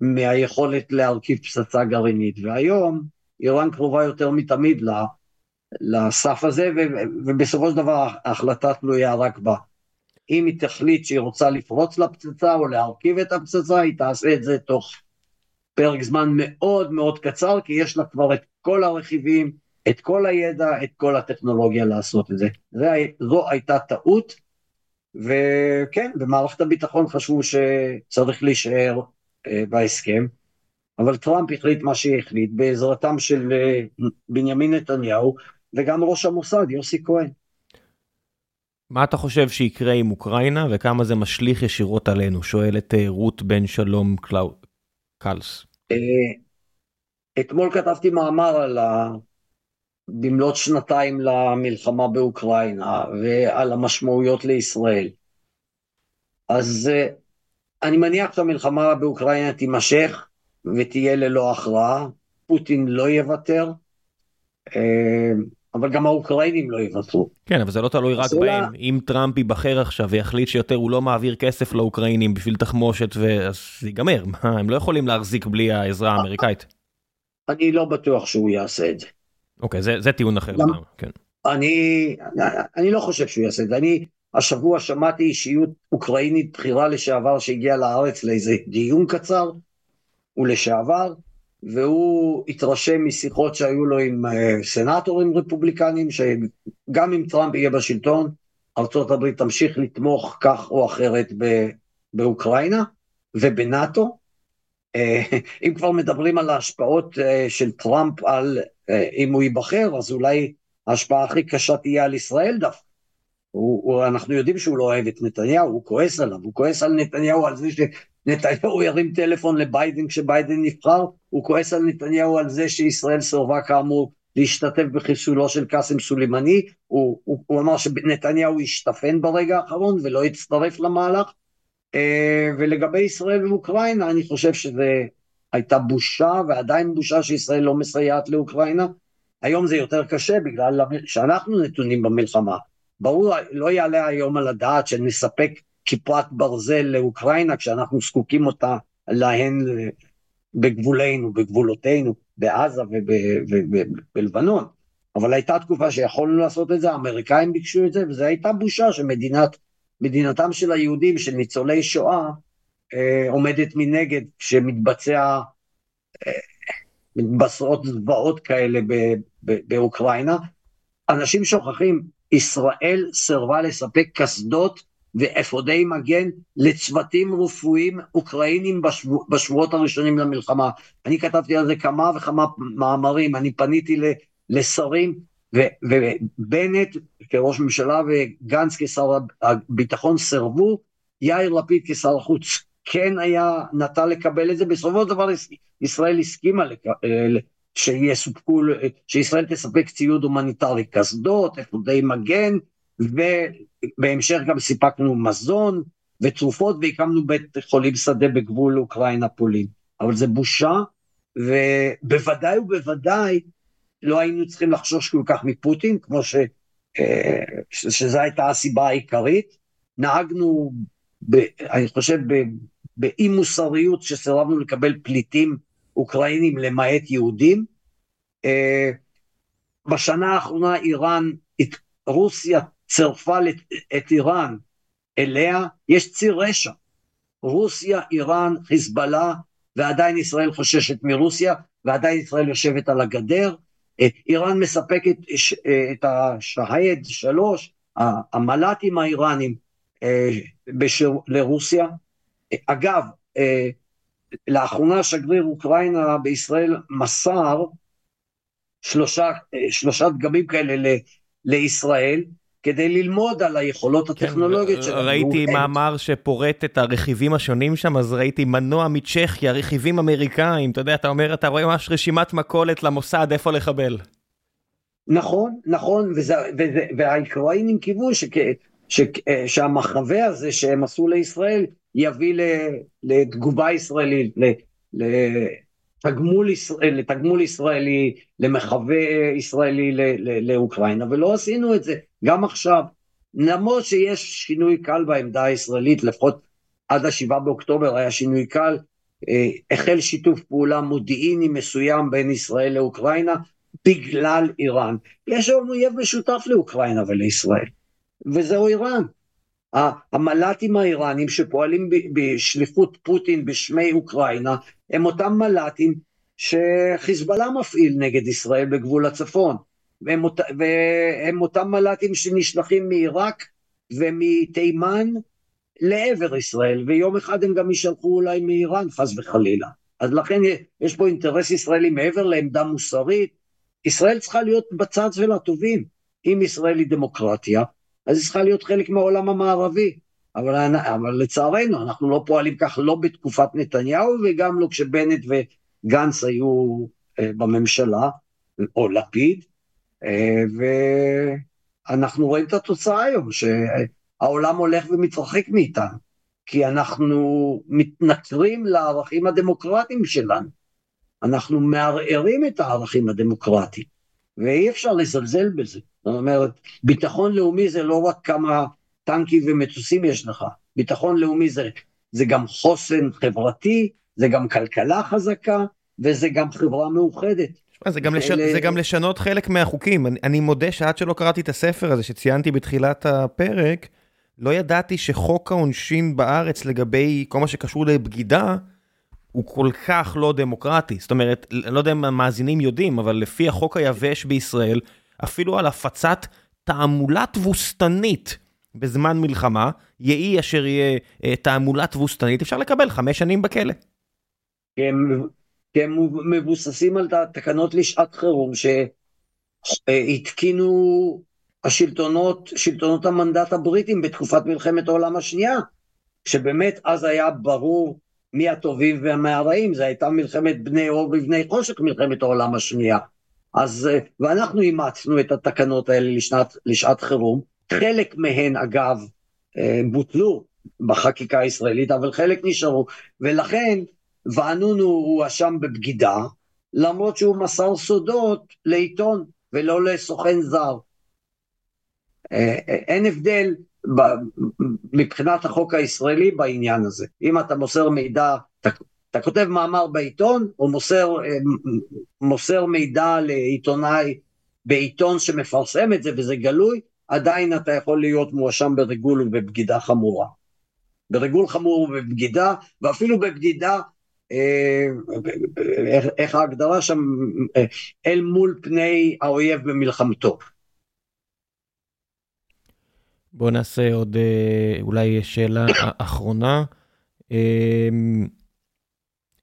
מהיכולת להרכיב פצצה גרעינית, והיום איראן קרובה יותר מתמיד לסף הזה, ובסופו של דבר ההחלטה תלויה רק בה. אם היא תחליט שהיא רוצה לפרוץ לפצצה או להרכיב את הפצצה, היא תעשה את זה תוך פרק זמן מאוד מאוד קצר, כי יש לה כבר את כל הרכיבים, את כל הידע, את כל הטכנולוגיה לעשות את זה. זו הייתה טעות, וכן, במערכת הביטחון חשבו שצריך להישאר בהסכם, אבל טראמפ החליט מה שהחליט בעזרתם של אה, בנימין נתניהו וגם ראש המוסד יוסי כהן. מה אתה חושב שיקרה עם אוקראינה וכמה זה משליך ישירות עלינו? שואלת אה, רות בן שלום קלאו... קלס. אתמול כתבתי מאמר על ה... במלאת שנתיים למלחמה באוקראינה ועל המשמעויות לישראל. אז אני מניח שהמלחמה באוקראינה תימשך ותהיה ללא הכרעה, פוטין לא יוותר, אה, אבל גם האוקראינים לא יוותרו. כן, אבל זה לא תלוי רק בהם. אם טראמפ ייבחר עכשיו ויחליט שיותר הוא לא מעביר כסף לאוקראינים בשביל תחמושת, אז זה ייגמר. הם לא יכולים להחזיק בלי העזרה האמריקאית. אני לא בטוח שהוא יעשה את זה. אוקיי, זה, זה טיעון אחר. כן. אני, אני לא חושב שהוא יעשה את זה. אני השבוע שמעתי אישיות אוקראינית בכירה לשעבר שהגיעה לארץ לאיזה דיון קצר, הוא לשעבר, והוא התרשם משיחות שהיו לו עם אה, סנטורים רפובליקנים, שגם אם טראמפ יהיה בשלטון, ארה"ב תמשיך לתמוך כך או אחרת באוקראינה ובנאטו. אה, אם כבר מדברים על ההשפעות אה, של טראמפ על אם הוא ייבחר, אז אולי ההשפעה הכי קשה תהיה על ישראל דווקא. הוא, הוא, אנחנו יודעים שהוא לא אוהב את נתניהו, הוא כועס עליו, הוא כועס על נתניהו על זה שנתניהו ירים טלפון לביידן כשביידן נבחר, הוא כועס על נתניהו על זה שישראל סורבה כאמור להשתתף בחיסולו של קאסם סולימני, הוא, הוא, הוא אמר שנתניהו השתפן ברגע האחרון ולא הצטרף למהלך, אה, ולגבי ישראל ואוקראינה אני חושב שזה הייתה בושה ועדיין בושה שישראל לא מסייעת לאוקראינה, היום זה יותר קשה בגלל שאנחנו נתונים במלחמה. ברור, לא יעלה היום על הדעת שנספק כיפת ברזל לאוקראינה כשאנחנו זקוקים אותה להן בגבולנו, בגבולותינו, בעזה ובלבנון. אבל הייתה תקופה שיכולנו לעשות את זה, האמריקאים ביקשו את זה, וזו הייתה בושה שמדינתם של היהודים, של ניצולי שואה, אה, עומדת מנגד כשמתבצע, אה, מתבשרות זוועות כאלה באוקראינה. אנשים שוכחים, ישראל סירבה לספק קסדות ואפודי מגן לצוותים רפואיים אוקראינים בשבוע, בשבועות הראשונים למלחמה. אני כתבתי על זה כמה וכמה מאמרים, אני פניתי לשרים, ובנט כראש ממשלה וגנץ כשר הביטחון סירבו, יאיר לפיד כשר החוץ כן היה, נטה לקבל את זה, בסופו של דבר ישראל הסכימה שיסופקו, שישראל תספק ציוד הומניטרי, קסדות, אפודי מגן, ובהמשך גם סיפקנו מזון ותרופות והקמנו בית חולים שדה בגבול אוקראינה-פולין. אבל זה בושה, ובוודאי ובוודאי לא היינו צריכים לחשוש כל כך מפוטין, כמו ש... אה, שזו הייתה הסיבה העיקרית. נהגנו, ב, אני חושב, באי מוסריות שסירבנו לקבל פליטים אוקראינים למעט יהודים. אה, בשנה האחרונה איראן, רוסיה צירפה את איראן אליה, יש ציר רשע. רוסיה, איראן, חיזבאללה, ועדיין ישראל חוששת מרוסיה, ועדיין ישראל יושבת על הגדר. אה, איראן מספקת אה, את השהייד שלוש, המל"טים האיראנים לרוסיה. אגב, לאחרונה שגריר אוקראינה בישראל מסר שלושה, שלושה דגמים כאלה לישראל, כדי ללמוד על היכולות כן, הטכנולוגיות כן, שלנו. ראיתי מאמר שפורט את הרכיבים השונים שם, אז ראיתי מנוע מצ'כיה, רכיבים אמריקאים, אתה יודע, אתה אומר, אתה רואה ממש רשימת מכולת למוסד, איפה לחבל. נכון, נכון, וזה, וזה, והאוקראינים קיוו שכ, ש, שהמחווה הזה שהם עשו לישראל יביא לתגובה ישראלית, לתגמול, ישראל, לתגמול ישראלי, למחווה ישראלי לאוקראינה, ולא עשינו את זה. גם עכשיו, למרות שיש שינוי קל בעמדה הישראלית, לפחות עד השבעה באוקטובר היה שינוי קל, אה, החל שיתוף פעולה מודיעיני מסוים בין ישראל לאוקראינה בגלל איראן. יש לנו אויב משותף לאוקראינה ולישראל, וזהו איראן. המל"טים האיראנים שפועלים בשליחות פוטין בשמי אוקראינה, הם אותם מל"טים שחיזבאללה מפעיל נגד ישראל בגבול הצפון. והם, והם אותם מל"טים שנשלחים מעיראק ומתימן לעבר ישראל, ויום אחד הם גם יישלחו אולי מאיראן, חס וחלילה. אז לכן יש פה אינטרס ישראלי מעבר לעמדה מוסרית. ישראל צריכה להיות בצד של הטובים. אם ישראל היא דמוקרטיה, אז היא צריכה להיות חלק מהעולם המערבי. אבל, אבל לצערנו, אנחנו לא פועלים כך לא בתקופת נתניהו, וגם לא כשבנט וגנץ היו אה, בממשלה, או לפיד, אה, ואנחנו רואים את התוצאה היום, שהעולם הולך ומתרחק מאיתנו, כי אנחנו מתנכרים לערכים הדמוקרטיים שלנו. אנחנו מערערים את הערכים הדמוקרטיים, ואי אפשר לזלזל בזה. זאת אומרת, ביטחון לאומי זה לא רק כמה טנקים ומטוסים יש לך, ביטחון לאומי זה, זה גם חוסן חברתי, זה גם כלכלה חזקה, וזה גם חברה מאוחדת. זה גם, לש... זה גם לשנות חלק מהחוקים. אני, אני מודה שעד שלא קראתי את הספר הזה שציינתי בתחילת הפרק, לא ידעתי שחוק העונשין בארץ לגבי כל מה שקשור לבגידה, הוא כל כך לא דמוקרטי. זאת אומרת, אני לא יודע אם המאזינים יודעים, אבל לפי החוק היבש בישראל, אפילו על הפצת תעמולה תבוסתנית בזמן מלחמה, יהי אשר יהיה אה, תעמולה תבוסתנית, אפשר לקבל חמש שנים בכלא. כן, כי הם מבוססים על תקנות לשעת חירום שהתקינו השלטונות, שלטונות המנדט הבריטים בתקופת מלחמת העולם השנייה, שבאמת אז היה ברור מי הטובים והרעים, זו הייתה מלחמת בני אור ובני חושך, מלחמת העולם השנייה. אז, ואנחנו אימצנו את התקנות האלה לשנת, לשעת חירום, חלק מהן אגב אה, בוטלו בחקיקה הישראלית, אבל חלק נשארו, ולכן וענון הוא הואשם בבגידה, למרות שהוא מסר סודות לעיתון ולא לסוכן זר. אה, אה, אין הבדל מבחינת החוק הישראלי בעניין הזה. אם אתה מוסר מידע, אתה, אתה כותב מאמר בעיתון, או מוסר, אה, מוסר מידע לעיתונאי בעיתון שמפרסם את זה וזה גלוי, עדיין אתה יכול להיות מואשם בריגול ובבגידה חמורה. בריגול חמור ובבגידה, ואפילו בבגידה אה, איך ההגדרה שם, אה, אל מול פני האויב במלחמתו. בוא נעשה עוד אה, אולי שאלה אחרונה.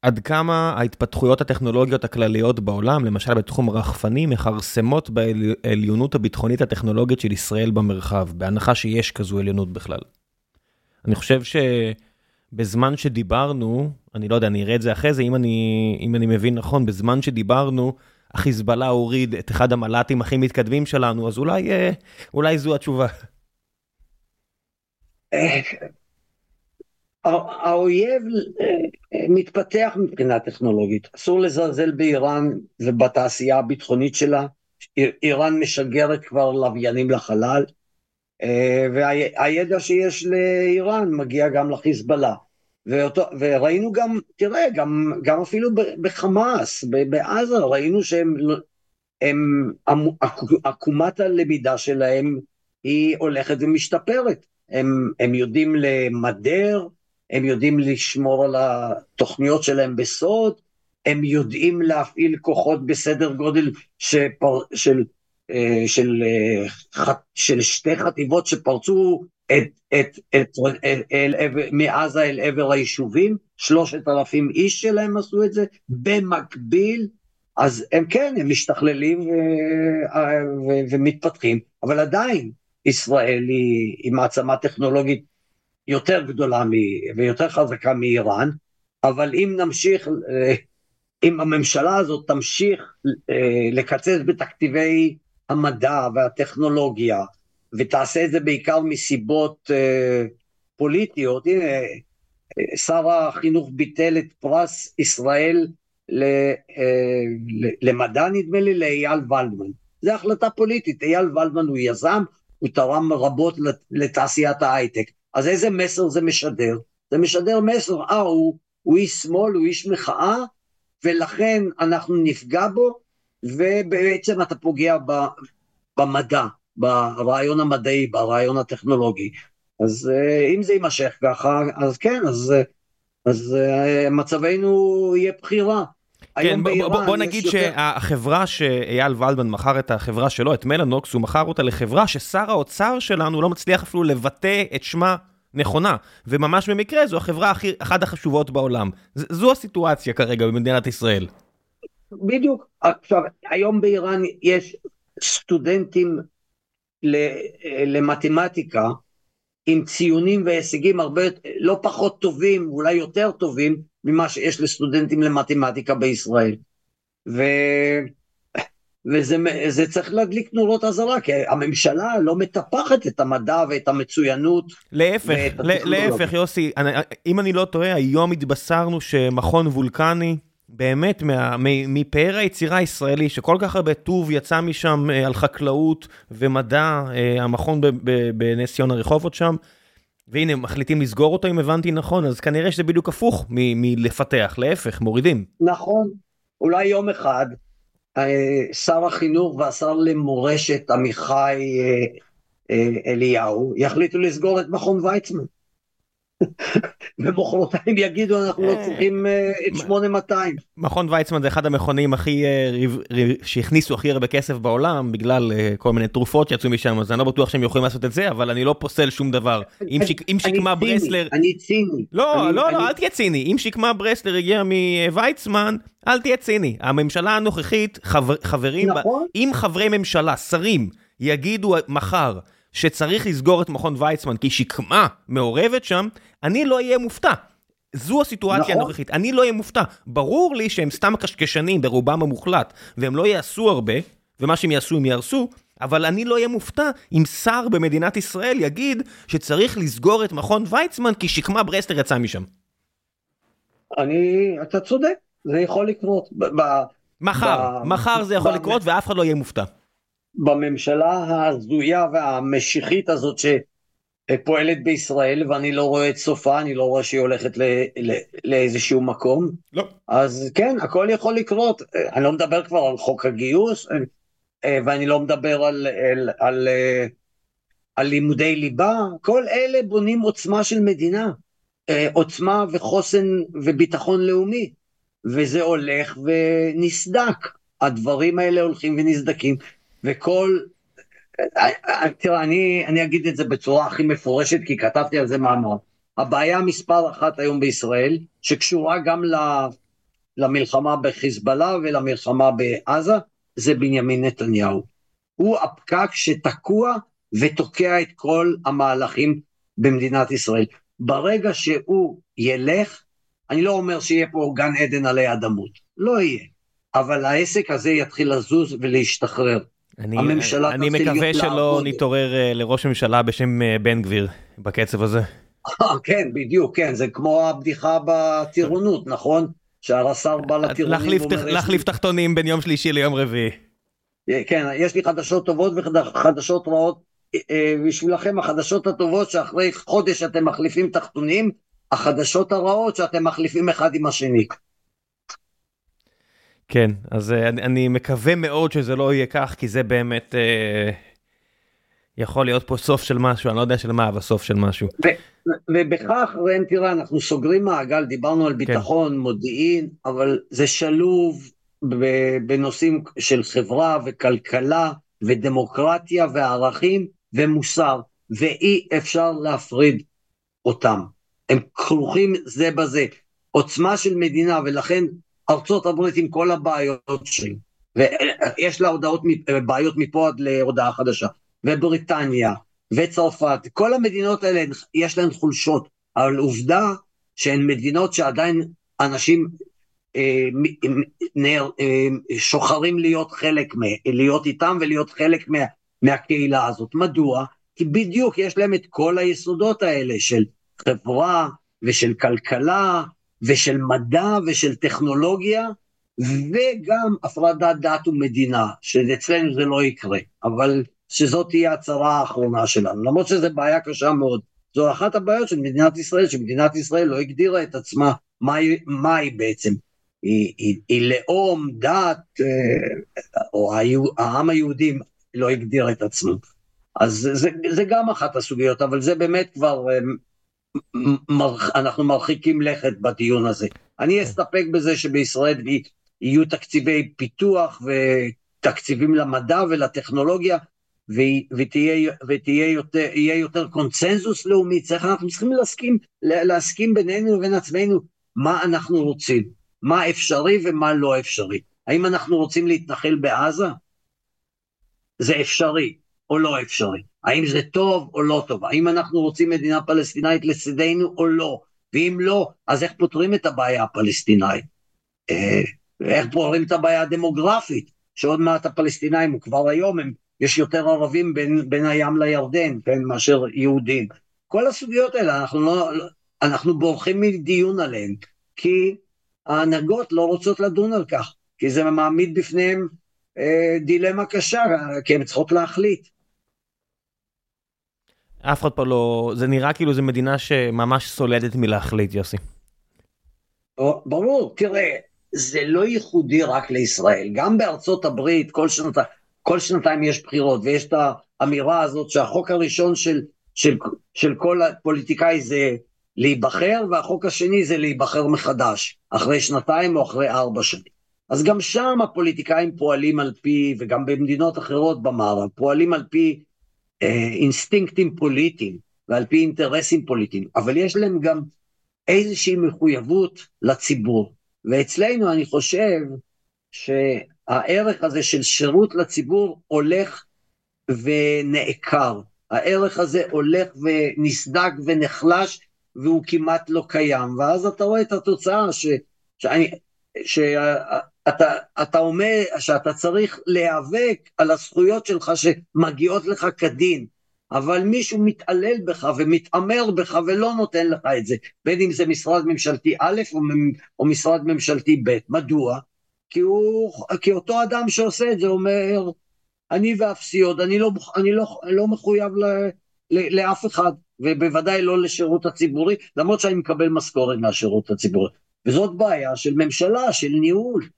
עד כמה ההתפתחויות הטכנולוגיות הכלליות בעולם, למשל בתחום רחפני, מכרסמות בעליונות הביטחונית הטכנולוגית של ישראל במרחב, בהנחה שיש כזו עליונות בכלל. אני חושב ש... בזמן שדיברנו, אני לא יודע, אני אראה את זה אחרי זה, אם אני, אם אני מבין נכון, בזמן שדיברנו, החיזבאללה הוריד את אחד המל"טים הכי מתקדמים שלנו, אז אולי, אה, אולי זו התשובה. האויב מתפתח מבחינה טכנולוגית, אסור לזלזל באיראן ובתעשייה הביטחונית שלה, איראן משגרת כבר לוויינים לחלל, והידע שיש לאיראן מגיע גם לחיזבאללה. ואותו, וראינו גם, תראה, גם, גם אפילו בחמאס, בעזה, ראינו שהם, הם, עקומת הלמידה שלהם היא הולכת ומשתפרת. הם, הם יודעים למדר, הם יודעים לשמור על התוכניות שלהם בסוד, הם יודעים להפעיל כוחות בסדר גודל שפר, של, אה, של, של, של שתי חטיבות שפרצו את, את, את, אל, אל, אל, מעזה אל עבר היישובים, שלושת אלפים איש שלהם עשו את זה, במקביל, אז הם כן, הם משתכללים ו, ומתפתחים, אבל עדיין ישראל היא, היא מעצמה טכנולוגית יותר גדולה מ, ויותר חזקה מאיראן, אבל אם נמשיך, אם הממשלה הזאת תמשיך אה, לקצץ בתקציבי המדע והטכנולוגיה, ותעשה את זה בעיקר מסיבות uh, פוליטיות. הנה, שר החינוך ביטל את פרס ישראל למדע, נדמה לי, לאייל ולדמן. זו החלטה פוליטית, אייל ולדמן הוא יזם, הוא תרם רבות לתעשיית ההייטק. אז איזה מסר זה משדר? זה משדר מסר, אה, הוא, הוא איש שמאל, הוא איש מחאה, ולכן אנחנו נפגע בו, ובעצם אתה פוגע במדע. ברעיון המדעי, ברעיון הטכנולוגי. אז אה, אם זה יימשך ככה, אז כן, אז, אז אה, מצבנו יהיה בחירה. כן, בוא, בוא, נגיד. שהחברה שאייל ולדמן מכר את החברה שלו, את מלאנוקס, הוא מכר אותה לחברה ששר האוצר שלנו לא מצליח אפילו לבטא את שמה נכונה, וממש במקרה זו החברה הכי, אחת החשובות בעולם. ז, זו הסיטואציה כרגע במדינת ישראל. בדיוק. עכשיו, היום באיראן יש סטודנטים למתמטיקה עם ציונים והישגים הרבה לא פחות טובים, אולי יותר טובים, ממה שיש לסטודנטים למתמטיקה בישראל. ו... וזה צריך להדליק נורות אזהרה, כי הממשלה לא מטפחת את המדע ואת המצוינות. להפך, להפך, יוסי, אם אני לא טועה, היום התבשרנו שמכון וולקני, באמת מה, מפאר היצירה הישראלי, שכל כך הרבה טוב יצא משם אה, על חקלאות ומדע, אה, המכון בנס ציונה רחובות שם, והנה, מחליטים לסגור אותו אם הבנתי נכון, אז כנראה שזה בדיוק הפוך מלפתח, להפך, מורידים. נכון, אולי יום אחד אה, שר החינוך והשר למורשת עמיחי אליהו יחליטו לסגור את מכון ויצמן. ומחרתיים יגידו אנחנו לא אה, צריכים אה, את 8200. מכון ויצמן זה אחד המכונים הכי, אה, שהכניסו הכי הרבה כסף בעולם בגלל כל מיני תרופות שיצאו משם, אז אני לא בטוח שהם יכולים לעשות את זה, אבל אני לא פוסל שום דבר. אם שקמה ברסלר... אני ציני. לא, לא, לא, אל תהיה ציני. אם שקמה ברסלר הגיע מוויצמן, אל תהיה ציני. הממשלה הנוכחית, חברים, נכון. אם חברי ממשלה, שרים, יגידו מחר, שצריך לסגור את מכון ויצמן כי שקמה מעורבת שם, אני לא אהיה מופתע. זו הסיטואציה נכון. הנוכחית, אני לא אהיה מופתע. ברור לי שהם סתם קשקשנים ברובם המוחלט, והם לא יעשו הרבה, ומה שהם יעשו הם יהרסו, אבל אני לא אהיה מופתע אם שר במדינת ישראל יגיד שצריך לסגור את מכון ויצמן כי שקמה ברסלר יצא משם. אני, אתה צודק, זה יכול לקרות. ב, מחר, ב, מחר זה יכול ב, לקרות ואף אחד לא יהיה מופתע. בממשלה ההזויה והמשיחית הזאת שפועלת בישראל, ואני לא רואה את סופה, אני לא רואה שהיא הולכת ל, ל, לאיזשהו מקום. לא. אז כן, הכל יכול לקרות. אני לא מדבר כבר על חוק הגיוס, ואני לא מדבר על, על, על, על לימודי ליבה, כל אלה בונים עוצמה של מדינה. עוצמה וחוסן וביטחון לאומי. וזה הולך ונסדק. הדברים האלה הולכים ונסדקים. וכל... תראה, אני, אני אגיד את זה בצורה הכי מפורשת, כי כתבתי על זה מאמר. הבעיה מספר אחת היום בישראל, שקשורה גם למלחמה בחיזבאללה ולמלחמה בעזה, זה בנימין נתניהו. הוא הפקק שתקוע ותוקע את כל המהלכים במדינת ישראל. ברגע שהוא ילך, אני לא אומר שיהיה פה גן עדן עלי אדמות, לא יהיה, אבל העסק הזה יתחיל לזוז ולהשתחרר. אני, הממשלה אני מקווה שלא לעבוד. נתעורר uh, לראש ממשלה בשם uh, בן גביר בקצב הזה. כן, בדיוק, כן, זה כמו הבדיחה בטירונות, נכון? שהרס"ר בא לטירונים להחליף תחתונים בין יום שלישי ליום רביעי. כן, יש לי חדשות טובות וחדשות רעות בשבילכם, החדשות הטובות שאחרי חודש אתם מחליפים תחתונים, החדשות הרעות שאתם מחליפים אחד עם השני. כן, אז אני, אני מקווה מאוד שזה לא יהיה כך, כי זה באמת אה, יכול להיות פה סוף של משהו, אני לא יודע של מה, אבל סוף של משהו. ובכך, ראם, תראה, אנחנו סוגרים מעגל, דיברנו על כן. ביטחון, כן. מודיעין, אבל זה שלוב בנושאים של חברה וכלכלה ודמוקרטיה וערכים ומוסר, ואי אפשר להפריד אותם. הם כרוכים זה בזה. עוצמה של מדינה, ולכן ארצות הברית עם כל הבעיות שלי, ויש לה הודעות, בעיות מפה עד להודעה חדשה, ובריטניה, וצרפת, כל המדינות האלה יש להן חולשות, אבל עובדה שהן מדינות שעדיין אנשים אה, אה, שוחרים להיות חלק, להיות איתם ולהיות חלק מה, מהקהילה הזאת. מדוע? כי בדיוק יש להם את כל היסודות האלה של חברה ושל כלכלה ושל מדע ושל טכנולוגיה, וגם הפרדת דת ומדינה, שאצלנו זה לא יקרה, אבל שזאת תהיה הצהרה האחרונה שלנו, למרות שזו בעיה קשה מאוד. זו אחת הבעיות של מדינת ישראל, שמדינת ישראל לא הגדירה את עצמה מהי מה היא בעצם. היא, היא, היא לאום, דת, אה, או העם היהודי לא הגדיר את עצמו. אז זה, זה גם אחת הסוגיות, אבל זה באמת כבר אה, אנחנו מרחיקים לכת בדיון הזה. אני כן. אסתפק בזה שבישראל יהיו תקציבי פיתוח ותקציבים למדע ולטכנולוגיה, ותהיה, ותהיה יותר, יותר קונצנזוס לאומי, צריך, אנחנו צריכים להסכים, להסכים בינינו לבין עצמנו מה אנחנו רוצים, מה אפשרי ומה לא אפשרי. האם אנחנו רוצים להתנחל בעזה? זה אפשרי או לא אפשרי. האם זה טוב או לא טוב, האם אנחנו רוצים מדינה פלסטינאית לצידנו או לא, ואם לא, אז איך פותרים את הבעיה הפלסטינאית? אה, איך פותרים את הבעיה הדמוגרפית, שעוד מעט הפלסטינאים, וכבר היום הם, יש יותר ערבים בין, בין הים לירדן, כן, מאשר יהודים. כל הסוגיות האלה, אנחנו, לא, אנחנו בורחים מדיון עליהן, כי ההנהגות לא רוצות לדון על כך, כי זה מעמיד בפניהם אה, דילמה קשה, כי הן צריכות להחליט. אף אחד פה לא, זה נראה כאילו זו מדינה שממש סולדת מלהחליט, יוסי. ברור, תראה, זה לא ייחודי רק לישראל, גם בארצות הברית כל, שנת, כל שנתיים יש בחירות, ויש את האמירה הזאת שהחוק הראשון של, של, של כל הפוליטיקאי זה להיבחר, והחוק השני זה להיבחר מחדש, אחרי שנתיים או אחרי ארבע שנים. אז גם שם הפוליטיקאים פועלים על פי, וגם במדינות אחרות במערב, פועלים על פי אינסטינקטים פוליטיים ועל פי אינטרסים פוליטיים, אבל יש להם גם איזושהי מחויבות לציבור. ואצלנו אני חושב שהערך הזה של שירות לציבור הולך ונעקר. הערך הזה הולך ונסדק ונחלש והוא כמעט לא קיים. ואז אתה רואה את התוצאה ש... שאני, אתה, אתה אומר שאתה צריך להיאבק על הזכויות שלך שמגיעות לך כדין, אבל מישהו מתעלל בך ומתעמר בך ולא נותן לך את זה, בין אם זה משרד ממשלתי א' או, או משרד ממשלתי ב'. מדוע? כי, הוא, כי אותו אדם שעושה את זה אומר, אני ואפסי עוד, אני לא, אני לא, לא מחויב ל, ל, לאף אחד, ובוודאי לא לשירות הציבורי, למרות שאני מקבל משכורת מהשירות הציבורי. וזאת בעיה של ממשלה, של ניהול.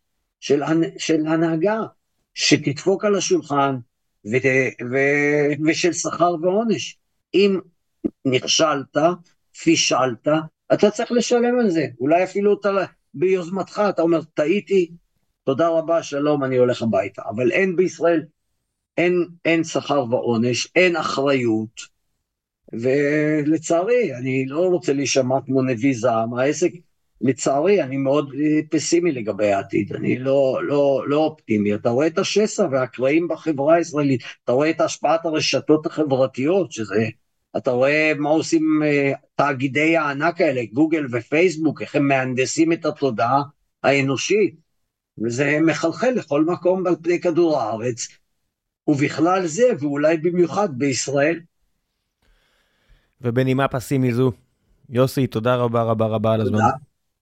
של, של הנהגה, שתדפוק על השולחן ו, ו, ושל שכר ועונש. אם נכשלת, פישלת, אתה צריך לשלם על זה. אולי אפילו אתה, ביוזמתך, אתה אומר, טעיתי, תודה רבה, שלום, אני הולך הביתה. אבל אין בישראל, אין, אין שכר ועונש, אין אחריות, ולצערי, אני לא רוצה להישמע כמו נביא זעם, העסק לצערי, אני מאוד אה, פסימי לגבי העתיד, אני לא, לא, לא אופטימי. אתה רואה את השסע והקרעים בחברה הישראלית, אתה רואה את השפעת הרשתות החברתיות, שזה... אתה רואה מה עושים uh, תאגידי הענק האלה, גוגל ופייסבוק, איך הם מהנדסים את התודעה האנושית, וזה מחלחל לכל מקום על פני כדור הארץ, ובכלל זה, ואולי במיוחד בישראל. ובנימה פסימי זו, יוסי, תודה רבה רבה רבה על הזמן. תודה.